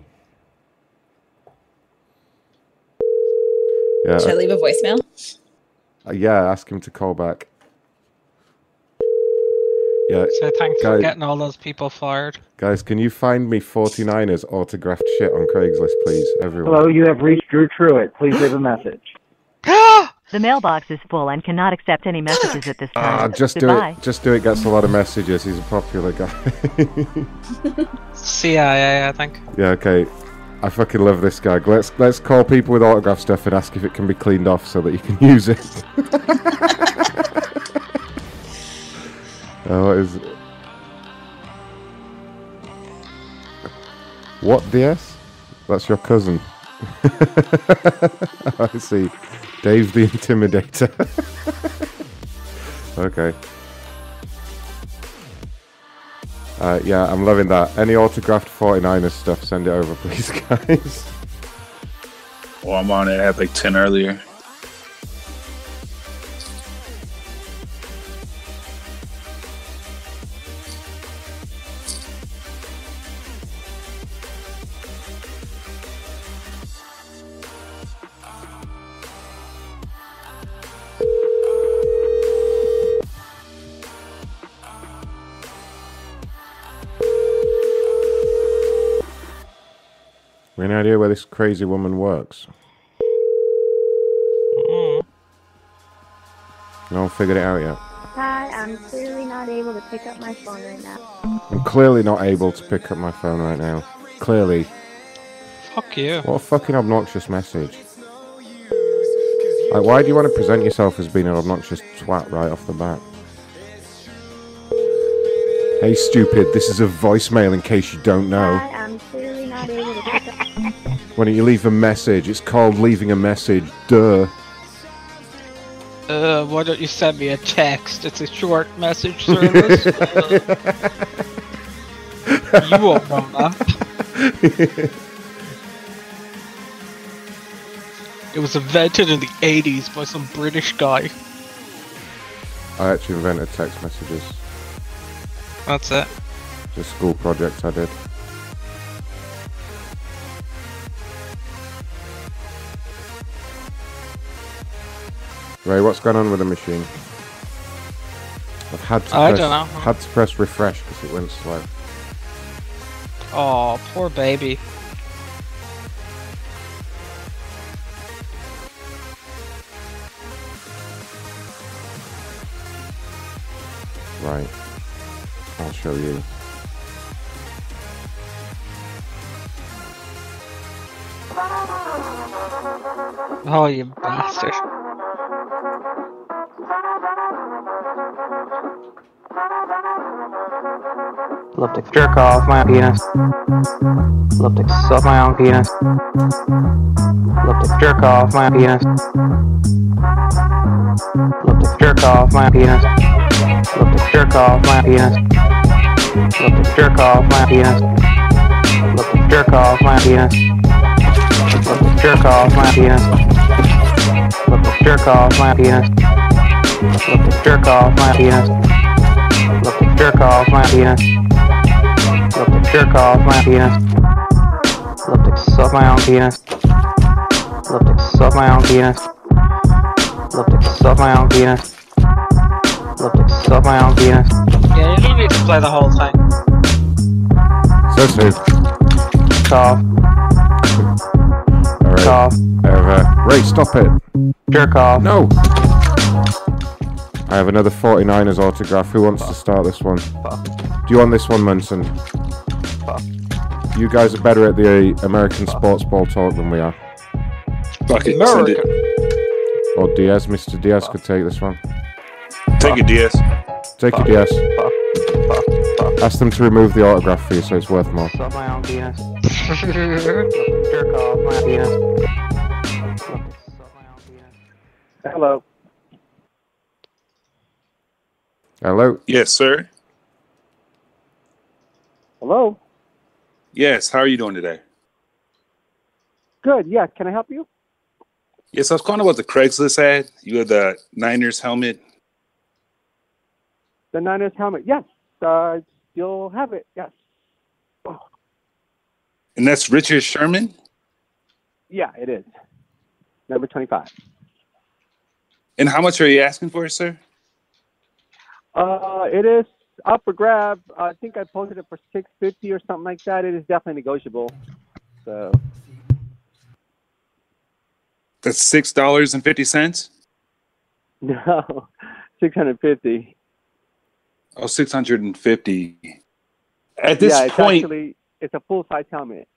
Yeah. Should I leave a voicemail? uh, yeah, ask him to call back. Yeah. So thanks for getting all those people fired. guys, can you find me 49ers autographed shit on Craigslist, please? Everyone. Hello, you have reached Drew Truitt. Please leave a message. [GASPS] The mailbox is full and cannot accept any messages at this time. Ah, just do it. Just do it. Gets a lot of messages. He's a popular guy. [LAUGHS] CIA, I think. yeah. Okay. I fucking love this guy. Let's let's call people with autograph stuff and ask if it can be cleaned off so that you can use it. [LAUGHS] oh, what is? What DS? That's your cousin. [LAUGHS] I see. Dave the Intimidator. [LAUGHS] okay. Uh, yeah, I'm loving that. Any autographed 49ers stuff, send it over, please, [LAUGHS] guys. Well, I'm on it. I had like 10 earlier. Any idea where this crazy woman works? No one figured it out yet. Hi, I'm clearly not able to pick up my phone right now. I'm clearly not able to pick up my phone right now. Clearly. Fuck you. What a fucking obnoxious message. Like, why do you want to present yourself as being an obnoxious twat right off the bat? Hey, stupid, this is a voicemail in case you don't know. Hi, Why don't you leave a message? It's called leaving a message. Duh. Uh, why don't you send me a text? It's a short message service. Uh, [LAUGHS] you won't know that. It was invented in the 80s by some British guy. I actually invented text messages. That's it. It's a school project I did. Ray, what's going on with the machine? I've had to I press, don't know. had to press refresh because it went slow. Oh, poor baby. Right. I'll show you. Oh, you bastard. To jerk off my penis. To suck my own penis. To jerk off my penis. To jerk off my penis. To jerk off my penis. To jerk off my penis. To jerk off my penis. To jerk off my penis. Love to jerk off my penis. Love to jerk off my penis. Love to jerk off my penis. Love to jerk off my penis. Love to suck my own penis. Love to suck my own penis. Love to suck my own penis. Love to suck my own penis. Yeah, you don't need to play the whole thing. So soon. Cough. All right. Cough. I have, Ray, stop it. Jerk off. No. I have another 49ers autograph. Who wants to start this one? Do you want this one, Munson? You guys are better at the American sports ball talk than we are. Fuck it, send it. Or Diaz, Mr. Diaz could take this one. Take it, Diaz. Take it, Diaz. Ask them to remove the autograph for you so it's worth more. Suck my own penis. Love to jerk off my penis. Hello. Hello? Yes, sir. Hello. Yes, how are you doing today? Good. Yeah. Can I help you? Yes, I was calling about the Craigslist ad. You had the Niners helmet. The Niners helmet. Yes. Uh, you'll have it. Yes. And that's Richard Sherman? Yeah, it is. Number 25. And how much are you asking for sir? Uh, it is up for grab. I think I posted it for 650 or something like that. It is definitely negotiable. So, That's six dollars and fifty cents. [LAUGHS] no, 650. Oh, 650. At this yeah, it's point, actually it's a full size helmet.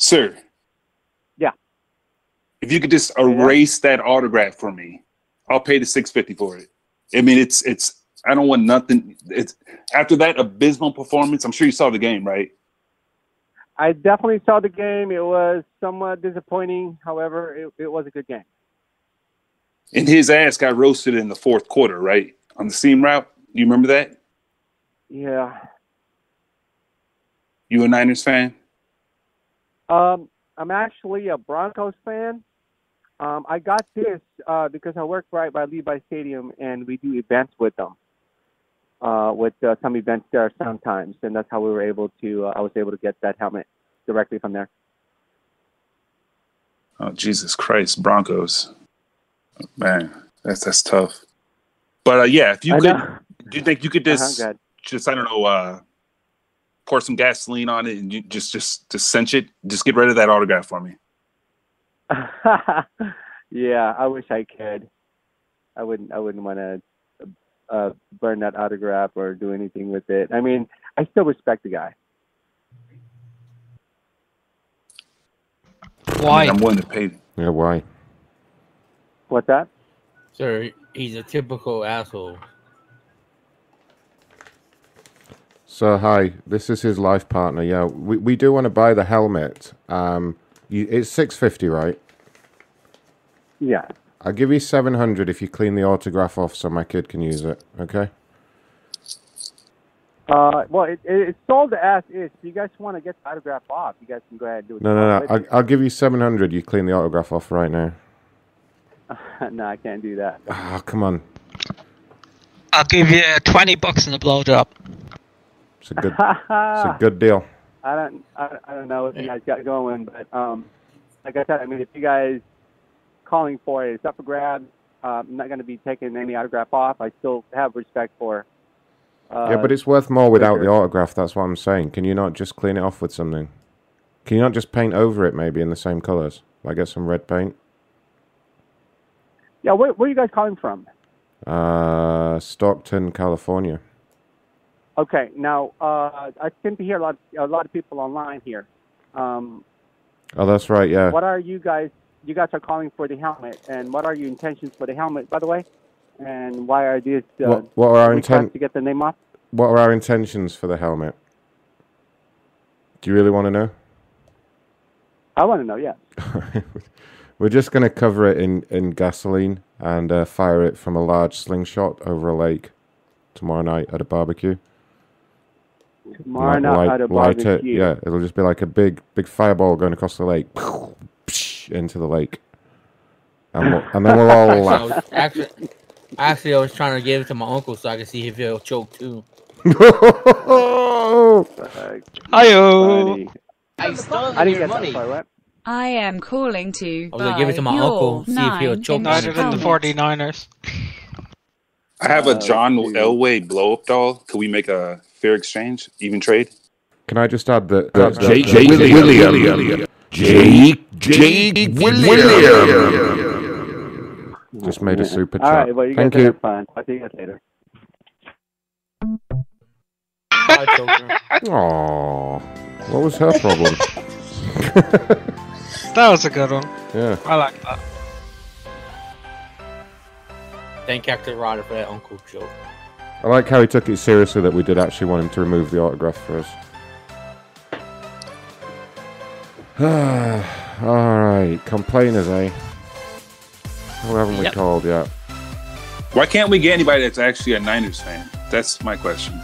Sir. Yeah. If you could just erase that autograph for me, I'll pay the six fifty for it. I mean, it's it's. I don't want nothing. It's after that abysmal performance. I'm sure you saw the game, right? I definitely saw the game. It was somewhat disappointing. However, it, it was a good game. And his ass got roasted in the fourth quarter, right? On the seam route. You remember that? Yeah. You a Niners fan? Um, I'm actually a Broncos fan. Um, I got this uh, because I work right by Levi Stadium, and we do events with them. Uh, with uh, some events there sometimes, and that's how we were able to. Uh, I was able to get that helmet directly from there. Oh Jesus Christ, Broncos. Man, that's that's tough. But uh, yeah, if you I could, know. do you think you could Uh-huh, just just I don't know, uh, pour some gasoline on it and you just just just cinch it, just get rid of that autograph for me. [LAUGHS] yeah, I wish I could. I wouldn't. I wouldn't want to uh, burn that autograph or do anything with it. I mean, I still respect the guy. Why? I'm willing to pay. Yeah, why? What's that? Sir, he's a typical asshole. So hi, this is his life partner. Yeah, we, we do want to buy the helmet. Um, you, it's six fifty, right? Yeah. I'll give you seven hundred if you clean the autograph off so my kid can use it. Okay. Uh, well, it, it, it's sold as is. If you guys want to get the autograph off, you guys can go ahead and do it. No, no, no. I, I'll give you seven hundred. You clean the autograph off right now. [LAUGHS] no, I can't do that. Oh, come on. I'll give you 20 bucks in a blowjob. It's a good. it's a good deal. [LAUGHS] I don't, I, I don't know what you guys got going, but um, like I said, I mean, if you guys calling for it, it's up for grabs. Uh, I'm not going to be taking any autograph off. I still have respect for. Uh, yeah, but it's worth more without the autograph. That's what I'm saying. Can you not just clean it off with something? Can you not just paint over it, maybe in the same colors? Like get some red paint. Yeah, where, where are you guys calling from? Uh, Stockton, California. Okay, now uh, I seem to hear a lot, a lot of people online here. Um, Oh, that's right. Yeah. What are you guys? You guys are calling for the helmet, and what are your intentions for the helmet? By the way, And why are these? Uh, What- what are our requests intent- to get the name off? What are our intentions for the helmet? Do you really want to know? I want to know. Yeah. [LAUGHS] We're just going to cover it in, in gasoline and uh, fire it from a large slingshot over a lake tomorrow night at a barbecue. Tomorrow Light- night light- at a light it, yeah, it'll just be like a big big fireball going across the lake into the lake, and, we'll, and then we'll all [LAUGHS] Actually, I laugh. was- Actually, actually, I was trying to give it to my uncle so I could see if he'll choke too. [LAUGHS] Hiyo. I stole I didn't your get money. that far. What? I am calling to I was gonna give it to my uncle, see if he'll choke Finnish Neither the helmet. 49ers. I have a Uh, John. Elway blow up doll. Could we make a fair exchange, even trade? Can I just add that? Uh, that- Jake- that- Jake William. William. Jake Jake William. Just made a super All chat. right. Well, you Thank guys you. have fun. I'll see you guys later. Aww. What was her problem? [LAUGHS] That was a good one. yeah. I like that. Thank Captain Ryder for that uncle joke. I like how he took it seriously that we did actually want him to remove the autograph for us. [SIGHS] Alright, complainers, eh? Who haven't we called yet? Why can't we get anybody that's actually a Niners fan? That's my question.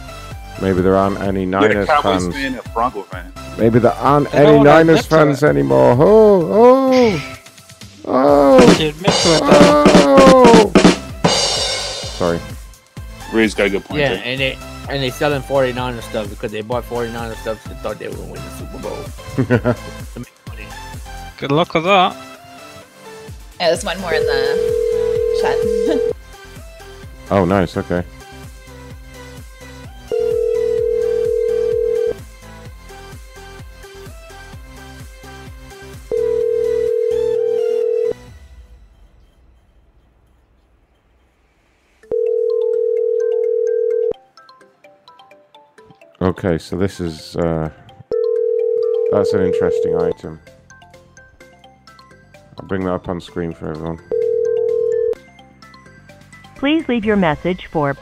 Maybe there aren't any Get a Niners fans. fan, a Bronco fan. Maybe there aren't They don't any Niners admit to fans anymore. Oh, oh, oh, You admit to it, oh. Sorry. Ray's got a good point Yeah, there. and they and they selling 49er stuff because they bought 49er stuff and thought they were gonna win the Super Bowl. [LAUGHS] Good luck with that. Yeah, there's one more in the chat. [LAUGHS] Oh, nice. Okay. Okay, so this is uh, that's an interesting item. I'll bring that up on screen for everyone. Please leave your message for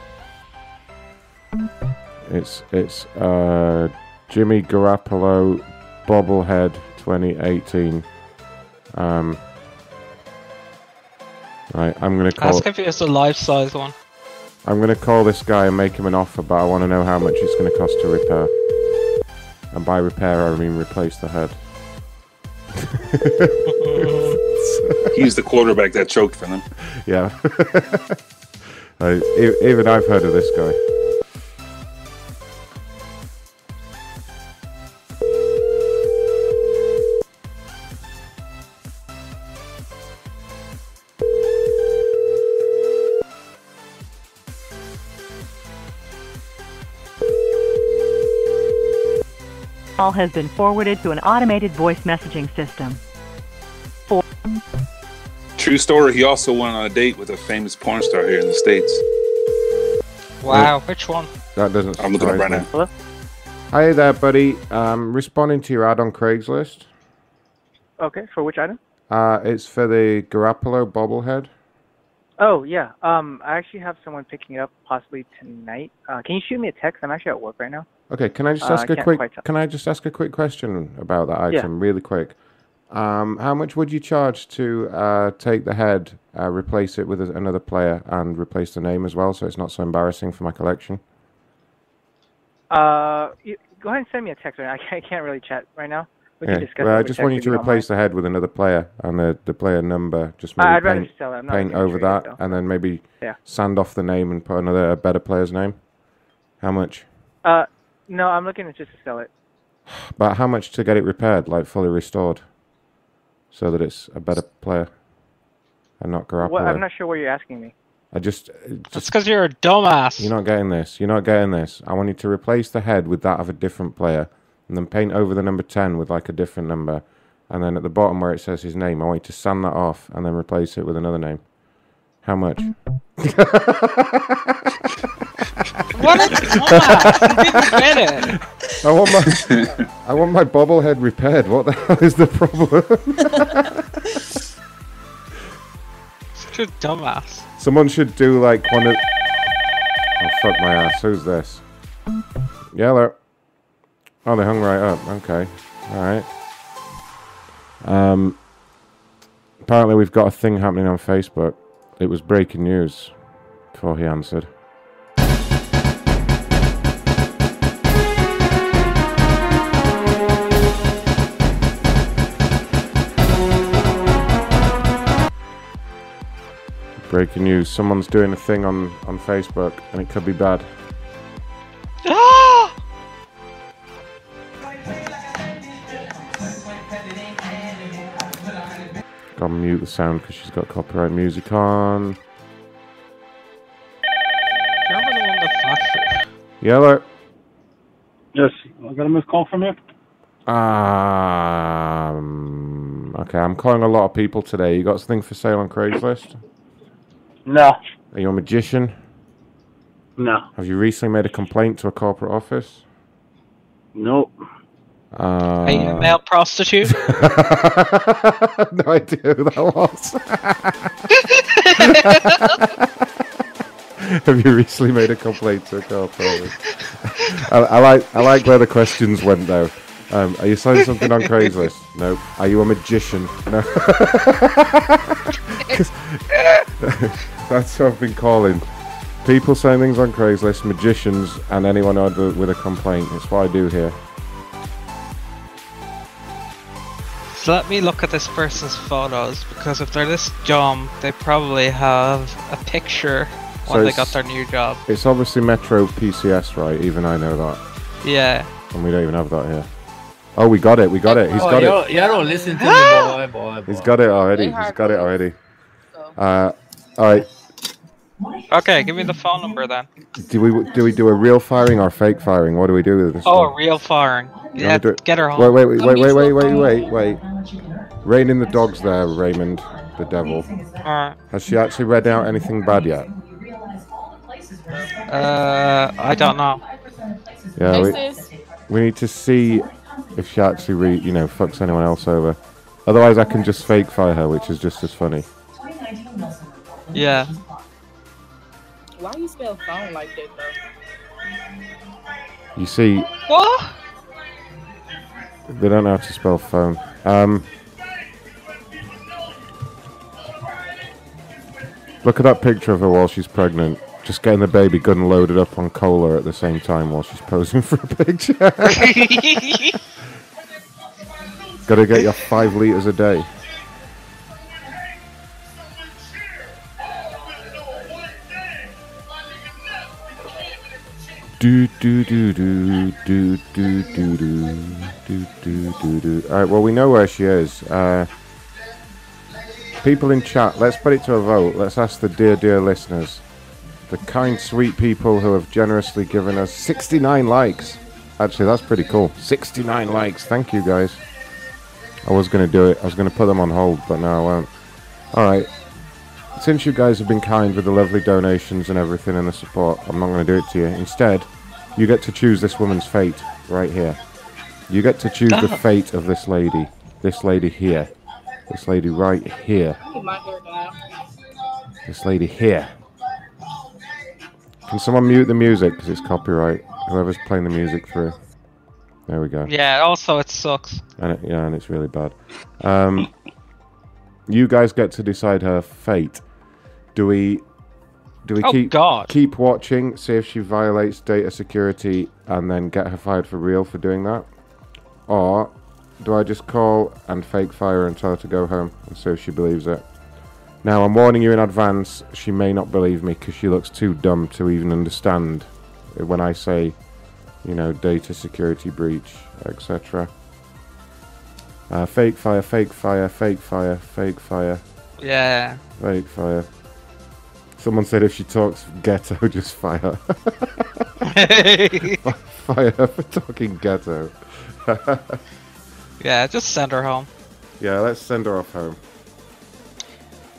It's it's uh, Jimmy Garoppolo bobblehead 2018. Um, right, I'm gonna call. Ask if it's a life size one. I'm gonna call this guy and make him an offer, but I want to know how much it's gonna cost to repair. And by repair, I mean replace the head. [LAUGHS] He's the quarterback that choked for them. Yeah. [LAUGHS] Uh, even I've heard of this guy. Call has been forwarded to an automated voice messaging system. For True story. He also went on a date with a famous porn star here in the states. Wow, which one? That doesn't. I'm looking up surprise right me. now. Hello. Hi there, buddy. Um, responding to your ad on Craigslist. Okay. For which item? Uh, it's for the Garoppolo bobblehead. Oh yeah. Um, I actually have someone picking it up possibly tonight. Uh, can you shoot me a text? I'm actually at work right now. Okay, can I just Uh, ask a quick? Can I just ask a quick question about that Yeah. item, really quick? Um, how much would you charge to uh, take the head, uh, replace it with a- another player, and replace the name as well, so it's not so embarrassing for my collection? Uh, you, go ahead and send me a text right. I can't, I can't really chat right now. We Yeah. Well, I just want you to replace the head with another player, and the, the player number just Uh, maybe I'd rather paint, just sell it. Paint over trade it, that, and then maybe Yeah. sand off the name and put another a better player's name. How much? Uh, no, I'm looking to just to sell it. But how much to get it repaired, like fully restored, so that it's a better player, and not Garoppolo? What? I'm not sure what you're asking me. I just, uh, That's just because you're a dumbass. you're not getting this. You're not getting this. I want you to replace the head with that of a different player, and then paint over the number ten with like a different number, and then at the bottom where it says his name, I want you to sand that off and then replace it with another name. How much? [LAUGHS] What a [LAUGHS] dumbass! Get it. I want my I want my bobblehead repaired. What the hell is the problem? Such a dumbass. Someone should do like one of. Oh fuck my ass! Who's this? Yellow. Oh, they hung right up. Okay. All right. Um. Apparently, we've got a thing happening on Facebook. It was breaking news before he answered. Breaking news. Someone's doing a thing on, on Facebook and it could be bad. [GASPS] Gotta mute the sound because she's got copyright music on. Do you remember the one that flashed? Yellow. Yes, I got a missed call from you. Um, okay, I'm calling a lot of people today. You got something for sale on Craigslist? No, Are you a magician? no, Have you recently made a complaint to a corporate office? nope. Uh, Are you a male prostitute? [LAUGHS] no idea who that was. [LAUGHS] Have you recently made a complaint to a corporate office? I, I like I like where the questions went though. Um, are you selling something on Craigslist? No. Are you a magician? No. [LAUGHS] 'Cause That's what I've been calling. People saying things on Craigslist, magicians, and anyone with with a complaint. That's what I do here. So let me look at this person's photos because if they're this dumb, they probably have a picture So they got their new job. It's obviously Metro PCS, right? Even I know that. Yeah. And we don't even have that here. Oh, we got it. We got it. He's oh, got y'all, it. y'all don't listen to me, boy, boy, boy. He's got it already. He's got it already. Uh, all right. Okay, give me the phone number then. Do we do we do a real firing or fake firing? What do we do with this? Oh, a real firing. Yeah, get her home. Wait, wait, wait, wait, wait, wait, wait, wait. Rein in the dogs there, Raymond, the devil. Has she actually read out anything bad yet? Uh, I don't know. Yeah, we, we need to see if she actually, re- you know, fucks anyone else over. Otherwise, I can just fake fire her, which is just as funny. Yeah. Why you spell phone like that though? You see, What? they don't know how to spell phone. Um, look at that picture of her while she's pregnant. Just getting the baby gun loaded up on cola at the same time while she's posing [LAUGHS] for a picture. [LAUGHS] Gotta get your five liters a day. Do do do do do do do do do do do do. All right. Well, we know where she is. Uh, people in chat, let's put it to a vote. Let's ask the dear, dear listeners, the kind, sweet people who have generously given us 69 likes. Actually, that's pretty cool. 69 likes. Thank you, guys. I was going to do it. I was going to put them on hold, but now I won't. All right. Since you guys have been kind with the lovely donations and everything and the support, I'm not going to do it to you. Instead, you get to choose this woman's fate right here. You get to choose the Ah. fate of this lady. This lady here. This lady right here. Get my hair down. This lady here. Can someone mute the music because it's copyright? Whoever's playing the music through. There we go. Yeah, also it sucks. And it, yeah, and it's really bad. Um, you guys get to decide her fate. Do we? Do we Oh, keep God. keep watching, see if she violates data security, and then get her fired for real for doing that, or do I just call and fake fire and tell her to go home and see if she believes it? Now I'm warning you in advance. She may not believe me because she looks too dumb to even understand when I say, you know, data security breach, etc. Uh, fake fire, fake fire, fake fire, fake fire, Yeah. fake fire. Someone said if she talks ghetto, [LAUGHS] just fire. [LAUGHS] fire her for talking ghetto. [LAUGHS] Yeah, just send her home. yeah, let's send her off home.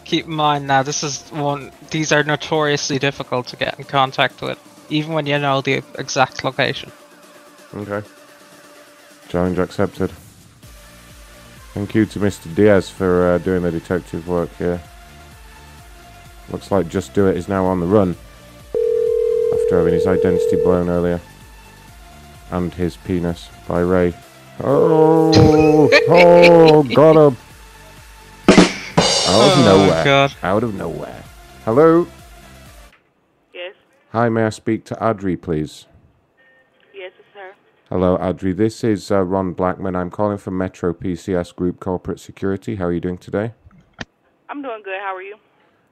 Keep in mind now, this is one. These are notoriously difficult to get in contact with, even when you know the exact location. Okay. Challenge accepted. Thank you to Mr. Diaz for uh, doing the detective work here. Looks like Just Do It is now on the run after having his identity blown earlier. And his penis by Ray. Oh, [LAUGHS] oh, got him. Out of Oh, nowhere. God. Out of nowhere. Hello? Yes. Hi, may I speak to Adri, please? Hello, Adri. This is uh, Ron Blackman. I'm calling from Metro PCS Group Corporate Security. How are you doing today? I'm doing good. How are you?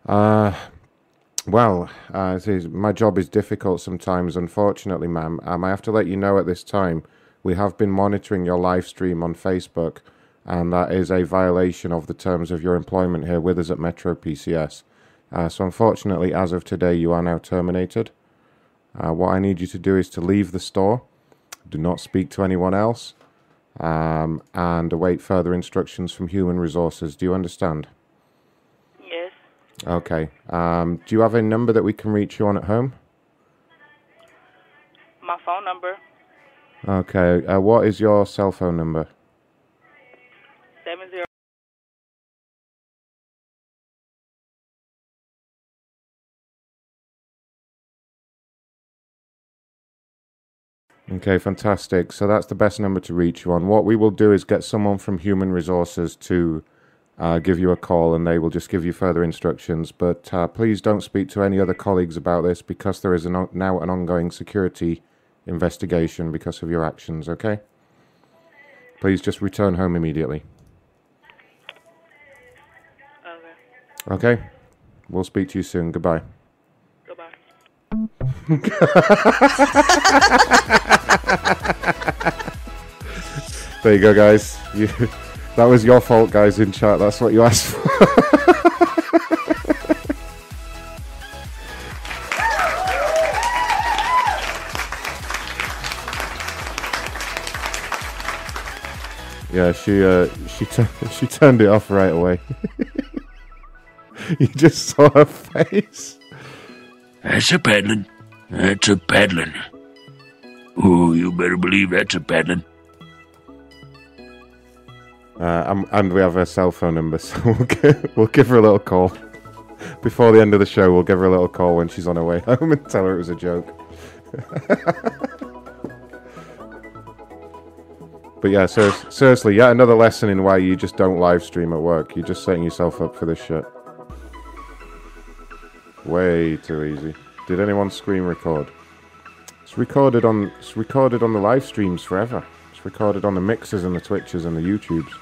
Uh, well, uh, is, my job is difficult sometimes, unfortunately, ma'am. Um, I have to let you know at this time we have been monitoring your live stream on Facebook, and that is a violation of the terms of your employment here with us at Metro PCS. Uh, so, unfortunately, as of today, you are now terminated. Uh, what I need you to do is to leave the store, do not speak to anyone else, um, and await further instructions from Human Resources. Do you understand? Yes. Okay. Um, do you have a number that we can reach you on at home? My phone number Okay. Uh, what is your cell phone number? Okay, fantastic. So that's the best number to reach you on. What we will do is get someone from Human Resources to uh, give you a call and they will just give you further instructions. But uh, please don't speak to any other colleagues about this because there is an on- now an ongoing security investigation because of your actions, okay? Please just return home immediately. Okay? We'll speak to you soon. Goodbye. [LAUGHS] there you go, guys. You, that was your fault, guys, in chat. That's what you asked for. [LAUGHS] yeah, she uh, she tu- [LAUGHS] she turned it off right away. you just saw her face. That's a. That's a paddling. Oh, you better believe that's a paddling. Uh, and, we have her cell phone number, [LAUGHS] so we'll give, we'll give her a little call. Before the end of the show, we'll give her a little call when she's on her way [LAUGHS] home and tell her it was a joke. [LAUGHS] but yeah, ser- seriously, yeah, another lesson in why you just don't live stream at work. You're just setting yourself up for this shit. Way too easy. Did anyone screen record? It's recorded on it's recorded on the live streams forever. It's recorded on the mixers and the twitches and the YouTubes.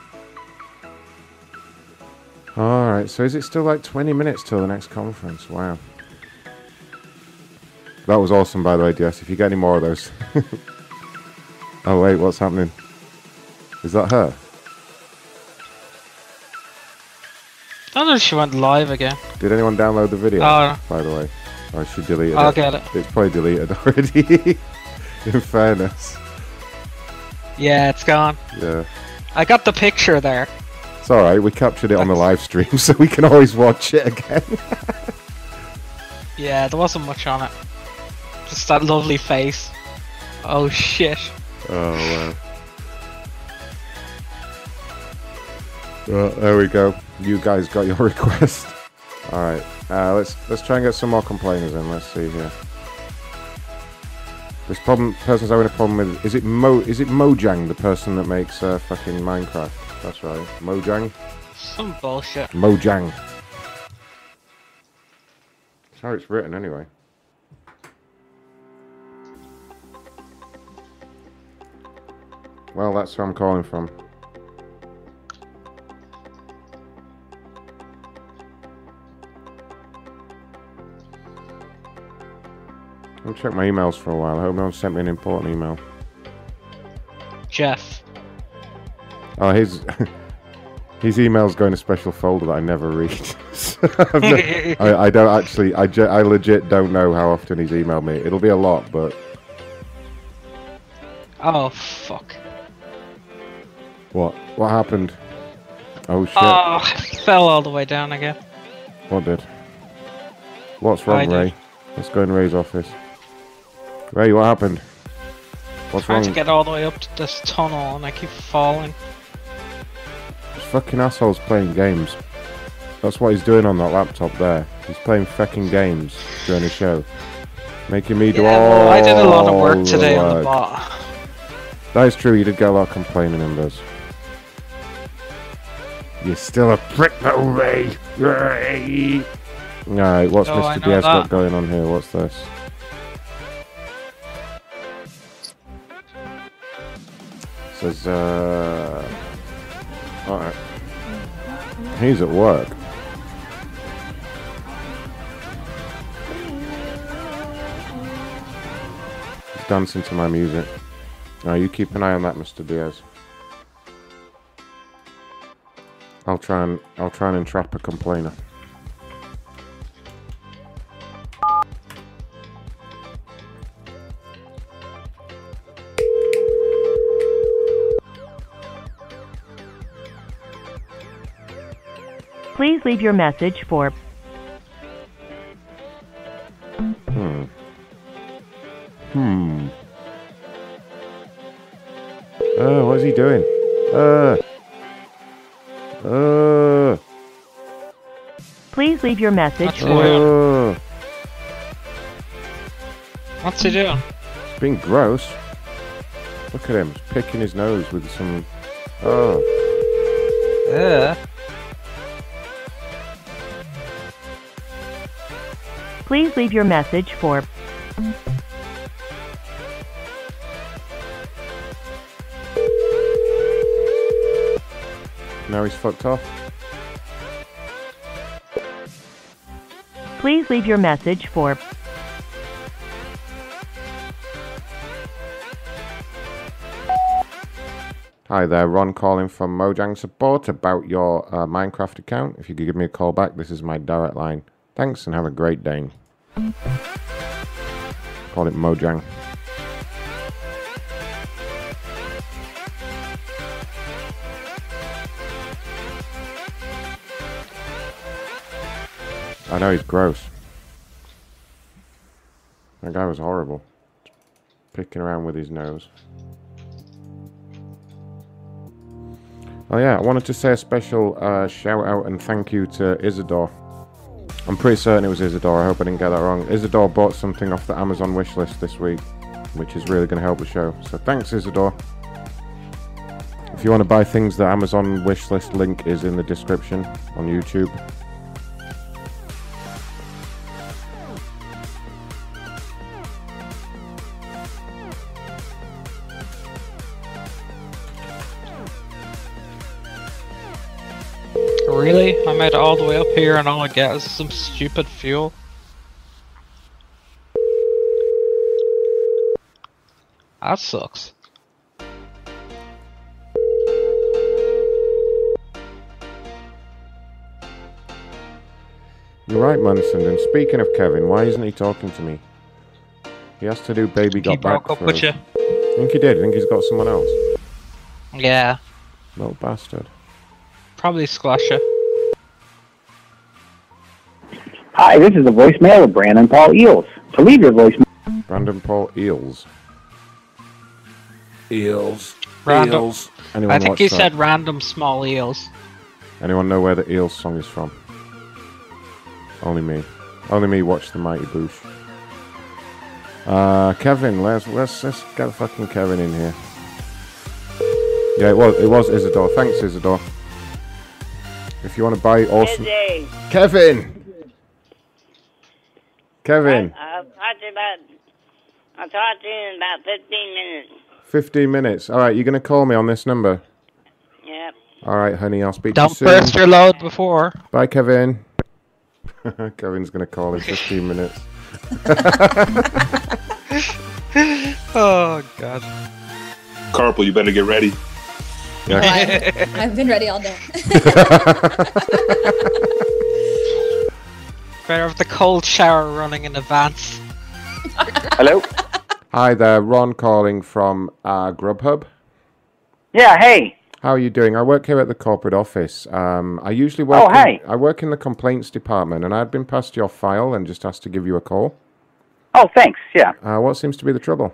Alright, so is it still like 20 minutes till the next conference? Wow. That was awesome, by the way, DS. If you get any more of those. [LAUGHS] oh, wait, what's happening? Is that her? I don't know if she went live again. Did anyone download the video? Oh. By the way. Or delete it. I'll get it. It's probably deleted [LAUGHS] already. In fairness. Yeah, it's gone. Yeah. I got the picture there. It's alright, we captured it on the live stream, [LAUGHS] so we can always watch it again. Yeah, there wasn't much on it. Just that lovely face. Oh shit. Oh wow. Well, there we go. You guys got your [LAUGHS] request. All right. Uh, let's let's try and get some more complainers in. Let's see here. This problem person's having a problem with. Is it Mo? Is it Mojang, the person that makes uh, fucking Minecraft? That's right. Mojang. Some bullshit. Mojang. That's how it's written, anyway. Well, that's where I'm calling from. I'll check my emails for a while. I hope no one sent me an important email. Jeff. Oh, his [LAUGHS] his email's going to a special folder that I never read. [LAUGHS] So no- [LAUGHS] I, I don't actually. I, ge- I legit don't know how often he's emailed me. It'll be a lot, but Oh fuck. what? What happened? Oh shit! Oh, I fell all the way down again. What did? What's wrong. Ray? Let's go in Ray's office. Ray, what happened? What's Trying wrong? to get all the way up to this tunnel and I keep falling. This fucking assholes playing games. That's what he's doing on that laptop there. He's playing fucking games during the show. Making me do Yeah, all well, I did a lot of work today on the bot. That is true, you did get a lot of complaining in those. You're still a prick, little Ray. Ray. Alright, what's Oh, Mr. Diaz got going on here? What's this? Says, uh. Alright. He's at work. He's dancing to my music. Now you keep an eye on that, Mr. Diaz. I'll try and I'll try and entrap a complainer. Please leave your message for Hmm. Hmm. Oh, what is he doing? Uh. Uh. Please leave your message What's he for doing? Uh. What's he doing? It's being gross. Look at him, he's picking his nose with some. Oh. Yeah. Please leave your message for Now he's fucked off. Please leave your message for Hi there, Ron calling from Mojang Support about your uh, Minecraft account. If you could give me a call back, this is my direct line. Thanks and have a great day. Call it Mojang. I know he's gross. That guy was horrible. Picking around with his nose. Oh yeah, I wanted to say a special uh, shout out and thank you to Isidore. I'm pretty certain it was Isidore. I hope I didn't get that wrong. Isidore bought something off the Amazon wish list this week, which is really going to help the show. So thanks, Isidore. If you want to buy things, the Amazon wish list link is in the description on YouTube. Here and all I get is some stupid fuel. That sucks. You're right, Munson. And speaking of Kevin, why isn't he talking to me? He has to do Baby Got He Back broke up for with you. I think he did. I think he's got someone else. Yeah. Little bastard. Probably squash Hi, this is the voicemail of Brandon Paul Eels. To leave your voicemail. Brandon Paul Eels. Eels. Random. Eels. Anyone I think watch he that? said random small eels. Anyone know where the Eels song is from? Only me. Only me watch the Mighty Boosh. Uh, Kevin, let's let's let's get fucking Kevin in here. Yeah, it was it was Isidore. Thanks, Isidore. If you want to buy awesome, Busy. Kevin. Kevin, I'll talk to you about. I'll talk to you in about 15 minutes. fifteen minutes. All right, you're gonna call me on this number. Yep. All right, honey, I'll speak Don't to you soon. Don't burst your load before. Bye, Kevin. [LAUGHS] Kevin's gonna call in 15 minutes. [LAUGHS] [LAUGHS] oh god. Carpel, you better get ready. Yeah. I've, I've been ready all day. Better have the cold shower running in advance. Hello? Hi there, Ron calling from uh, Grubhub. Yeah, hey. How are you doing? I work here at the corporate office. Um, I usually work. Oh, in- hey. I work in the complaints department, and I'd been passed your file and just asked to give you a call. Oh, thanks. Yeah. Uh, what seems to be the trouble?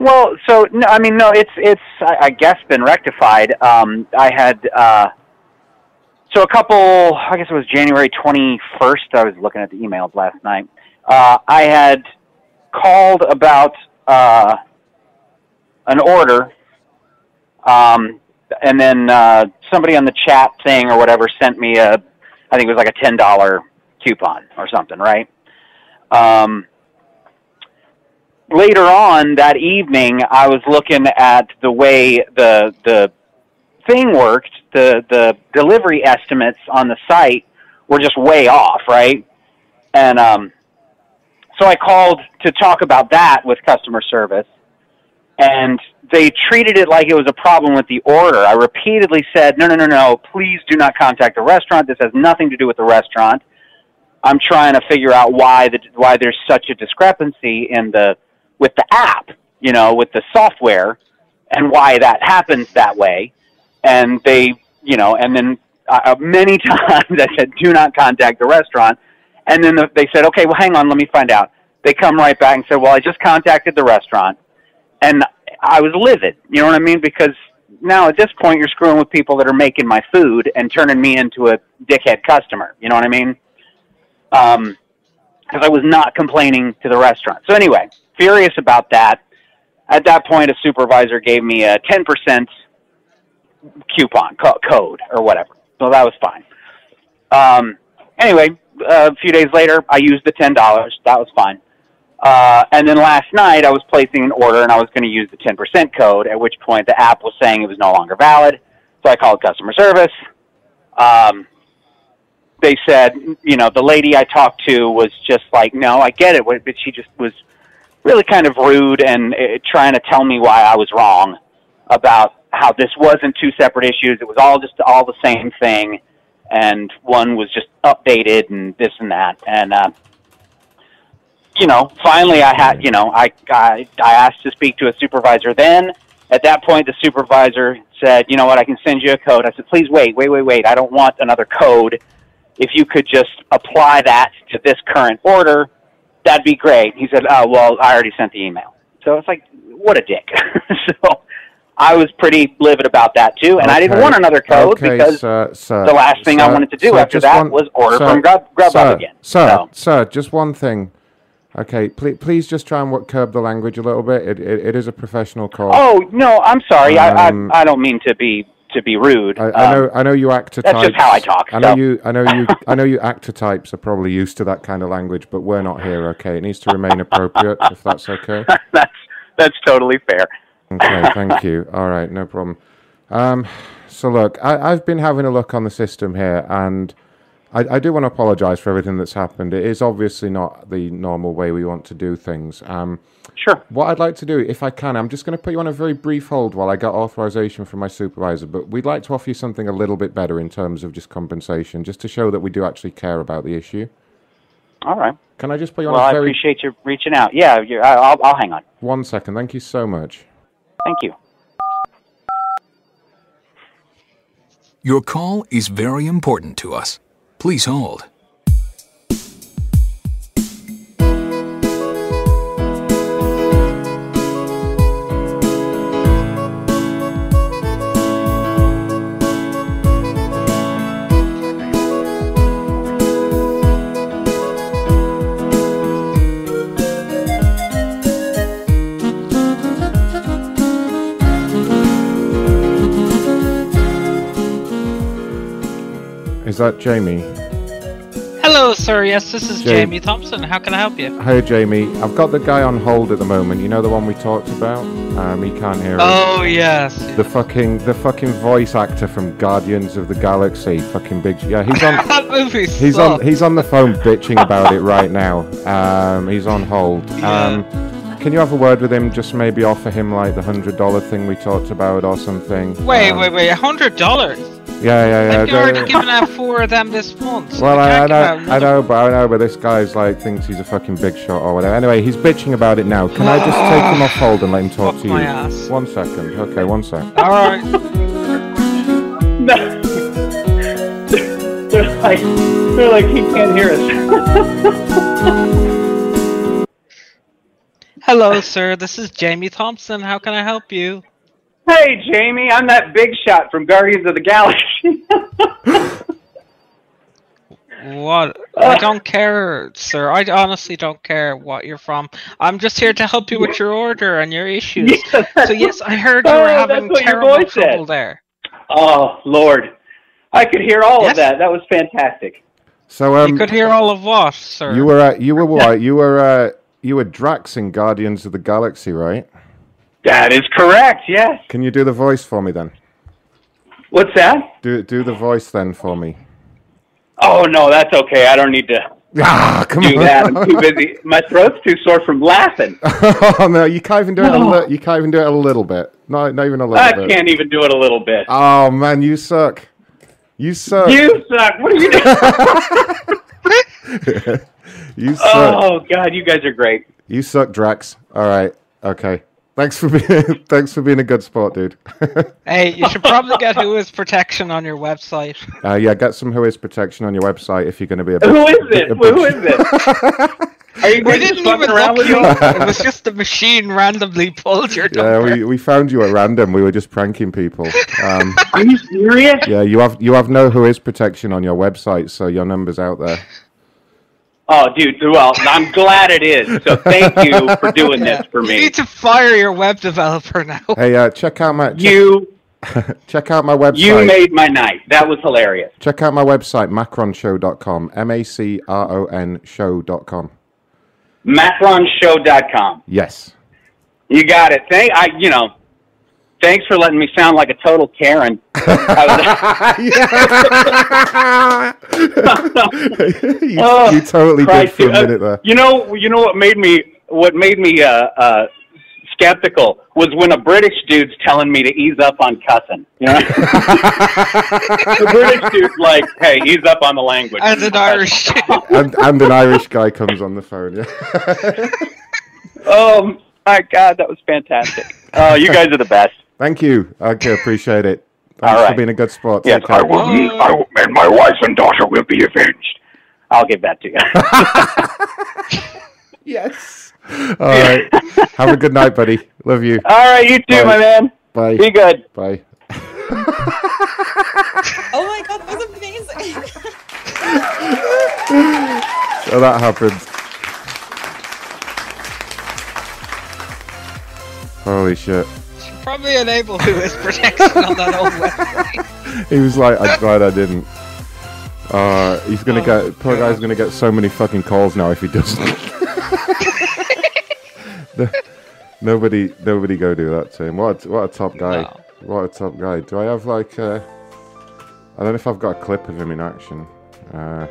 Well, so no, I mean, no, it's it's I, I guess been rectified. Um, I had uh, so a couple, I guess it was January 21st. I was looking at the emails last night. Uh, I had called about uh, an order, um, and then uh, somebody on the chat thing or whatever sent me a, I think it was like a ten dollar coupon or something, right? Um, later on that evening, I was looking at the way the the thing worked. The the delivery estimates on the site were just way off, right? And um, so I called to talk about that with customer service, and they treated it like it was a problem with the order. I repeatedly said, "No, no, no, no! Please do not contact the restaurant. This has nothing to do with the restaurant." I'm trying to figure out why the why there's such a discrepancy in the with the app, you know, with the software, and why that happens that way. And they, you know, and then uh, many [LAUGHS] times I said, "Do not contact the restaurant." And then the, they said, "Okay, well, hang on, let me find out." They come right back and said, "Well, I just contacted the restaurant," and I was livid. You know what I mean? Because now at this point, you're screwing with people that are making my food and turning me into a dickhead customer. You know what I mean? Um, because I was not complaining to the restaurant. So anyway, furious about that. At that point, a supervisor gave me a 10% coupon co- code or whatever. So that was fine. Um, anyway, a few days later, I used the $10. That was fine. Uh, and then last night, I was placing an order and I was going to use the 10% code, at which point the app was saying it was no longer valid. So I called customer service. Um, they said, you know, the lady I talked to was just like, no, I get it, but she just was really kind of rude and uh, trying to tell me why I was wrong about how this wasn't two separate issues. It was all just all the same thing, and one was just updated and this and that. And uh, you know, finally, I had, you know, I, I I asked to speak to a supervisor. Then, at that point, the supervisor said, you know what, I can send you a code. I said, please wait, wait, wait, wait. I don't want another code. If you could just apply that to this current order, that'd be great. He said, oh well, I already sent the email. So it's like, what a dick. [LAUGHS] so I was pretty livid about that too, and I didn't want another code Okay, because sir, sir, the last thing I wanted to do sir, after that one- was order sir, from Grub, Grubhub sir, again. Sir, So- sir, just one thing. Okay, please, please just try and curb the language a little bit. It, it, it is a professional call. Oh no, I'm sorry. Um, I, I I don't mean to be to be rude. I, I know, Um, I know you actor that's types. just how I talk, I know so. you, I know you, I know you actor types are probably used to that kind of language, but we're not here. Okay, it needs to remain appropriate, if that's okay. [LAUGHS] that's that's totally fair. Okay, thank you. All right, no problem. Um, so look, I, I've been having a look on the system here, and I, I do want to apologise for everything that's happened. It is obviously not the normal way we want to do things. Um, sure. What I'd like to do, if I can, I'm just going to put you on a very brief hold while I get authorization from my supervisor. But we'd like to offer you something a little bit better in terms of just compensation, just to show that we do actually care about the issue. All right. Can I just put you on Well, a I very appreciate you reaching out. Yeah, I, I'll I'll hang on. one second? Thank you so much. Thank you. Your call is very important to us. Please hold. Is that Jamie? Hello, sir. Yes, this is Jam- Jamie Thompson. How can I help you? Hi, Jamie. I've got the guy on hold at the moment. You know the one we talked about? Um, he can't hear us. Oh yes. The fucking the fucking voice actor from Guardians of the Galaxy, fucking big. Yeah, he's on. [LAUGHS] that movie [LAUGHS] He's on. He's on the phone bitching about it right now. Um, he's on hold. Um, can you have a word with him? Just maybe offer him like the hundred dollar thing we talked about or something. Wait, Um, wait, wait! A hundred dollars? Yeah, yeah, yeah. I've already the- given out four of them this month. [LAUGHS] well, I, I can't give out know, I know, but I know, but this guy's like thinks he's a fucking big shot or whatever. Anyway, he's bitching about it now. Can I just take him off hold and let him talk Fuck to you? my ass. One second. Okay, one second. All right. [LAUGHS] [LAUGHS] they're like, they're like, he can't hear us. Hello, sir. This is Jamie Thompson. How can I help you? hey, Jamie, I'm that big shot from Guardians of the Galaxy. [LAUGHS] What? I don't care, sir. I honestly don't care what you're from. I'm just here to help you with your order and your issues. [LAUGHS] So yes, I heard you were Oh, having what your terrible voice said. trouble there. Oh Lord, I could hear all Yes. of that. That was fantastic. So um, you could hear all of what, sir? you were uh, you were what? You were uh, you were Drax in Guardians of the Galaxy, right? That is correct. Yes. Can you do the voice for me then? What's that? Do do the voice then for me. Oh no, that's okay. I don't need to [LAUGHS] Ah, come do on. that. I'm too busy. My throat's too sore from laughing. [LAUGHS] oh no, you can't even do it. A li- you can't even do it a little bit. No, not even a little I bit. can't even do it a little bit. Oh man, you suck. You suck. You suck. What are you doing? [LAUGHS] [LAUGHS] you suck. oh God, you guys are great. You suck, Drax. All right. Okay. Thanks for being [LAUGHS] thanks for being a good sport, dude. [LAUGHS] Hey, you should probably get WHOIS Protection on your website. uh, yeah, get some WHOIS protection on your website if you're going to be a. Who big- is it? a Who it? Are you We didn't even around look you. It was just the machine randomly pulled your Yeah, number. we, we found you at random. We were just pranking people. Um, Are you serious? yeah, you have you have no WHOIS protection on your website, so your number's out there. Oh, dude. Well, I'm glad it is. So thank you for doing this for me. You me. need to fire your web developer now. Hey, uh, check out my check, You [LAUGHS] check out my website. you made my night. That was hilarious. Check out my website, macronshow.com. M A C R O N show.com. MacronShow.com. Yes. You got it. Thank I. You know. Thanks for letting me sound like a total Karen. [LAUGHS] you, Oh, you totally Christ, did for a. Minute there. You know, you know what made me what made me uh, uh, skeptical was when a British dude's telling me to ease up on cussing. You know, [LAUGHS] the British dude's like, "Hey, ease up on the language." And an Irish. [LAUGHS] and, and an Irish guy comes on the phone. Yeah. oh my God, that was fantastic. Oh, you guys are the best. Thank you. Okay, appreciate it. [LAUGHS] Thanks All for being a good sport. Yes, Take care. I will. I will, and my wife and daughter will be avenged. I'll give that to you. [LAUGHS] yes. All right. Have a good night, buddy. Love you. All right, you too, Bye. my man. Bye. Be good. Bye. [LAUGHS] Oh my god, that was amazing. So that happened. Holy shit. Probably enable WHOIS Protection on that old website. [LAUGHS] He was like, I'm glad I didn't. Uh, he's gonna get, poor guy's gonna get so many fucking calls now if he doesn't. [LAUGHS] No- nobody, nobody go do that to him. What, a, what a top guy. What a top guy. Do I have like, uh, I don't know if I've got a clip of him in action. Uh,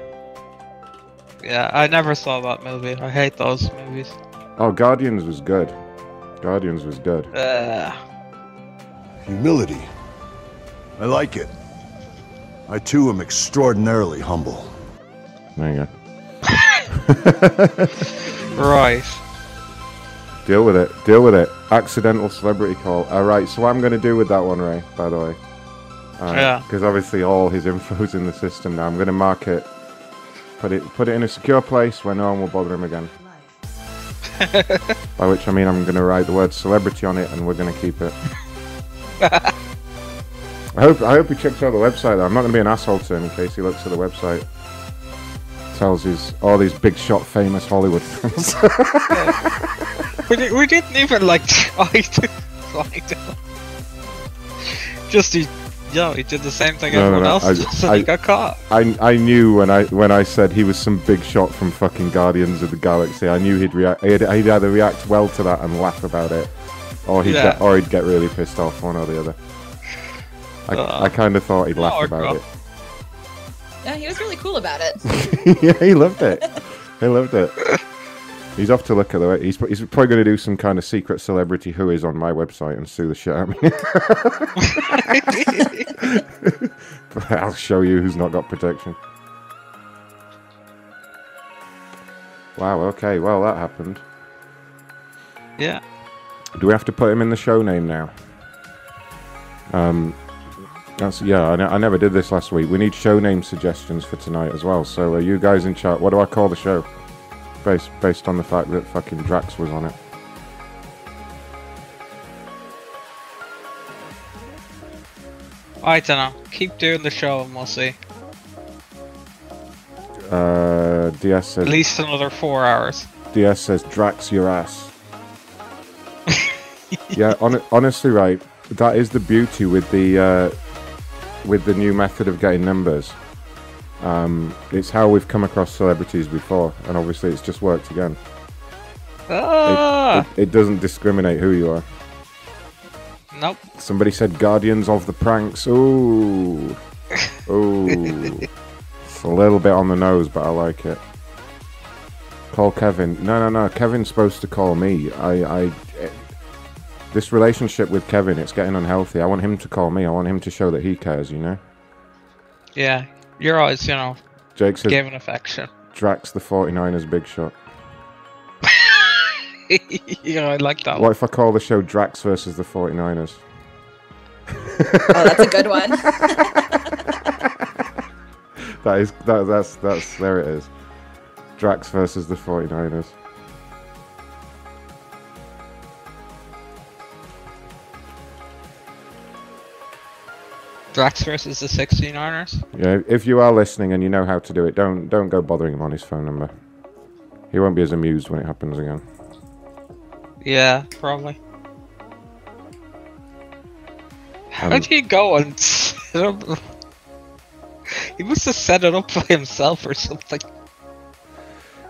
Yeah, I never saw that movie. I hate those movies. oh, Guardians was good. Guardians was good. Uh, Humility. I like it. I too am extraordinarily humble. There you go. [LAUGHS] right. Deal with it. Deal with it. Accidental celebrity call. All right. So what I'm going to do with that one, Ray, by the way. Yeah. Because obviously all his info's in the system now. I'm going to mark it. Put it. Put it in a secure place where no one will bother him again. [LAUGHS] By which I mean I'm going to write the word celebrity on it, and we're going to keep it. I hope. I hope he checks out the website. Though. I'm not going to be an asshole to him in case he looks at the website. Tells his all these big shot famous Hollywood films. [LAUGHS] we, we didn't even like [LAUGHS] try to find out. Just he, yeah, he did the same thing everyone else did, so he got caught. I, I knew when I when I said he was some big shot from fucking Guardians of the Galaxy. I knew he'd react. He'd, he'd either react well to that and laugh about it, or he'd Yeah. get or he'd get really pissed off, one or the other. I, Uh, I kind of thought he'd laugh or about it. Yeah, he was really cool about it. it. [LAUGHS] yeah, he loved it. He loved it. He's off to look at the. He's, he's probably going to do some kind of secret celebrity who is on my website and sue the shit out of me. But [LAUGHS] I'll show you who's not got protection. Wow. Okay. Well, that happened. Yeah. Do we have to put him in the show name now? Um, that's yeah. I, ne- I never did this last week. We need show name suggestions for tonight as well. So are you guys in chat? What do I call the show? Based based on the fact that fucking Drax was on it. I don't know. Keep doing the show and we'll see. Uh, DS says At least another four hours. DS says Drax your ass. [LAUGHS] yeah, hon- honestly, right. That is the beauty with the uh, with the new method of getting numbers. Um, it's how we've come across celebrities before, and obviously, it's just worked again. Ah! It, it doesn't discriminate who you are. Nope. Somebody said Guardians of the Pranks. Ooh, [LAUGHS] ooh. it's a little bit on the nose, but I like it. Call Kevin. No, no, no. Kevin's supposed to call me. I, I. This relationship with Kevin, it's getting unhealthy. I want him to call me. I want him to show that he cares. You know. Yeah, you're always, you know, Jake's giving affection. [LAUGHS] Drax the 49ers big shot. [LAUGHS] yeah, I like that. What if I call the show Drax versus the 49ers? Oh, that's a good one. [LAUGHS] That is that that's that's there it is. Drax versus the 49ers. Drax versus the 69ers. Yeah, if you are listening and you know how to do it, don't don't go bothering him on his phone number. He won't be as amused when it happens again. Yeah, probably. How Um, did he go and [LAUGHS] set up? He must have set it up by himself or something.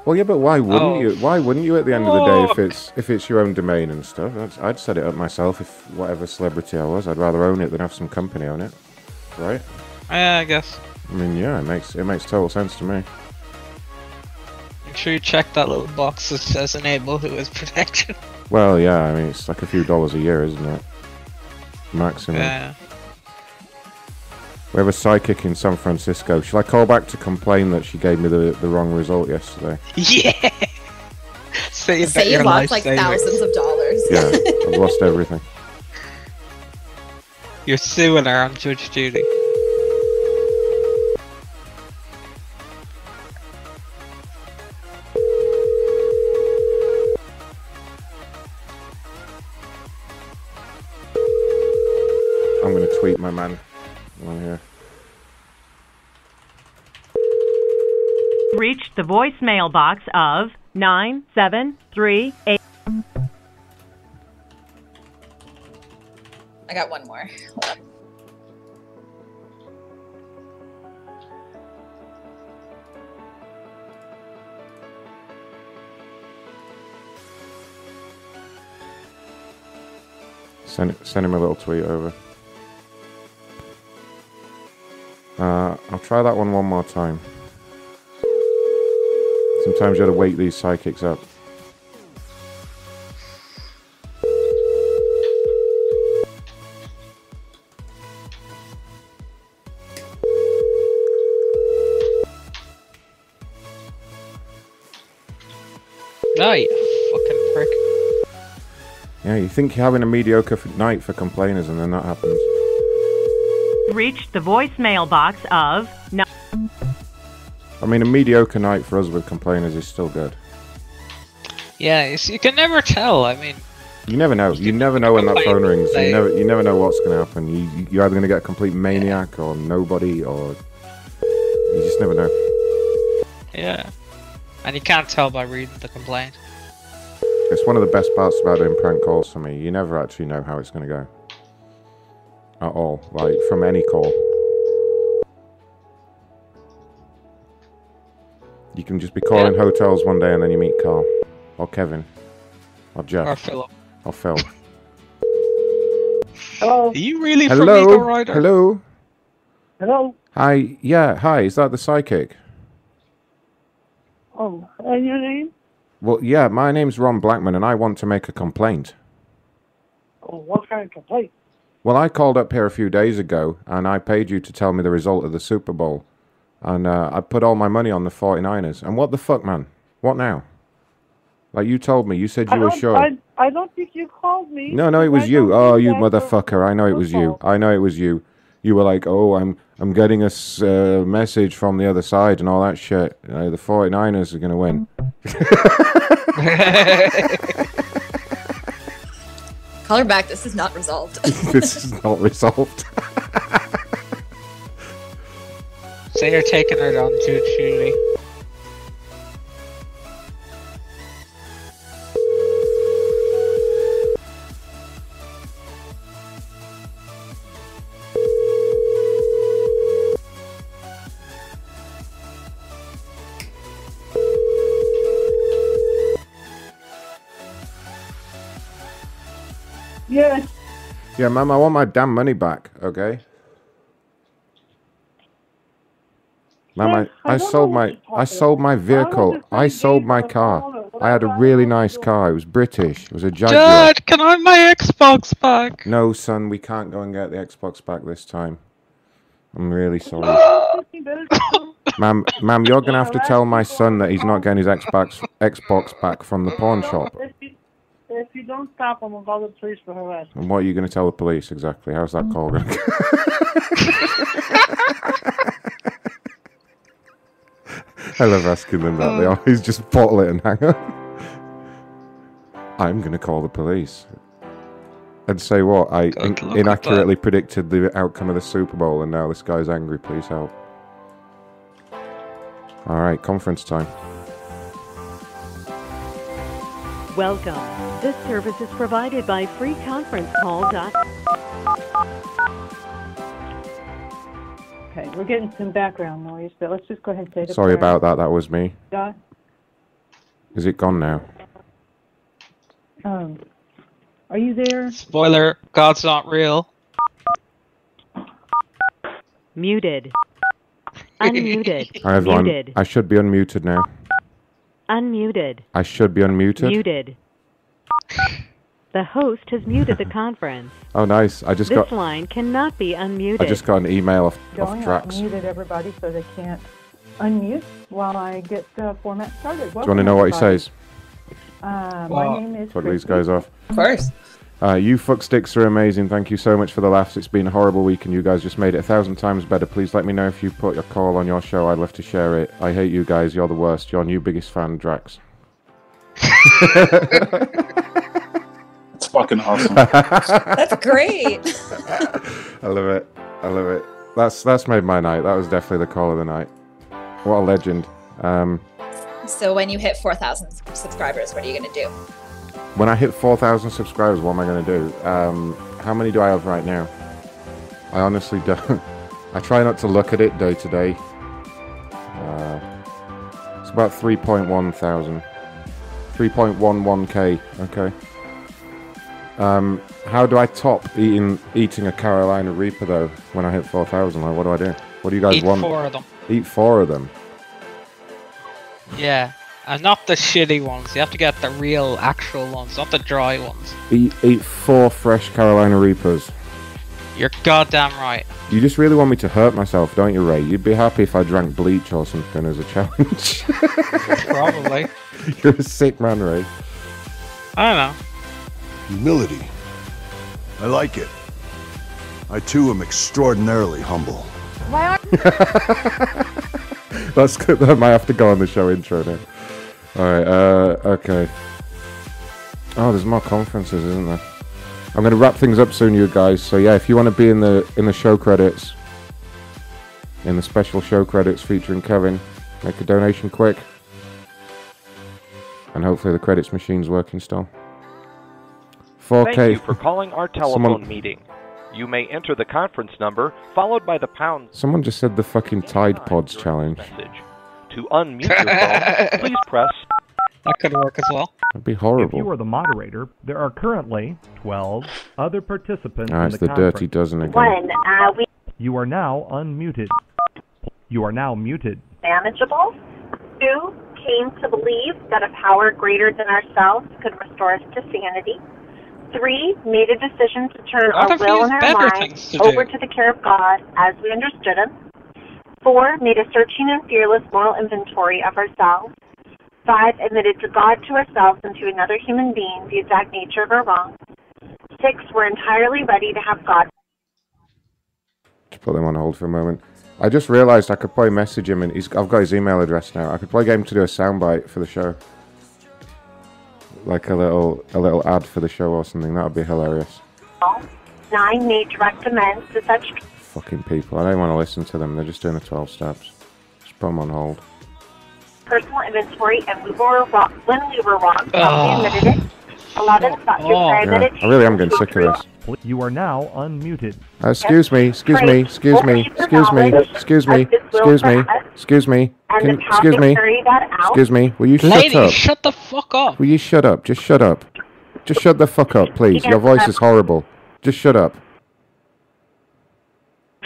Well, yeah, but why wouldn't Oh. you? Why wouldn't you at the end of the day if it's if it's your own domain and stuff? I'd, I'd set it up myself if whatever celebrity I was. I'd rather own it than have some company own it, right? Yeah, I guess. I mean, yeah, it makes it makes total sense to me. Make sure you check that little box that says enable WHOIS protection. [LAUGHS] Well, yeah, I mean, it's like a few dollars a year, isn't it? Maximum. Yeah. We have a psychic in San Francisco. Shall I call back to complain that she gave me the, the wrong result yesterday? [LAUGHS] Yeah. [LAUGHS] Say, Say you lost like savings. thousands of dollars. Yeah, I've lost everything. You're suing her on Judge Judy. I'm going to tweet my man. on here. Reached the voicemail box of 9738. I got one more. Send send him a little tweet over. Uh, I'll try that one one more time. Sometimes you gotta wake these psychics up. Think you're having a mediocre f- night for complainers, and then that happens. Reached the voicemail box of. No- I mean, a mediocre night for us with complainers is still good. Yeah, you, you can never tell. I mean, You never know. You never know when that phone all rings. You never, you never know what's going to happen. You, you- you're either going to get a complete maniac or nobody, or you just never know. yeah. And you can't tell by reading the complaint. It's one of the best parts about doing prank calls for me. You never actually know how it's going to go. At all. Like, from any call. You can just be calling hotels one day and then you meet Carl. Or Kevin. Or Jeff. Or Philip. Or Phil. Hello. Are you really from Hello? Eagle Rider? Hello? Hello. Hi. Yeah, hi. Is that the psychic? Oh, and your name? Well, yeah, my name's Ron Blackman and I want to make a complaint. Oh, what kind of complaint? Well, I called up here a few days ago and I paid you to tell me the result of the Super Bowl. And uh, I put all my money on the 49ers. And what the fuck, man? What now? Like you told me, you said you were sure. I, I don't think you called me. No, no, it was I you. Oh, you motherfucker! I know it was you. I know it was you. You were like, "Oh, I'm, I'm getting a uh, message from the other side and all that shit. You know, the 49ers are gonna win." [LAUGHS] Call her back. This is not resolved. [LAUGHS] this is not resolved. [LAUGHS] Say you're taking her down Judge Judy. Yeah, ma'am, I want my damn money back, okay? Ma'am, I, I I sold my I sold my vehicle. I sold my car. I had a really nice car. It was British. It was a Jaguar. Dad, can I have my Xbox back? No, son, we can't go and get the Xbox back this time. I'm really sorry. [LAUGHS] ma'am, ma'am, you're gonna have to tell my son that he's not getting his Xbox Xbox back from the pawn shop. [LAUGHS] If you, don't stop, I'm gonna call the police for harassment. And what are you gonna tell the police exactly? How's that call going? [LAUGHS] I love asking them that. They always just bottle it and hang up. I'm gonna call the police. And say what? I in- inaccurately predicted the outcome of the Super Bowl and now this guy's angry, please help. Alright, conference time. Welcome. This service is provided by freeconferencecall.com. Okay, we're getting some background noise, but let's just go ahead and say the Sorry prayer. about that, that was me. God, Is it gone now? um, are you there? Spoiler: God's not real. Muted. [LAUGHS] Unmuted. Hi everyone. Muted. I should be unmuted now. Unmuted. I should be unmuted. Muted. The host has muted the [LAUGHS] conference. Oh nice. I just this got line cannot be unmuted. I just got an email off, off Going, I Drax. muted everybody so they can't unmute while I get the format started. Do you want to know what he says? Uh, my name is Fuck these Christy. guys off. Of course. Uh, you fuck sticks are amazing. Thank you so much for the laughs. It's been a horrible week, and you guys just made it a thousand times better. Please let me know if you put your call on your show. I'd love to share it. I hate you guys. You're the worst. Your new biggest fan, Drax. [LAUGHS] It's fucking awesome. That's great. [LAUGHS] I love it. I love it. That's that's made my night. That was definitely the call of the night. What a legend. Um, so when you hit 4,000 subscribers, what are you going to do? when I hit 4,000 subscribers, what am I going to do? Um, how many do I have right now? I honestly don't. [LAUGHS] I try not to look at it day to day. Uh, It's about 3.1 thousand. 3.11k. Okay. Um, how do I top eating eating a Carolina Reaper though? When I hit 4,000, like what do I do? What do you guys Eat want? four of them. Eat four of them. Yeah, and not the shitty ones. You have to get the real, actual ones, not the dry ones. Eat eat four fresh Carolina Reapers. You're goddamn right. You just really want me to hurt myself, don't you, Ray? You'd be happy if I drank bleach or something as a challenge. [LAUGHS] Probably. [LAUGHS] You're a sick man, Ray. I don't know. Humility. I like it. I too am extraordinarily humble. Why are [LAUGHS] That's good. That might have to go on the show intro now. Alright, uh, okay. Oh, there's more conferences, isn't there? I'm gonna wrap things up soon, you guys. So yeah, if you want to be in the in the show credits, in the special show credits featuring Kevin, make a donation quick. And hopefully the credits machine's working still. 4K. Thank you for calling our telephone Someone- meeting. You may enter the conference number followed by the pound Someone just said the fucking Tide Pods challenge. message. To unmute your phone, [LAUGHS] please press. That could work as well. That'd be horrible. If you are the moderator, there are currently 12 other participants Ah, in it's the the dirty conference. dozen again. One, uh, we You are now unmuted. You are now muted. manageable. Two, came to believe that a power greater than ourselves could restore us to sanity. Three, made a decision to turn our will and our minds to over to the care of God as we understood Him. Four, made a searching and fearless moral inventory of ourselves. Five, admitted to God, to ourselves, and to another human being the exact nature of our wrongs. Six, we're entirely ready to have God Just put them on hold for a moment. I just realised I could probably message him, and he's, I've got his email address now. I could probably get him to do a soundbite for the show, like a little a little ad for the show or something. That would be hilarious. Nine, made direct amends to such Fucking people, I don't want to listen to them. They're just doing the twelve steps. Just put them on hold. personal inventory, and we were wrong when we were wrong. Oh. We admitted it. Eleven, thought through prayer Yeah, meditation. I really am getting sick of this. You are now unmuted. Uh, excuse me, excuse me, excuse me, excuse me, excuse me, excuse me, excuse me, can, excuse me, carried that out. excuse me. Will you Lady, shut up? shut the fuck up. Will you shut up? Just shut up. Just shut the fuck up, please. Your voice is horrible. just shut up.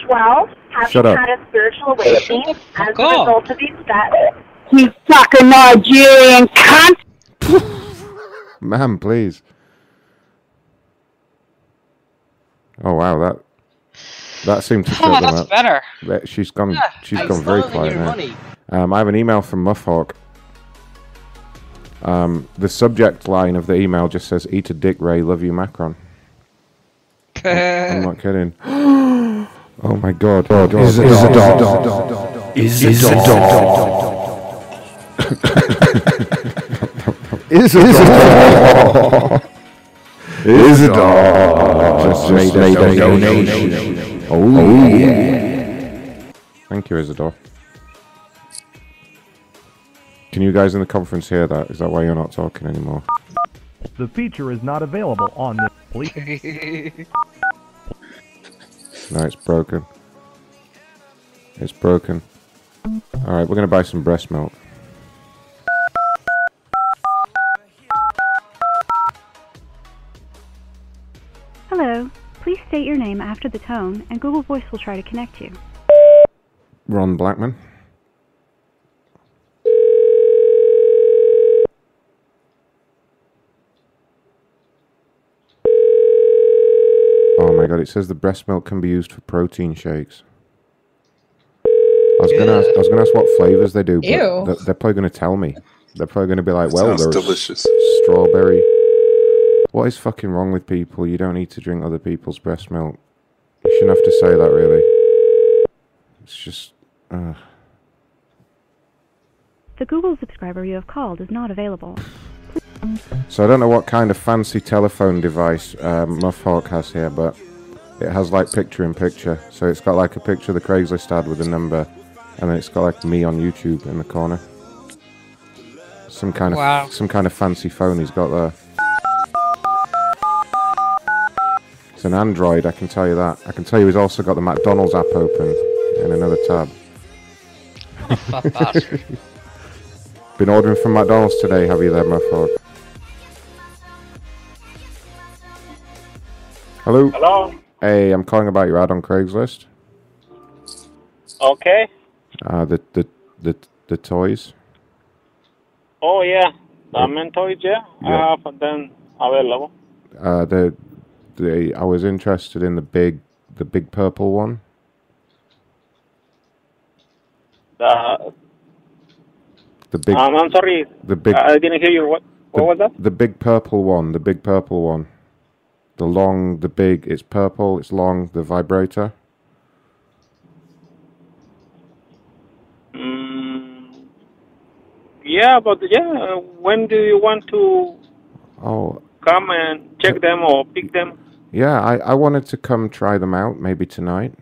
12. Have Shut you up. had a spiritual awakening as a up. result of these steps? You fucking Nigerian cunt! Ma'am, please. Oh wow, that that seemed to [LAUGHS] Oh, shut them that's up. better. That- She's gone. Yeah. She's I've gone very quiet now. Um, I have an email from Muffhawk. Um, the subject line of the email just says "Eat a dick, Ray. Love you, Macron." [LAUGHS] I'm not kidding. [GASPS] oh my god! Oh, god. Is it a dog? Is it a dog? [LAUGHS] Is it a dog? Is a dog? Just made a donation. Oh, oh yeah. Thank you, Isidore. Can you guys in the conference hear that? Is that why you're not talking anymore? The feature is not available on this. [LAUGHS] Please. No, it's broken. It's broken. Alright, we're gonna buy some breast milk. Hello. Please state your name after the tone, and Google Voice will try to connect you. Ron Blackman. Oh my god, it says the breast milk can be used for protein shakes. I was gonna ask, I was gonna ask what flavors they do, but Ew. they're, they're probably gonna tell me. They're probably gonna be like, "Well, Sounds there's delicious. strawberry." What is fucking wrong with people? You don't need to drink other people's breast milk. You shouldn't have to say that, really. It's just. Uh. The Google subscriber you have called is not available. So I don't know what kind of fancy telephone device um, Muffhawk has here, but it has like picture in picture. So it's got like a picture of the Craigslist ad with a number, and then it's got like me on YouTube in the corner. Some kind of Wow. some kind of fancy phone he's got there. It's an Android, I can tell you that. I can tell you he's also got the McDonald's app open in another tab. Fat. [LAUGHS] Been ordering from McDonald's today, have you there, Muffhawk? Hello? Hello? Hey, I'm calling about your ad on Craigslist. Okay. Uh, the the the the toys. Oh, yeah. The mentor, yeah. Yeah. I have them available. Uh, the the I was interested in the big the big purple one. The, The big um, I'm sorry. the big I didn't hear you. What, what was that? the big purple one. The big purple one. The long, the big. It's purple. It's long. The vibrator. Mm, yeah, but yeah, when do you want to Oh, come and check them or pick them? Yeah. I I wanted to come try them out. Maybe tonight.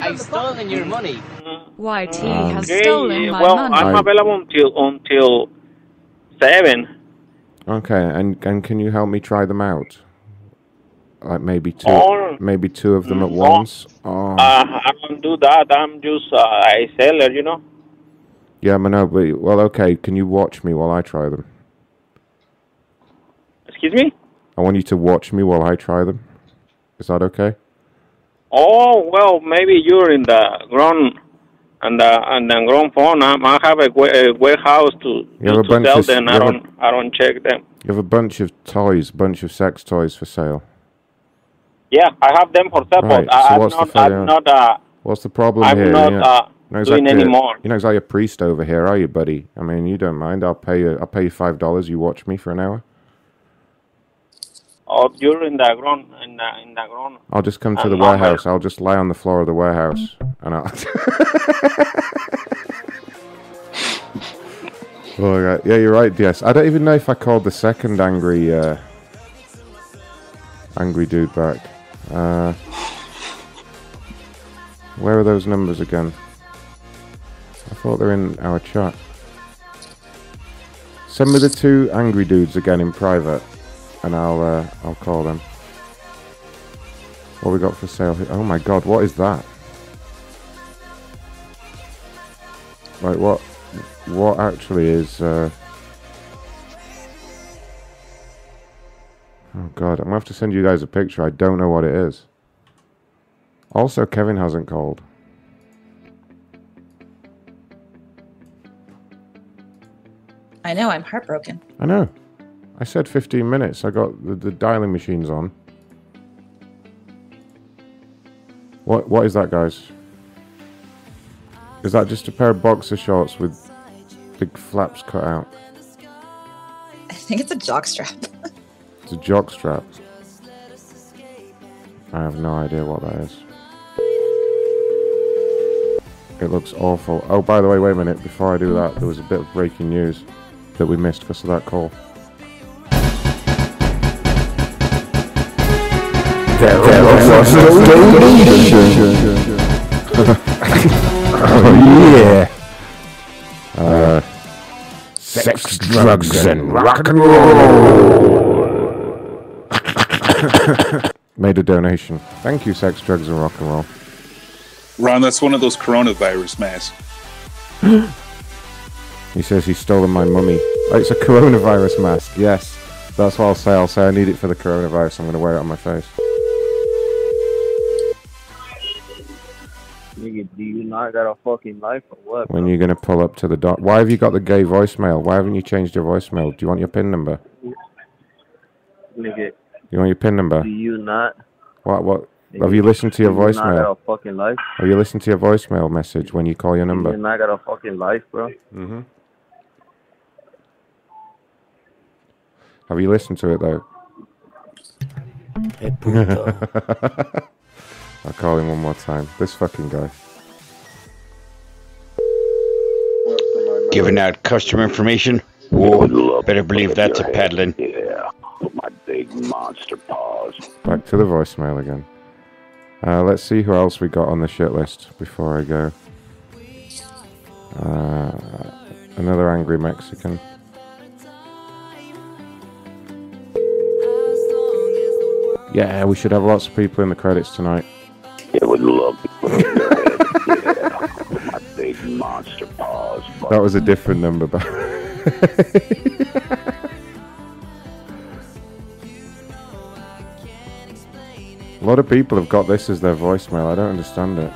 I've stolen your money. YT Um, has Okay, stolen my well, money. I'm available until until seven. Okay, and and can you help me try them out? Like maybe two, Oh. maybe two of them at Mm, once. Oh, Uh, I don't do that. I'm just uh, a seller, you know. yeah, I know. But well, okay. Can you watch me while I try them? Excuse me. I want you to watch me while I try them. Is that okay? Oh well, maybe you're in the ground and the and the ground phone. Um, I have a, a warehouse to, You a to sell of- them. you I don't I don't check them. You have a bunch of toys, bunch of sex toys for sale. Yeah, I have them for sale, Right, but I, so I'm what's the not? I'm not uh What's the problem I'm here? not, You're uh, you're doing exactly- anymore. You're not exactly a priest over here, are you, buddy? I mean, you don't mind. I'll pay you. I'll pay you five dollars. You watch me for an hour. Or you're in the ground in the in the ground. I'll just come to the warehouse. I'll just lie on the floor of the warehouse, and I'll. [LAUGHS] oh, yeah, yeah, you're right. Yes, I don't even know if I called the second angry, uh, angry dude back. Uh, where are those numbers again? I thought they're in our chat. Send me the two angry dudes again in private, and I'll uh, I'll call them. What we got for sale here? Oh my god, what is that? Like what? What actually is? Uh... Oh god, I'm gonna have to send you guys a picture. I don't know what it is. Also, Kevin hasn't called. I know, I'm heartbroken. I know. I said 15 minutes. I got the, the dialing machines on. What What is that, guys? Is that just a pair of boxer shorts with big flaps cut out? I think it's a jockstrap. [LAUGHS] It's a jock strap. I have no idea what that is. It looks awful. Oh, by the way, wait a minute. Before I do that, there was a bit of breaking news that we missed because of that call. Oh yeah. Uh, sex, drugs, and rock and roll. Made a donation. Thank you, sex, drugs, and rock and roll. Ron, that's one of those coronavirus masks. [GASPS] He says he's stolen my mummy. Oh, it's a coronavirus mask. Yes, that's what I'll say. I'll say I need it for the coronavirus. I'm going to wear it on my face. Nigga, do you not got a fucking life or what? When you're going to pull up to the dock. Why have you got the gay voicemail? Why haven't you changed your voicemail? Do you want your PIN number? Nigga, You want your PIN number? do you not? What? What? nigga, Have you listened to your do you not got voicemail? a fucking life? Have you listened to your voicemail message when you call your Do you number? not got a fucking life, bro? Mm-hmm. Have you listened to it though? [LAUGHS] [LAUGHS] I'll call him one more time. This fucking guy. Giving out customer information? Whoa, better believe that's a peddling. Yeah, my big monster paws. Back to the voicemail again. Uh, let's see who else we got on the shit list before I go. Uh, another angry Mexican. Yeah, we should have lots of people in the credits tonight. Put in. Yeah, my [LAUGHS] big monster paws. That was a different number, but [LAUGHS] a lot of people have got this as their voicemail. I don't understand it.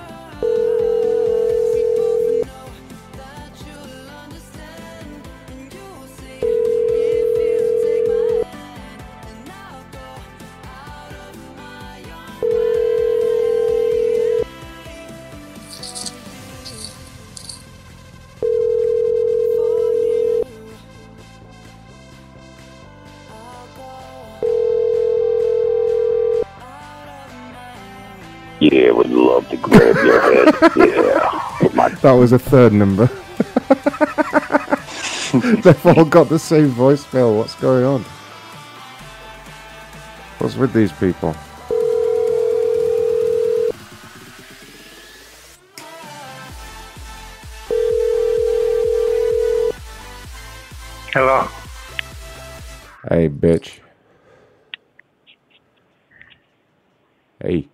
That was a third number. [LAUGHS] They've all got the same voice voicemail. What's going on? What's with these people? Hello. Hey, bitch. Hey.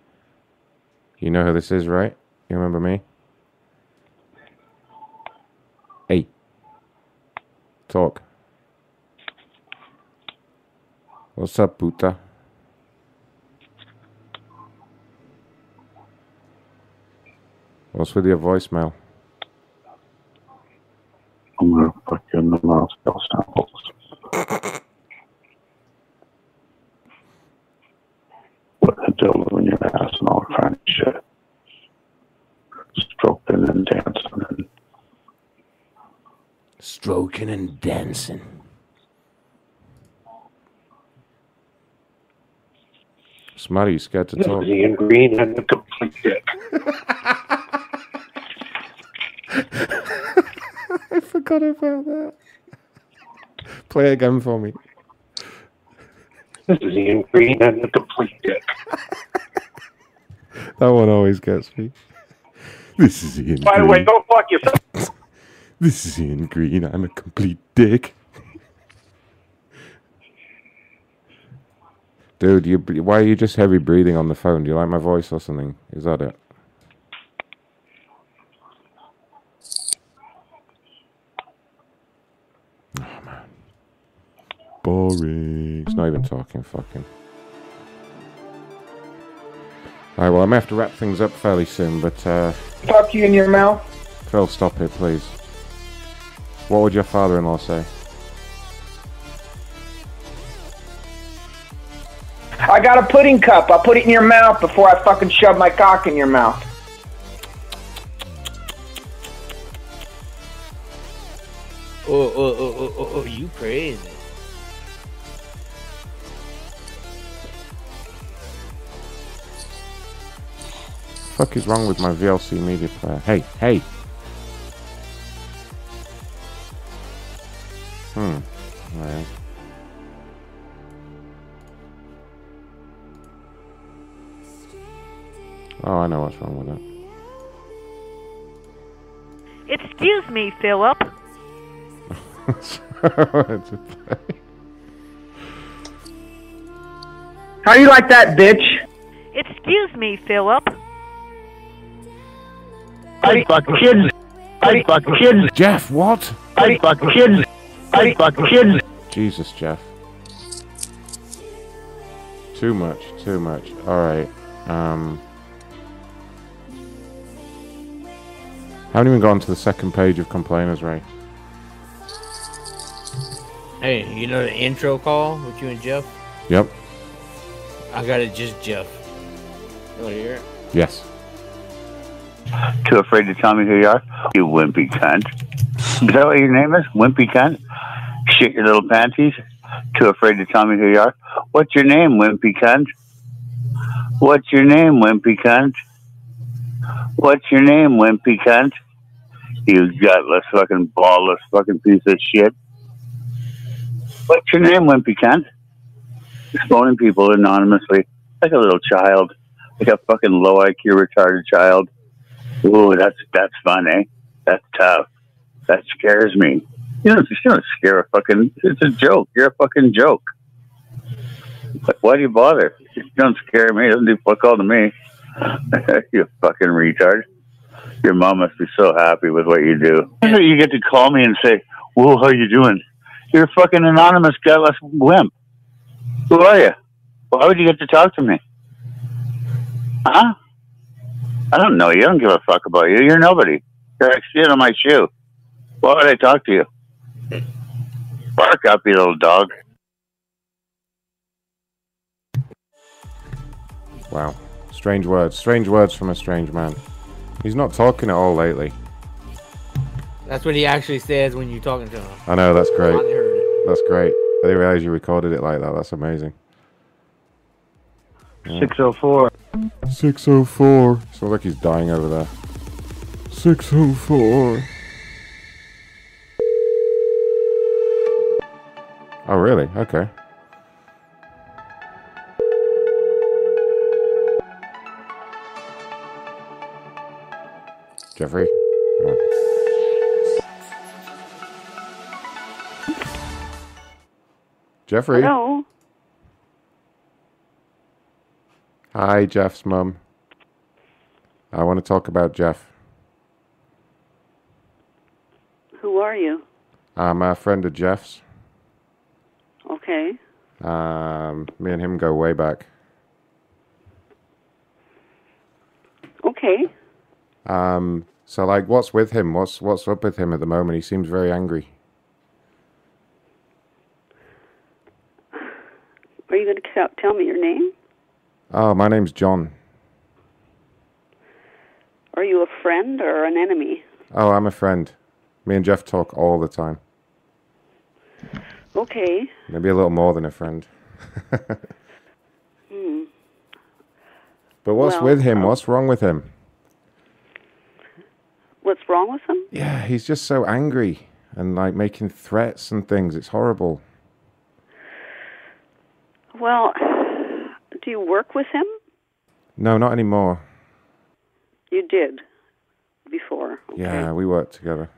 You know who this is, right? You remember me? Talk. What's up, puta? What's with your voicemail? I'm gonna put you in the mouth cell samples. Put a dildo in your ass and all kind of shit. Stroking and dancing and Stroking and dancing. Smarty, you scared to talk? Ian Green and the complete dick. [LAUGHS] I forgot about that. Play again for me. This is Ian Green and the complete dick. [LAUGHS] That one always gets me. [LAUGHS] This is Ian By the Green. way, go fuck yourself. This is Ian Green. I'm a complete dick. Dude, you why are you just heavy breathing on the phone? Do you like my voice or something? Is that it? Oh man. Boring. He's not even talking. Fucking. All right, well, I'm have to wrap things up fairly soon, but uh, Fuck you in your mouth. Phil, stop it, please. What would your father-in-law say? I got a pudding cup. I'll put it in your mouth before I fucking shove my cock in your mouth. Oh, oh, oh, oh, oh, oh, oh you crazy. fuck is wrong with my VLC media player? Hey, hey. Hmm. Alright. Oh, I know what's wrong with it. Excuse me, Philip. [LAUGHS] How you like that, bitch? Excuse me, Philip. I fuck kids. I fuck kids. Jeff, what? I fuck kids. I fuck kids. Jesus, Jeff. Too much, too much. Alright. Um. Haven't even gone to the second page of complainers, Ray. Hey, you know the intro call with you and Jeff? Yep. I got it just Jeff. You want to hear it? Yes. Too afraid to tell me who you are? You wimpy cunt. Is that what your name is? Wimpy cunt? Shit your little panties? Too afraid to tell me who you are? What's your name, wimpy cunt? What's your name, wimpy cunt? What's your name, wimpy cunt? You gutless fucking ballless fucking piece of shit. What's your name, wimpy cunt? Phoning people anonymously like a little child, like a fucking low IQ retarded child. Ooh, that's that's fun, eh? That's tough. That scares me. You don't, you don't scare a fucking. It's a joke. You're a fucking joke. But why do you bother? You don't scare me. It doesn't do fuck all to me. [LAUGHS] you fucking retard. Your mom must be so happy with what you do. You get to call me and say, "Whoa, how you doing?" You're a fucking anonymous gutless wimp. Who are you? Why would you get to talk to me? Huh? I don't know you. I don't give a fuck about you. You're nobody. You're like shit on my shoe. Why would I talk to you? Bark up, you little dog. Wow. Strange words. Strange words from a strange man. He's not talking at all lately. That's what he actually says when you're talking to him. I know, that's great. I heard it. That's great. I didn't realize you recorded it like that. That's amazing. Yeah. 604. 604. Sounds like he's dying over there. 604. Oh, really? Okay. Jeffrey? Oh. Jeffrey? Hello. Hi, Jeff's mum. I want to talk about Jeff. Who are you? I'm a friend of Jeff's. Okay. Um, me and him go way back. Okay. Um, so like, what's with him? What's what's up with him at the moment? He seems very angry. Are you going to tell me your name? Oh, my name's John. Are you a friend or an enemy? Oh, I'm a friend. Me and Jeff talk all the time. Okay. Maybe a little more than a friend. [LAUGHS] Hmm. But what's Well, with him? um, What's wrong with him? What's wrong with him? Yeah, he's just so angry and like making threats and things. It's horrible. Well, do you work with him? No, not anymore. You did before. Yeah, we worked together.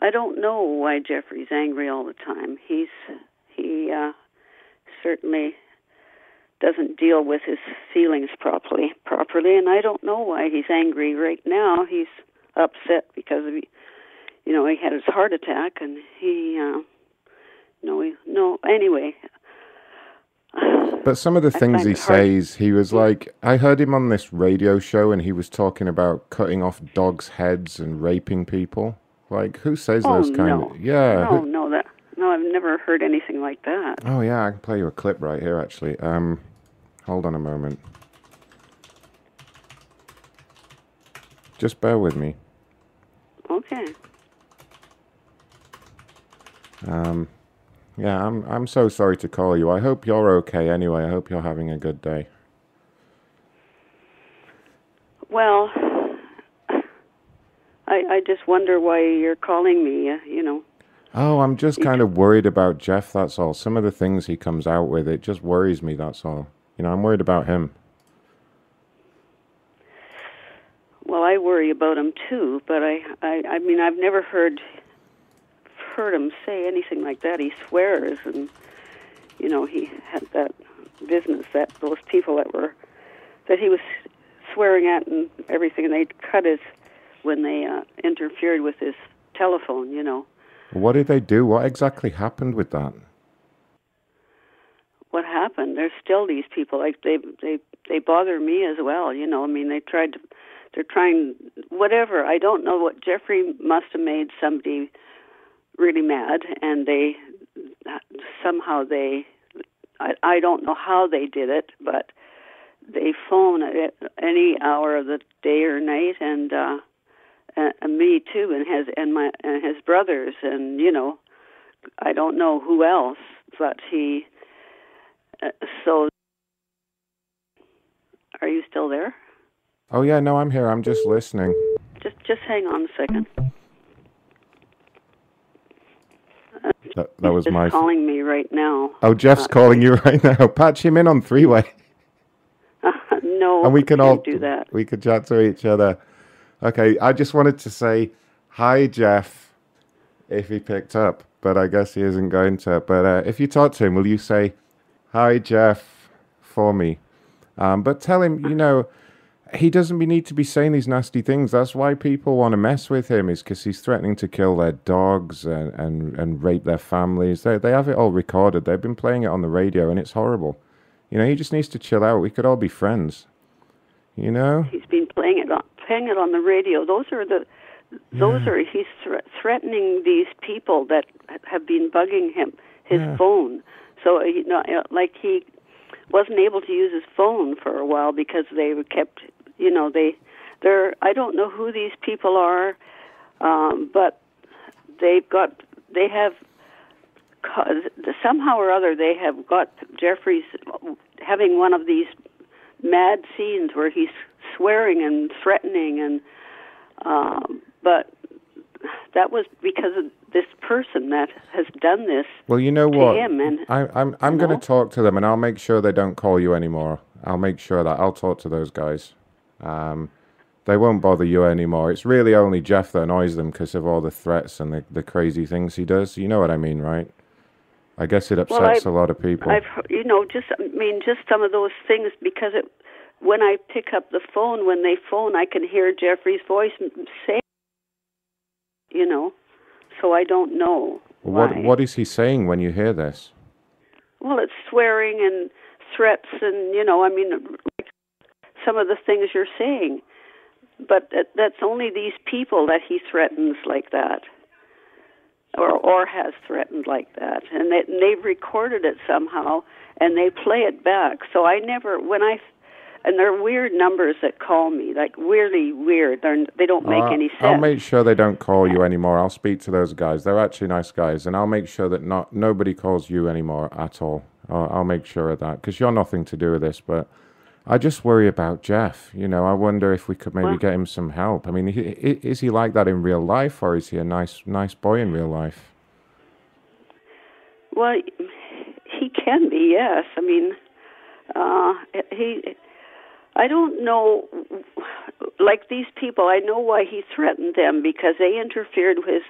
I don't know why Jeffrey's angry all the time. He's he uh, certainly doesn't deal with his feelings properly properly, and I don't know why he's angry right now. He's upset because of you know he had his heart attack, and he uh, no he, no anyway. But some of the things he says, he was like, I heard him on this radio show and he was talking about cutting off dogs' heads and raping people. Like, who says oh those kind no, of. Yeah. no, who- no, that no, I've never heard anything like that. Oh, yeah, I can play you a clip right here, actually. Um, hold on a moment. Just bear with me. Okay. Um, yeah, I'm I'm so sorry to call you. I hope you're okay anyway. I hope you're having a good day. Well, I I just wonder why you're calling me. Uh, you know. Oh, I'm just kind of worried about Jeff, that's all. Some of the things he comes out with, it just worries me, that's all. You know, I'm worried about him. Well, I worry about him too, but I, I, I mean, I've never heard heard him say anything like that. He swears, and you know, he had that business that those people that were that he was swearing at and everything. And they cut his when they uh, interfered with his telephone. You know What did they do? What exactly happened with that? what happened? There's still these people like they they they bother me as well. You know, I mean, they tried to. They're trying whatever. I don't know what Jeffrey must have made somebody really mad and they somehow they I, I don't know how they did it but they phone at any hour of the day or night and uh and, and me too and his and my and his brothers and you know I don't know who else but he uh, so are you still there Oh, yeah, no, I'm here. I'm just listening. just just hang on a second That, that was my. calling me right now Oh, Jeff's calling you [LAUGHS] right now. Patch him in on three way. [LAUGHS] no and we can all do that We could chat to each other. Okay, I just wanted to say hi, Jeff, if he picked up, but I guess he isn't going to. But uh, if you talk to him, will you say hi, Jeff, for me? Um, but tell him, you know, he doesn't need to be saying these nasty things. That's why people want to mess with him, is because he's threatening to kill their dogs and, and, and rape their families. They, they have it all recorded. They've been playing it on the radio, and it's horrible. You know, he just needs to chill out. We could all be friends. You know? he's been playing it on playing it on the radio those are the those are he's thre- threatening these people that have been bugging him his Yeah. phone so you know like he wasn't able to use his phone for a while because they kept you know they they're I don't know who these people are um but they've got they have somehow or other they have got Jeffrey's having one of these mad scenes where he's swearing and threatening and um but that was because of this person that has done this Well, you know what? him and I, I'm I'm going to talk to them, and I'll make sure they don't call you anymore. I'll make sure that I'll talk to those guys. Um, they won't bother you anymore. It's really only Jeff that annoys them because of all the threats and the, the crazy things he does. You know what I mean, right? I guess it Well, upsets I- a lot of people. I've you know just I mean just some of those things because it when I pick up the phone when they phone I can hear Jeffrey's voice m- say you know so I don't know what why. What is he saying when you hear this? Well, it's swearing and threats, and you know, I mean, some of the things you're saying. But that's only these people that he threatens like that, or or has threatened like that, and, they, and they've recorded it somehow, and they play it back. So I never, when I, and they're weird numbers that call me, like really weird. They're they don't make Uh, any sense. I'll make sure they don't call you anymore. I'll speak to those guys. They're actually nice guys, and I'll make sure that not nobody calls you anymore at all. I'll, I'll make sure of that because you're nothing to do with this. But I just worry about Jeff. You know, I wonder if we could maybe Well- get him some help. I mean, he, is he like that in real life, or is he a nice nice boy in real life? Well, he can be, yes. I mean, uh, he. I don't know, like these people. I know why he threatened them because they interfered with,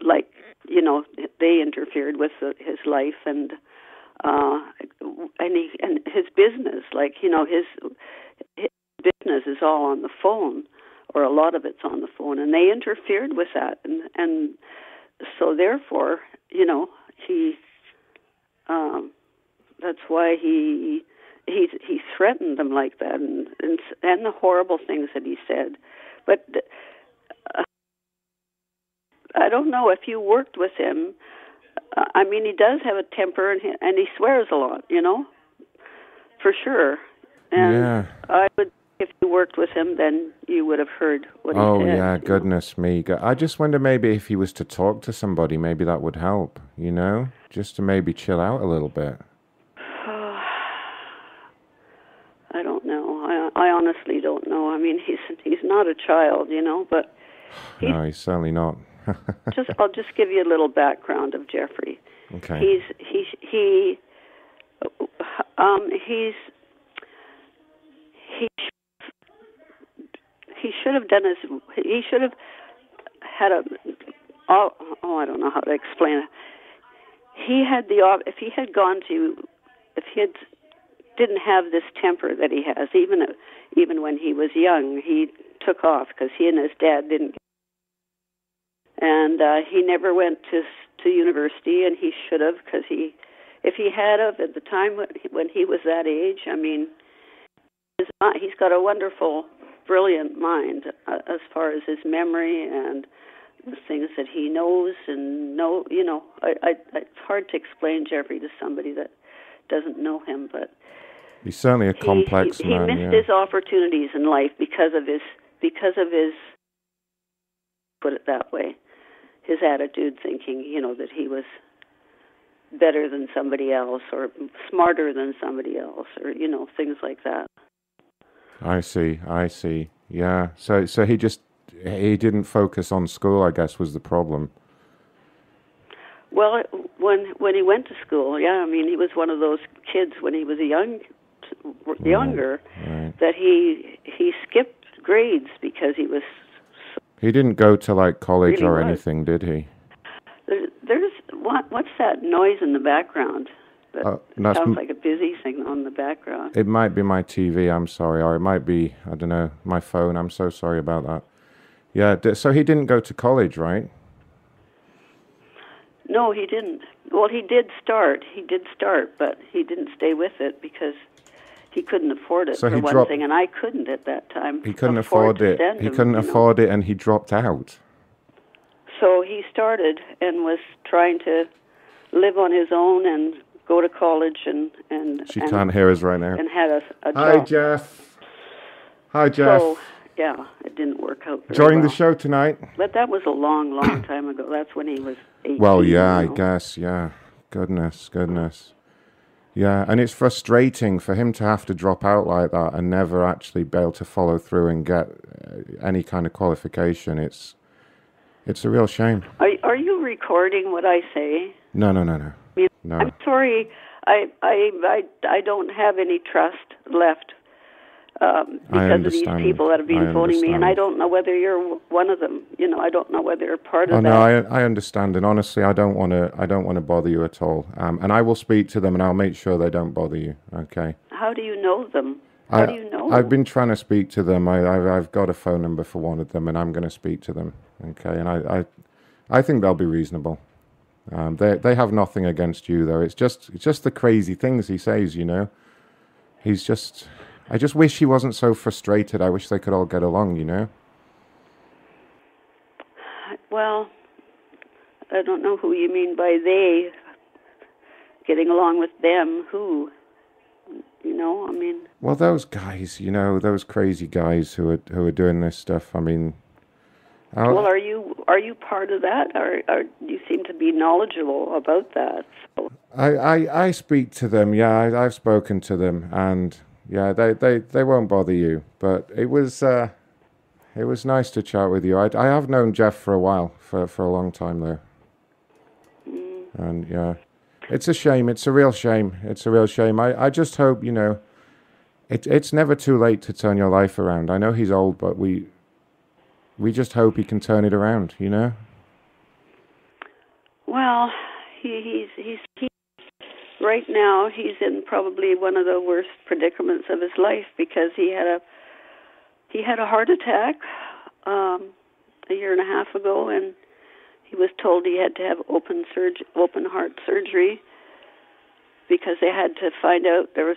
like, you know, they interfered with his life and, uh, and he and his business. Like, you know, his his business is all on the phone, or a lot of it's on the phone, and they interfered with that, and and so therefore, you know, he um that's why he he he threatened them like that, and and and the horrible things that he said. But uh, I don't know if you worked with him. I mean, he does have a temper, and he, and he swears a lot. You know, for sure. And Yeah. I would, if you worked with him, then you would have heard what Oh he said. Oh yeah, goodness me. Go- I just wonder maybe if he was to talk to somebody, maybe that would help. You know, just to maybe chill out a little bit. [SIGHS] I don't know. I I honestly don't know. I mean, he's he's not a child, you know. But [SIGHS] No, he's certainly not. [LAUGHS] just I'll just give you a little background of Jeffrey. okay. He's he he um he's he he should have done his he should have had a oh, oh I don't know how to explain it. He had the if he had gone to if he had didn't have this temper that he has even even when he was young he took off because he and his dad didn't and uh, he never went to to university, and he should have because he, if he had of at the time when he, when he was that age, I mean, his, he's got a wonderful, brilliant mind uh, as far as his memory and the things that he knows and know. You know, I, I, it's hard to explain Jeffrey to somebody that doesn't know him, but He's certainly a he- complex he, man. He missed yeah. his opportunities in life because of his because of his put it that way, his attitude, thinking you know that he was better than somebody else or smarter than somebody else or you know things like that. I see. I see. Yeah. So so he just he didn't focus on school. I guess was the problem. Well, when when he went to school, yeah, I mean he was one of those kids when he was a young younger Right. that he he skipped grades because he was He didn't go to like college Really or was. anything, did he? There, there's what? What's that noise in the background? That Uh, sounds m- like a busy thing on the background. It might be my TV. I'm sorry, or it might be I don't know my phone. I'm so sorry about that. Yeah. d- So he didn't go to college, right? No, he didn't. Well, he did start. He did start, but he didn't stay with it because he couldn't afford it So for he one dropped- thing, and I couldn't at that time. He couldn't afford, to it. send He couldn't you know. afford it, and he dropped out. So he started and was trying to live on his own and go to college and and She and, can't hear us right now. and had a, a Hi. Jeff. Hi, Jeff. So yeah, it didn't work out. Enjoying well. the show tonight? But that was a long, long time ago. That's when he was 18. Well, yeah, I you know. guess, yeah. Goodness, goodness. Yeah, and it's frustrating for him to have to drop out like that and never actually be able to follow through and get uh, any kind of qualification. It's it's a real shame. Are are you recording what I say? No, no, no, no. No. I'm sorry. I I I I don't have any trust left um, because of these people that have been I phoning me, and I don't know whether you're one of them. You know, I don't know whether you're part of Oh that. no, I I understand, and honestly, I don't want to. I don't want to bother you at all. Um, and I will speak to them, and I'll make sure they don't bother you. Okay. How do you know them? How I, do you know? I've been trying to speak to them. I, I've, I've got a phone number for one of them, and I'm going to speak to them. Okay, and I, I, I think they'll be reasonable. Um, they, they have nothing against you, though. It's just, it's just the crazy things he says. You know, he's just. I just wish he wasn't so frustrated. I wish they could all get along. You know. Well, I don't know who you mean by they. Getting along with them, who? You know, I mean, Well, those guys, you know, those crazy guys who are who are doing this stuff. I mean, I'll- well, are you are you part of that, or, or you seem to be knowledgeable about that? So, I, I, I speak to them. Yeah, I, I've spoken to them, and yeah, they, they, they won't bother you. But it was uh, it was nice to chat with you. I, I have known Jeff for a while, for for a long time though, and yeah, it's a shame. It's a real shame. It's a real shame. I, I just hope you know, it it's never too late to turn your life around. I know he's old, but we we just hope he can turn it around. You know. well, he, he's he's he, right now he's in probably one of the worst predicaments of his life because he had a he had a heart attack um, a year and a half ago, and he was told he had to have open surg open heart surgery. because they had to find out there was.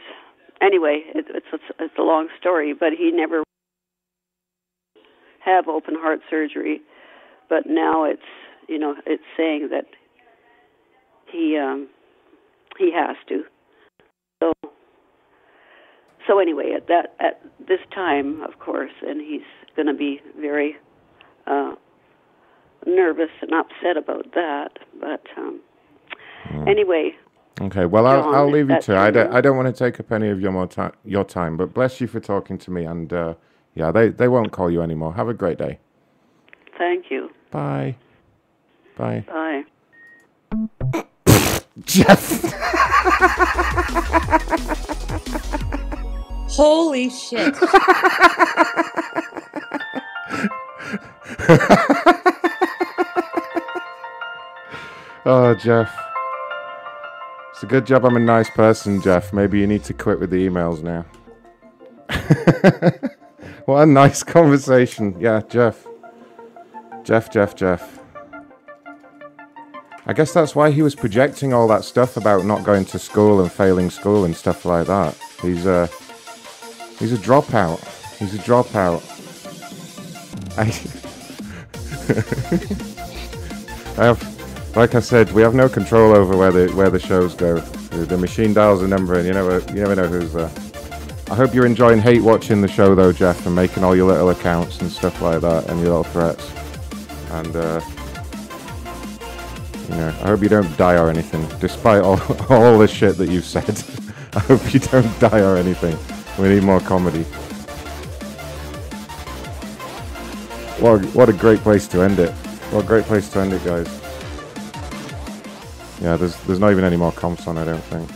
Anyway, it, it's, it's it's a long story, but he never have open heart surgery, but now it's you know it's saying that he um he has to. So so anyway, at that at this time, of course, and he's going to be very uh nervous and upset about that. But um anyway, Okay, well, I'll, John, I'll leave you to. I don't. I don't want to take up any of your more time, your time, but bless you for talking to me. And uh, yeah, they, they won't call you anymore. Have a great day. thank you. Bye. Bye. Bye. [LAUGHS] Jeff. [LAUGHS] Holy shit. [LAUGHS] Oh, Jeff. It's a good job I'm a nice person, Jeff. Maybe you need to quit with the emails now. [LAUGHS] what a nice conversation. Yeah, Jeff. Jeff, Jeff, Jeff. I guess that's why he was projecting all that stuff about not going to school and failing school and stuff like that. He's a he's a dropout. He's a dropout. I, [LAUGHS] I have, like I said, we have no control over where the where the shows go. The, the machine dials a number, and you never you never know who's there. I hope you're enjoying hate watching the show though, Jeff, and making all your little accounts and stuff like that, and your little threats. And uh, you know, I hope you don't die or anything, despite all [LAUGHS] all the shit that you've said. [LAUGHS] I hope you don't die or anything. We need more comedy. What a, what a great place to end it. What a great place to end it, guys. Yeah, there's there's not even any more comps on, I don't think.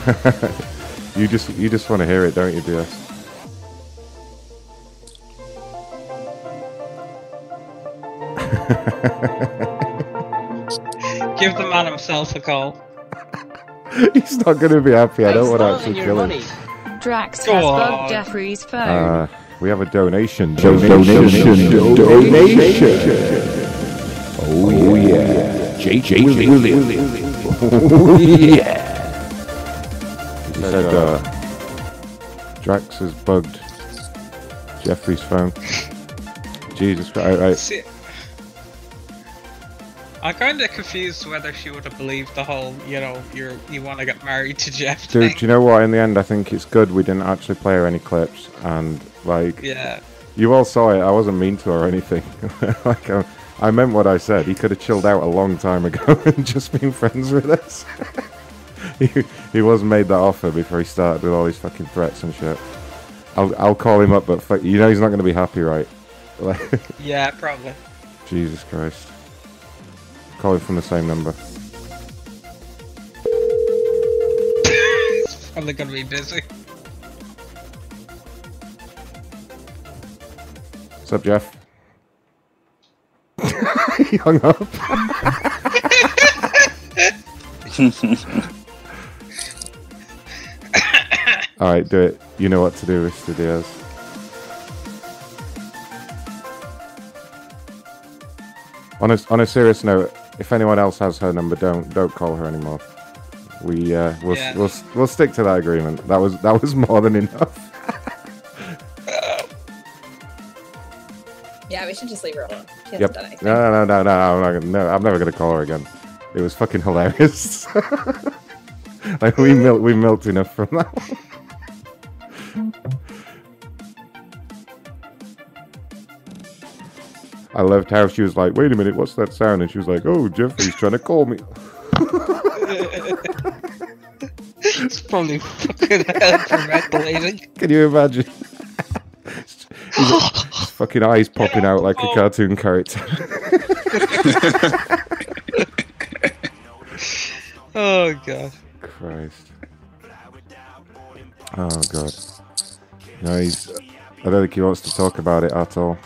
[LAUGHS] you just you just want to hear it, don't you, DS? [LAUGHS] Give the man himself a call. [LAUGHS] He's not going to be happy. I don't want to actually kill him. Drax Go has bugged Jeffrey's phone. Uh, we have a donation. Donation. Donation. Oh, yeah. J.J. Williams. Oh, yeah. He said uh, Drax has bugged Jeffrey's phone. [LAUGHS] Jesus Christ. Right, See, I'm kind of confused whether she would have believed the whole, you know, you're you want to get married to Jeff Dude, thing. do you know what? In the end, I think it's good we didn't actually play her any clips. And, like, Yeah. you all saw it. I wasn't mean to her or anything. [LAUGHS] like, I, I meant what I said. He could have chilled out a long time ago [LAUGHS] and just been friends with us. [LAUGHS] he, he wasn't made that offer before he started with all these fucking threats and shit. I'll, I'll call him up, but fuck, you know he's not going to be happy, right? Yeah, probably. Jesus Christ. Call him from the same number. [LAUGHS] It's probably gonna be busy. What's up, Jeff? [LAUGHS] he hung up. [LAUGHS] All right, do it. You know what to do, Mr. Diaz. On a, on a serious note, if anyone else has her number, don't don't call her anymore. We uh, we'll, Yeah. we'll we'll stick to that agreement. That was that was more than enough. [LAUGHS] Yeah, we should just leave her alone. She hasn't Yep. done anything. No, no, no, no, no. I'm not no. I'm never gonna call her again. It was fucking hilarious. [LAUGHS] like we milked, we milked enough from that. one. I loved how she was like, "Wait a minute, what's that sound?" And she was like, "Oh, Jeffrey's trying to call me." it's probably fucking hyperventilating. Can you imagine? His, his [LAUGHS] fucking eyes popping out like a oh. cartoon character. Oh god. Christ. Oh god. No, he's. I don't think he wants to talk about it at all.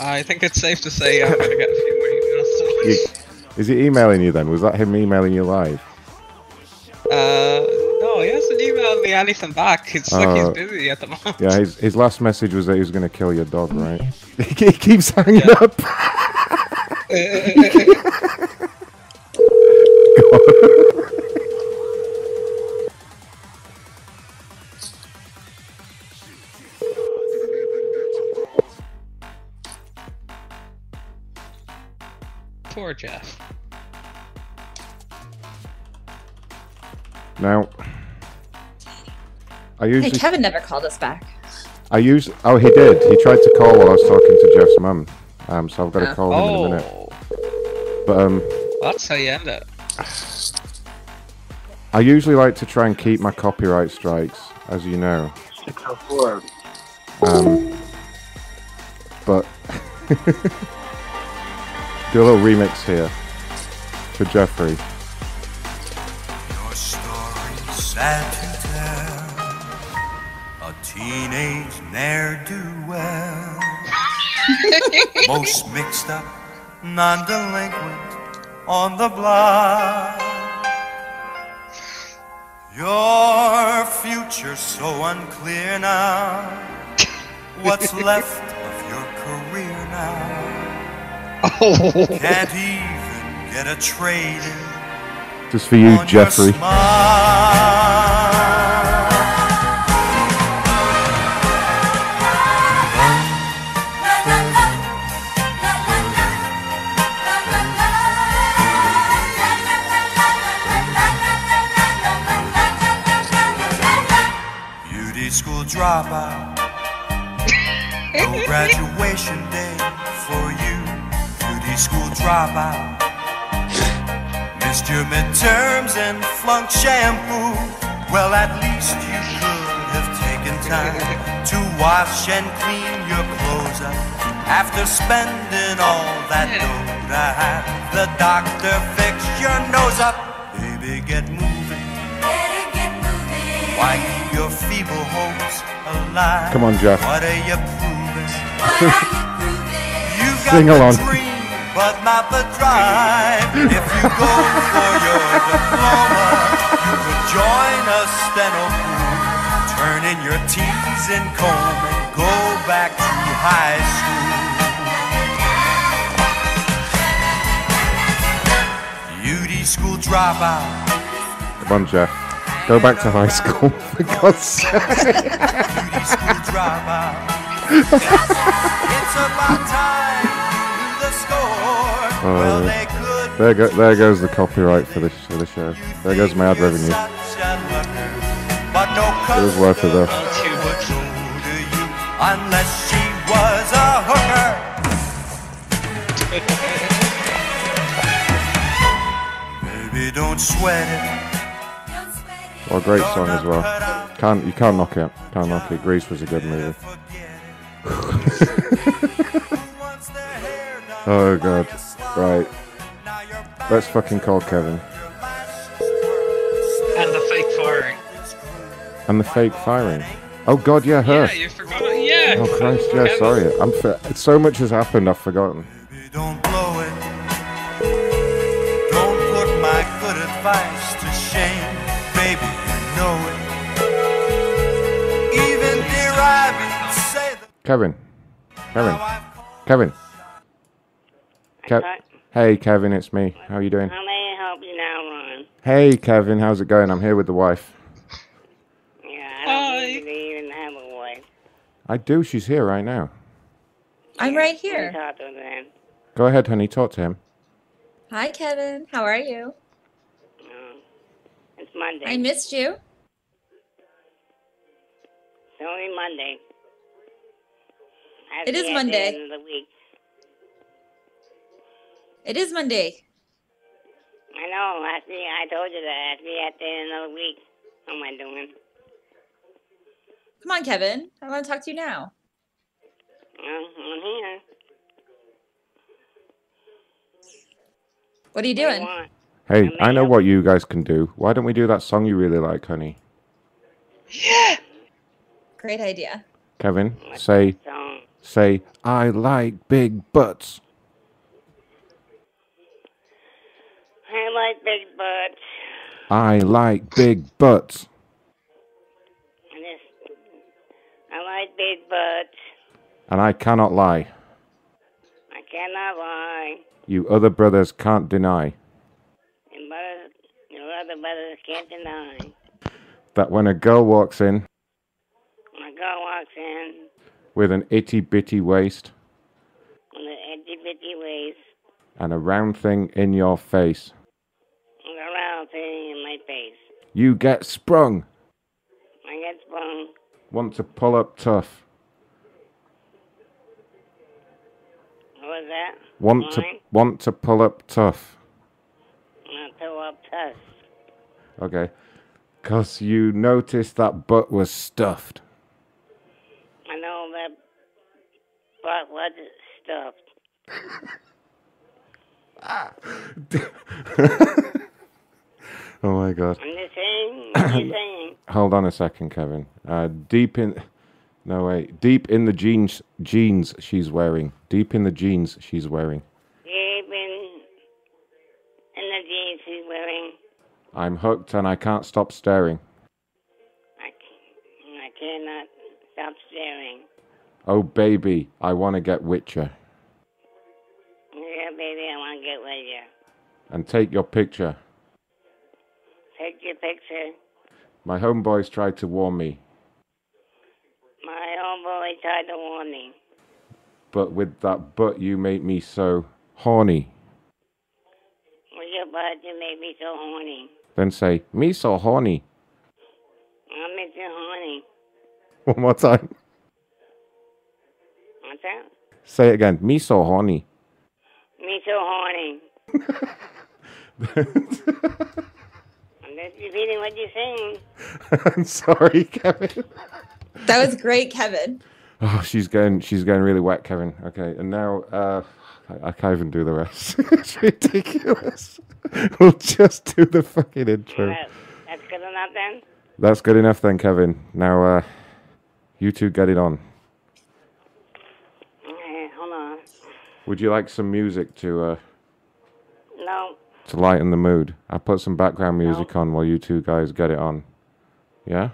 I think it's safe to say I'm gonna get a few more emails. [LAUGHS] You- is he emailing you then? Was that him emailing you live? Uh, no, he hasn't emailed me anything back. It's like Uh, he's busy at the moment. Yeah, his, his last message was that he was going to kill your dog, right? [LAUGHS] he keeps hanging up. [LAUGHS] Poor Jeff. Now, I usually. Hey, usually Kevin never called us back. I use. Oh, he did. He tried to call while I was talking to Jeff's mum. Um, so I've got to Oh. call him in a minute. But um, That's how you end it. I usually like to try and keep my copyright strikes, as you know. Um, but [LAUGHS] do a little remix here for Jeffrey. Your story sad to tell. A teenage ne'er-do-well. [LAUGHS] Most mixed up, non-delinquent on the block. Your future so unclear now. What's [LAUGHS] left of your career now? [LAUGHS] Can't even get a trade in Just for you, Jeffrey. Beauty school dropout. No [LAUGHS] graduation day for you. Beauty school dropout. Missed your midterms and flunked shampoo. Well, at least you could have taken time to wash and clean your clothes up after spending all that dough to have the doctor fix your nose up. Baby, get moving. Why keep your feeble hopes alive? Come on, Jeff. What are you proving? You've [LAUGHS] got Sing the along. But not the drive. If you go for your diploma, you could join a steno pool, turn in your T's and comb, and go back to high school. Beauty school dropout. Come on, Jeff. Go back to high school, [LAUGHS] for God's sake. Beauty school dropout. it's about time to the score. Oh, there, go, there goes the copyright for this for the show. There goes my ad revenue. It was worth it though. unless she was a hooker. Baby, don't sweat it. Well, great song as well. Can't you can't knock it. Can't knock it. Grease was a good movie. [LAUGHS] [LAUGHS] oh god. Right. Let's fucking call Kevin. And the fake firing. And the fake firing. Oh god, yeah, her. Yeah, you forgot it. Yeah. Oh Christ, yeah, Kevin. sorry. I'm fi- so much has happened, I've forgotten. Don't blow it. Don't put my good advice to shame. Baby, you know it. Even dear Ivy say that Kevin. Kevin. Kevin. Ke- hey Kevin, it's me. How are you doing? How may I help you now, Ron? Hey Kevin, how's it going? I'm here with the wife. Yeah, I don't think you even have a wife. I do, she's here right now. I'm right here. talk to them. Go ahead, honey, talk to him. Hi, Kevin. How are you? No. It's Monday. I missed you. It's only Monday. It is It to is be at the Monday. end of the week. It is Monday. I know. Last week I told you that. Has to be at the end of the week. How am I doing? Come on, Kevin. I want to talk to you now. Well, I'm here. What are you What do you doing? Hey, I know what you guys can do. Why don't we do that song you really like, honey? Yeah. Great idea. Kevin, say, say, I like big butts. I like big butts. I like big butts. And this, I like big butts. And I cannot lie. I cannot lie. you other brothers can't deny And brothers, your other brothers can't deny. that when a girl walks in When a girl walks in with an itty bitty waist with an itty bitty waist and a round thing in your face, and a round thing in my face, you get sprung. I get sprung. Want to pull up tough. What was that? Want to want to pull up tough. Not too up tuss. Okay. Cause you noticed that butt was stuffed. I know that butt was stuffed. [LAUGHS] Oh my god. I'm just saying, I'm just saying. [COUGHS] Hold on a second, Kevin. Uh, deep in, no wait, deep in the jeans, jeans she's wearing. Deep in the jeans she's wearing. Deep in, in the jeans she's wearing, I'm hooked and I can't stop staring. I cannot stop staring. Oh baby, I want to get Witcher Yeah, baby, I want to get with you. and take your picture. Picture. My homeboys tried to warn me, My homeboy tried to warn me. but with that butt you made me so horny. With your butt, you make me so horny. Then say, me so horny. I make you horny. [LAUGHS] One more time. What's that? Say it again. Me so horny. Me so horny. [LAUGHS] I'm just repeating what you're saying. [LAUGHS] I'm sorry, Kevin. That was great, Kevin. Oh, she's going. she's going really wet, Kevin. Okay, and now uh, I, I can't even do the rest. [LAUGHS] it's ridiculous. we'll just do the fucking intro. That, that's good enough then? That's good enough then, Kevin. Now, uh, you two get it on. Okay, hold on. Would you like some music to uh, No, to lighten the mood? I put some background music on while you two guys get it on. Yeah.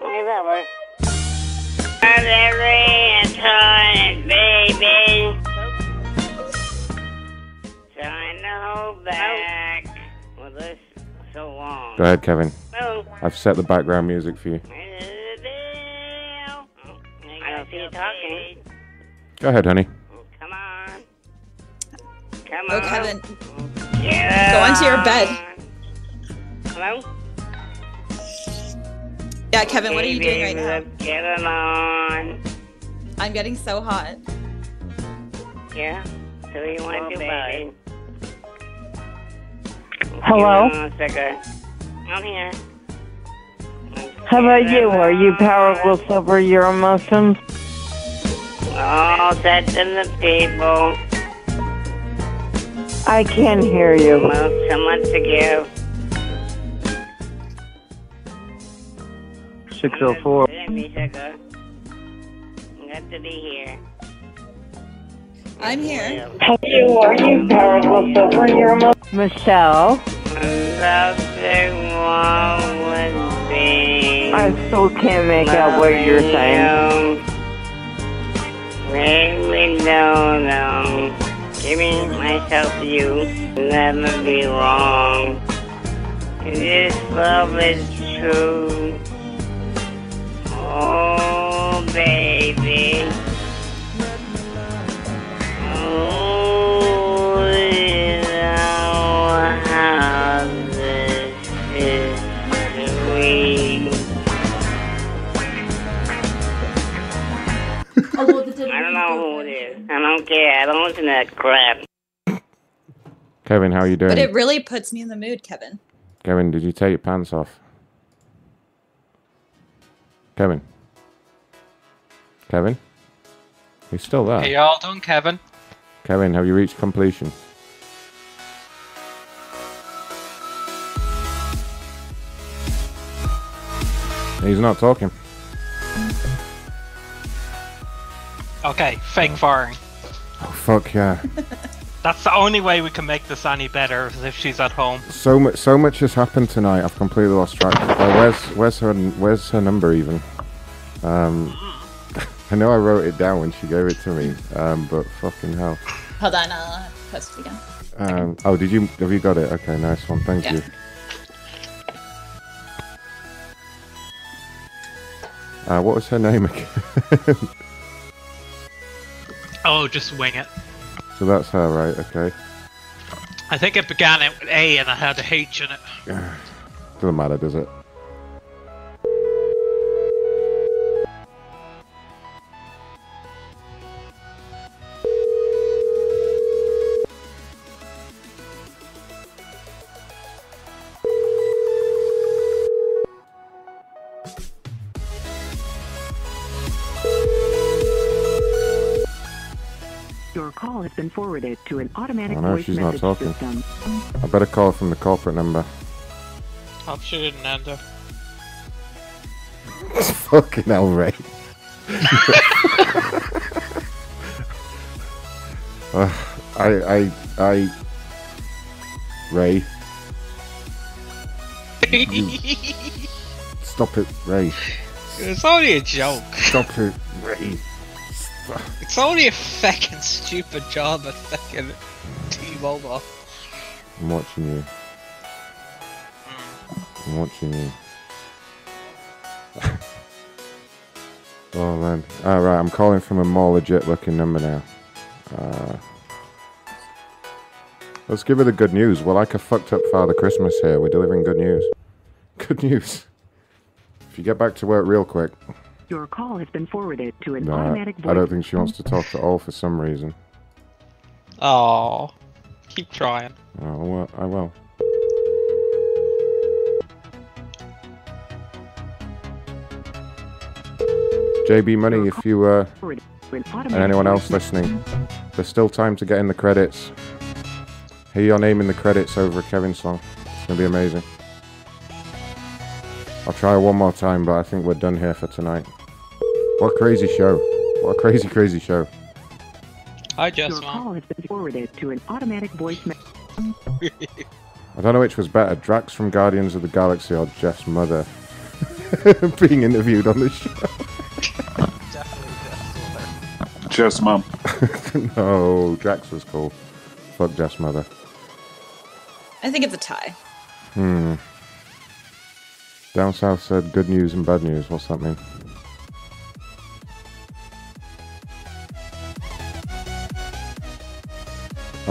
okay, that works. Every time, baby. Trying to hold back. Well, this so long. Go ahead, Kevin. Oh. I've set the background music for you. I don't see you talking. Go ahead, honey. Come on. Oh, on. Kevin. Yeah. Go onto your bed. Hello? Yeah, Kevin, what are you doing right now? Let's get it on. I'm getting so hot. Yeah? So you want to do, baby? Hello? Hold on a second. I'm here. How about you? Are you powerless over your emotions? All set in the people. I can hear you. Well, so much to give. 604. Let me sugar. Got to be here. I'm here. How you? Are you powerless over? Michelle, Something wrong with me. I still can't make out what you're saying. Maybe no, no. Giving myself to you never be wrong. This love is true. Oh, baby. Oh, don't know who it is. I don't care. I don't listen to that crap. Kevin, how are you doing? But it really puts me in the mood, Kevin. Kevin, did you take your pants off? Kevin. Kevin? He's still there. Hey, all done, Kevin? Kevin, have you reached completion? He's not talking. Okay, fake firing. Oh fuck yeah! [LAUGHS] That's the only way we can make this any better is if she's at home. so much, so much has happened tonight. I've completely lost track. Uh, where's, where's her, where's her number even? Um, [LAUGHS] I know I wrote it down when she gave it to me, um, but fucking hell. Hold on, I'll post it again. Um, oh, did you? Have you got it? Okay, nice one. Thank Yeah. you. Uh, what was her name again? [LAUGHS] Oh, just wing it. so that's her, right? Okay. I think it began with A and I had a H in it. [SIGHS] Doesn't matter, does it? Your call has been forwarded to an automatic I know voice she's not message talking. system. I better call from the corporate number. Hope she didn't enter. [LAUGHS] fucking hell, Ray. uh, [LAUGHS] I, I, I, Ray. You- [LAUGHS] Stop it, Ray. it's only a joke. Stop it, Ray. It's only a fucking stupid job at fucking T-Mobile. I'm watching you. I'm watching you. [LAUGHS] oh man. Alright, I'm calling from a more legit looking number now. Uh, let's give her the good news. We're like a fucked up Father Christmas here. We're delivering good news. [LAUGHS] Good news. If you get back to work real quick. Your call has been forwarded to an Nah, automatic voice I don't think she wants to talk at all for some reason. Oh, keep trying. Oh, well, I will. JB Money, if you uh, forwarded to an automatic and anyone else listening, there's still time to get in the credits. Hear your name in the credits over a Kevin song. It's gonna be amazing. I'll try one more time, but I think we're done here for tonight. What a crazy show! What a crazy, crazy show! Hi, Jess, Your call has been forwarded to an automatic voice message. [LAUGHS] I don't know which was better, Drax from Guardians of the Galaxy or Jeff's mother [LAUGHS] being interviewed on the show. Jeff's mom. [LAUGHS] no, Drax was cool. Fuck Jeff's mother. I think it's a tie. Hmm. DownSouth said good news and bad news. What's that mean?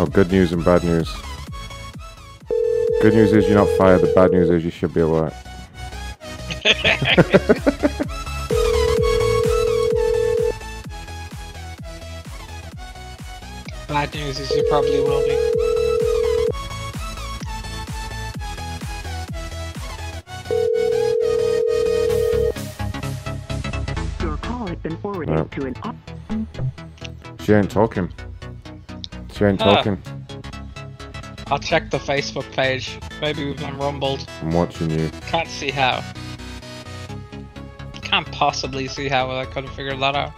Oh, good news and bad news. Good news is you're not fired. The bad news is you should be at work. [LAUGHS] Bad news is you probably will be. Your call has been forwarded No. to an She ain't talking. She ain't Ah. talking. I'll check the Facebook page. Maybe we've been rumbled. I'm watching you. Can't see how. Can't possibly see how I couldn't figure that out.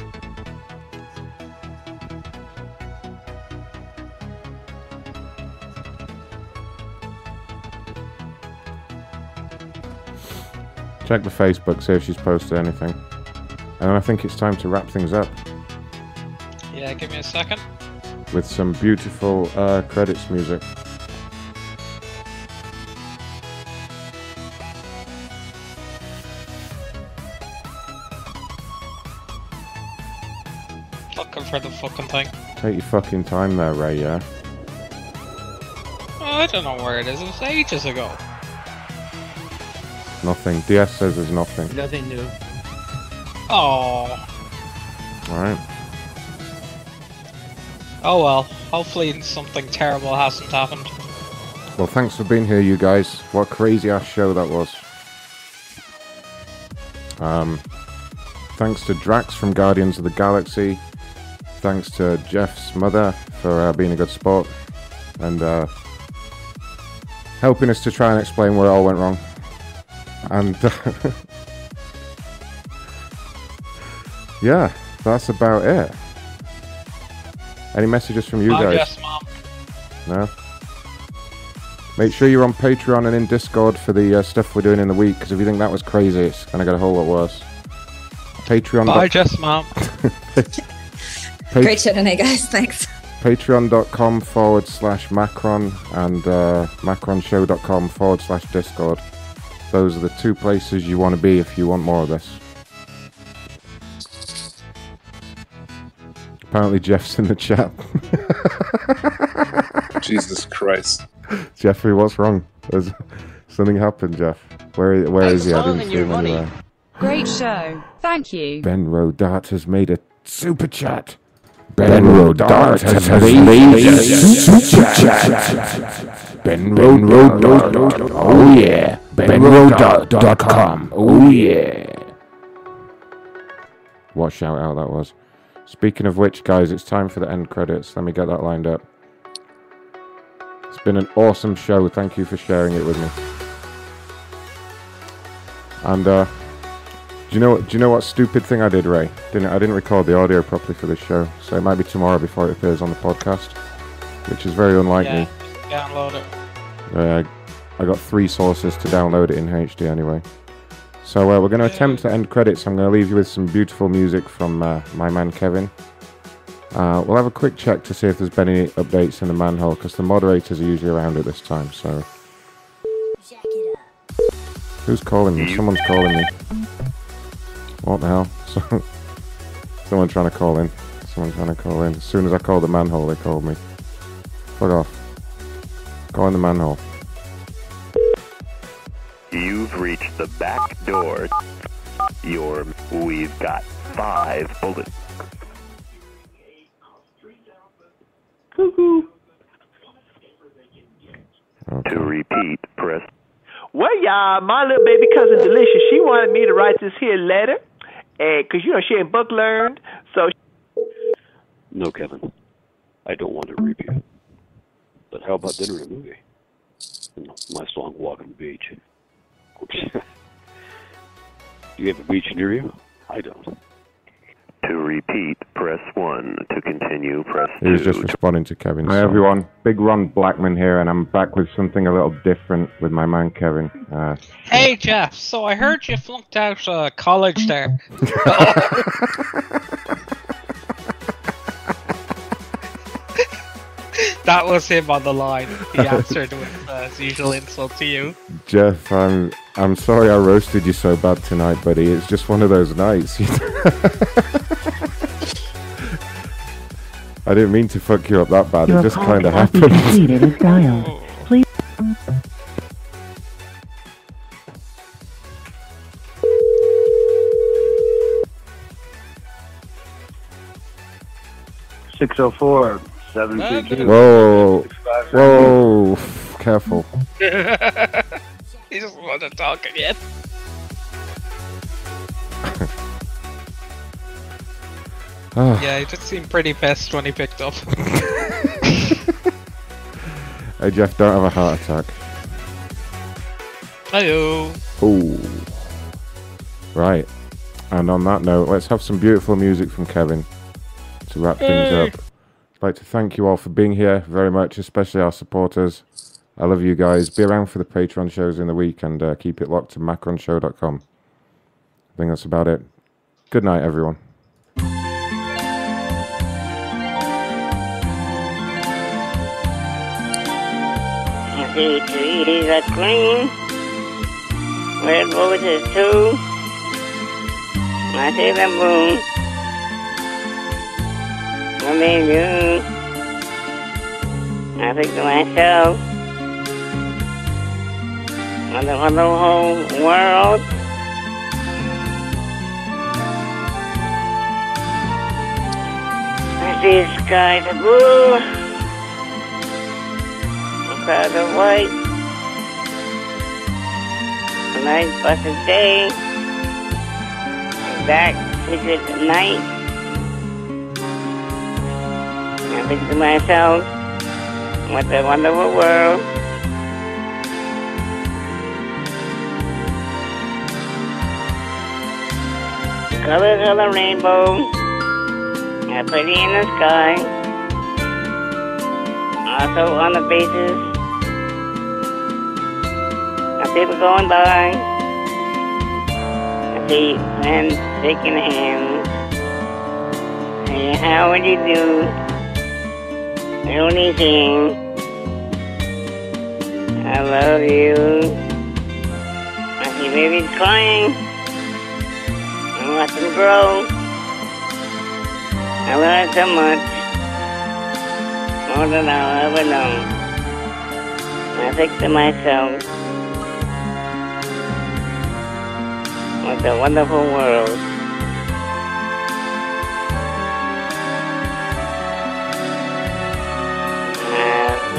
Check the Facebook, see if she's posted anything. And then I think it's time to wrap things up Yeah, give me a second. With some beautiful uh, credits music. Looking for the fucking thing. Take your fucking time there, Ray, yeah? I don't know where it is. It was ages ago. Nothing. DS says there's nothing. Nothing new. Oh. Alright. Oh well. Hopefully something terrible hasn't happened. Well, thanks for being here, you guys. What a crazy ass show that was. Um, thanks to Drax from Guardians of the Galaxy. Thanks to Jeff's mother for uh, being a good sport and uh, helping us to try and explain where it all went wrong. And [LAUGHS] yeah, that's about it. Any messages from you Bye, guys? Jess, Mom. No. Make sure you're on Patreon and in Discord for the uh, stuff we're doing in the week. Because if you think that was crazy, it's gonna get a whole lot worse. Patreon. Bye, Jess, Mom. Pa- Great show tonight, guys. Thanks. Patreon.com forward slash Macron and uh, macronshow.com forward slash Discord. Those are the two places you want to be if you want more of this. Apparently, Jeff's in the chat. [LAUGHS] Jesus Christ. Jeffrey, what's wrong? There's, something happened, Jeff. Where, where is he? I didn't see him anywhere. Great show. Thank you. Ben Rodart has made a super chat. Ben Rodart has made a super chat. Ben Rodart. Oh yeah. BenRodart.com. Oh yeah. What shout out that was. Speaking of which, guys, it's time for the end credits. Let me get that lined up. It's been an awesome show. Thank you for sharing it with me. And uh, do you know what? Do you know what stupid thing I did, Ray? Didn't I didn't record the audio properly for this show, so it might be tomorrow before it appears on the podcast, which is very unlike Yeah, me. download it. Uh, I got three sources to download it in HD anyway. So uh, we're going to attempt to end credits. I'm going to leave you with some beautiful music from uh, my man Kevin. Uh, we'll have a quick check to see if there's been any updates in the manhole because the moderators are usually around at this time. So who's calling me? Someone's calling me. What the hell? So- [LAUGHS] Someone trying to call in. Someone trying to call in. As soon as I called the manhole, they called me. Fuck off. Go in the manhole. You've reached the back door. Your we've got five bullets. Cuckoo. To repeat, press Well, y'all, my little baby cousin Delicious, she wanted me to write this here letter, and cause you know she ain't book learned, so No, Kevin. I don't want to review. But how about dinner and a movie? And my song Walk on the Beach. [LAUGHS] Do you have a beach near you? I don't. to repeat, press one. To continue, press He was just responding to Kevin. Hi song. everyone, Big Ron Blackman here, and I'm back with something a little different with my man Kevin. Uh, Hey Jeff, so I heard you flunked out uh, college there. [LAUGHS] [LAUGHS] that was him on the line. He answered with uh, his usual insult to you. Jeff, I'm I'm sorry I roasted you so bad tonight, buddy. It's just one of those nights. [LAUGHS] I didn't mean to fuck you up that bad. Your it just kind of happened. completed as. [LAUGHS] Please. Six oh four seven two two. Whoa, whoa, careful. [LAUGHS] he doesn't want to talk again. Ah. yeah, he just seemed pretty pissed when he picked up. [LAUGHS] Hey Jeff, don't have a heart attack. Hello. Oh. Right. And on that note, let's have some beautiful music from Kevin to wrap things up. Like to thank you all for being here very much, especially our supporters. I love you guys. Be around for the Patreon shows in the week and uh, keep it locked to macronshow.com. I think that's about it. Good night, everyone. Red roses too. I see the moon. I mean you. I think to myself, wonder what the whole world. I see the skies are blue, the clouds are white, the night blessed day, to secret night. I think to myself, what a wonderful world. Colors of the rainbow are pretty in the sky. Also on the bases of people going by. I see friends shaking hands. Hey, how would you do? The only thing. I love you. I see babies crying. I watch them grow. I learned so much. More than I'll ever know. I think to myself, what a wonderful world.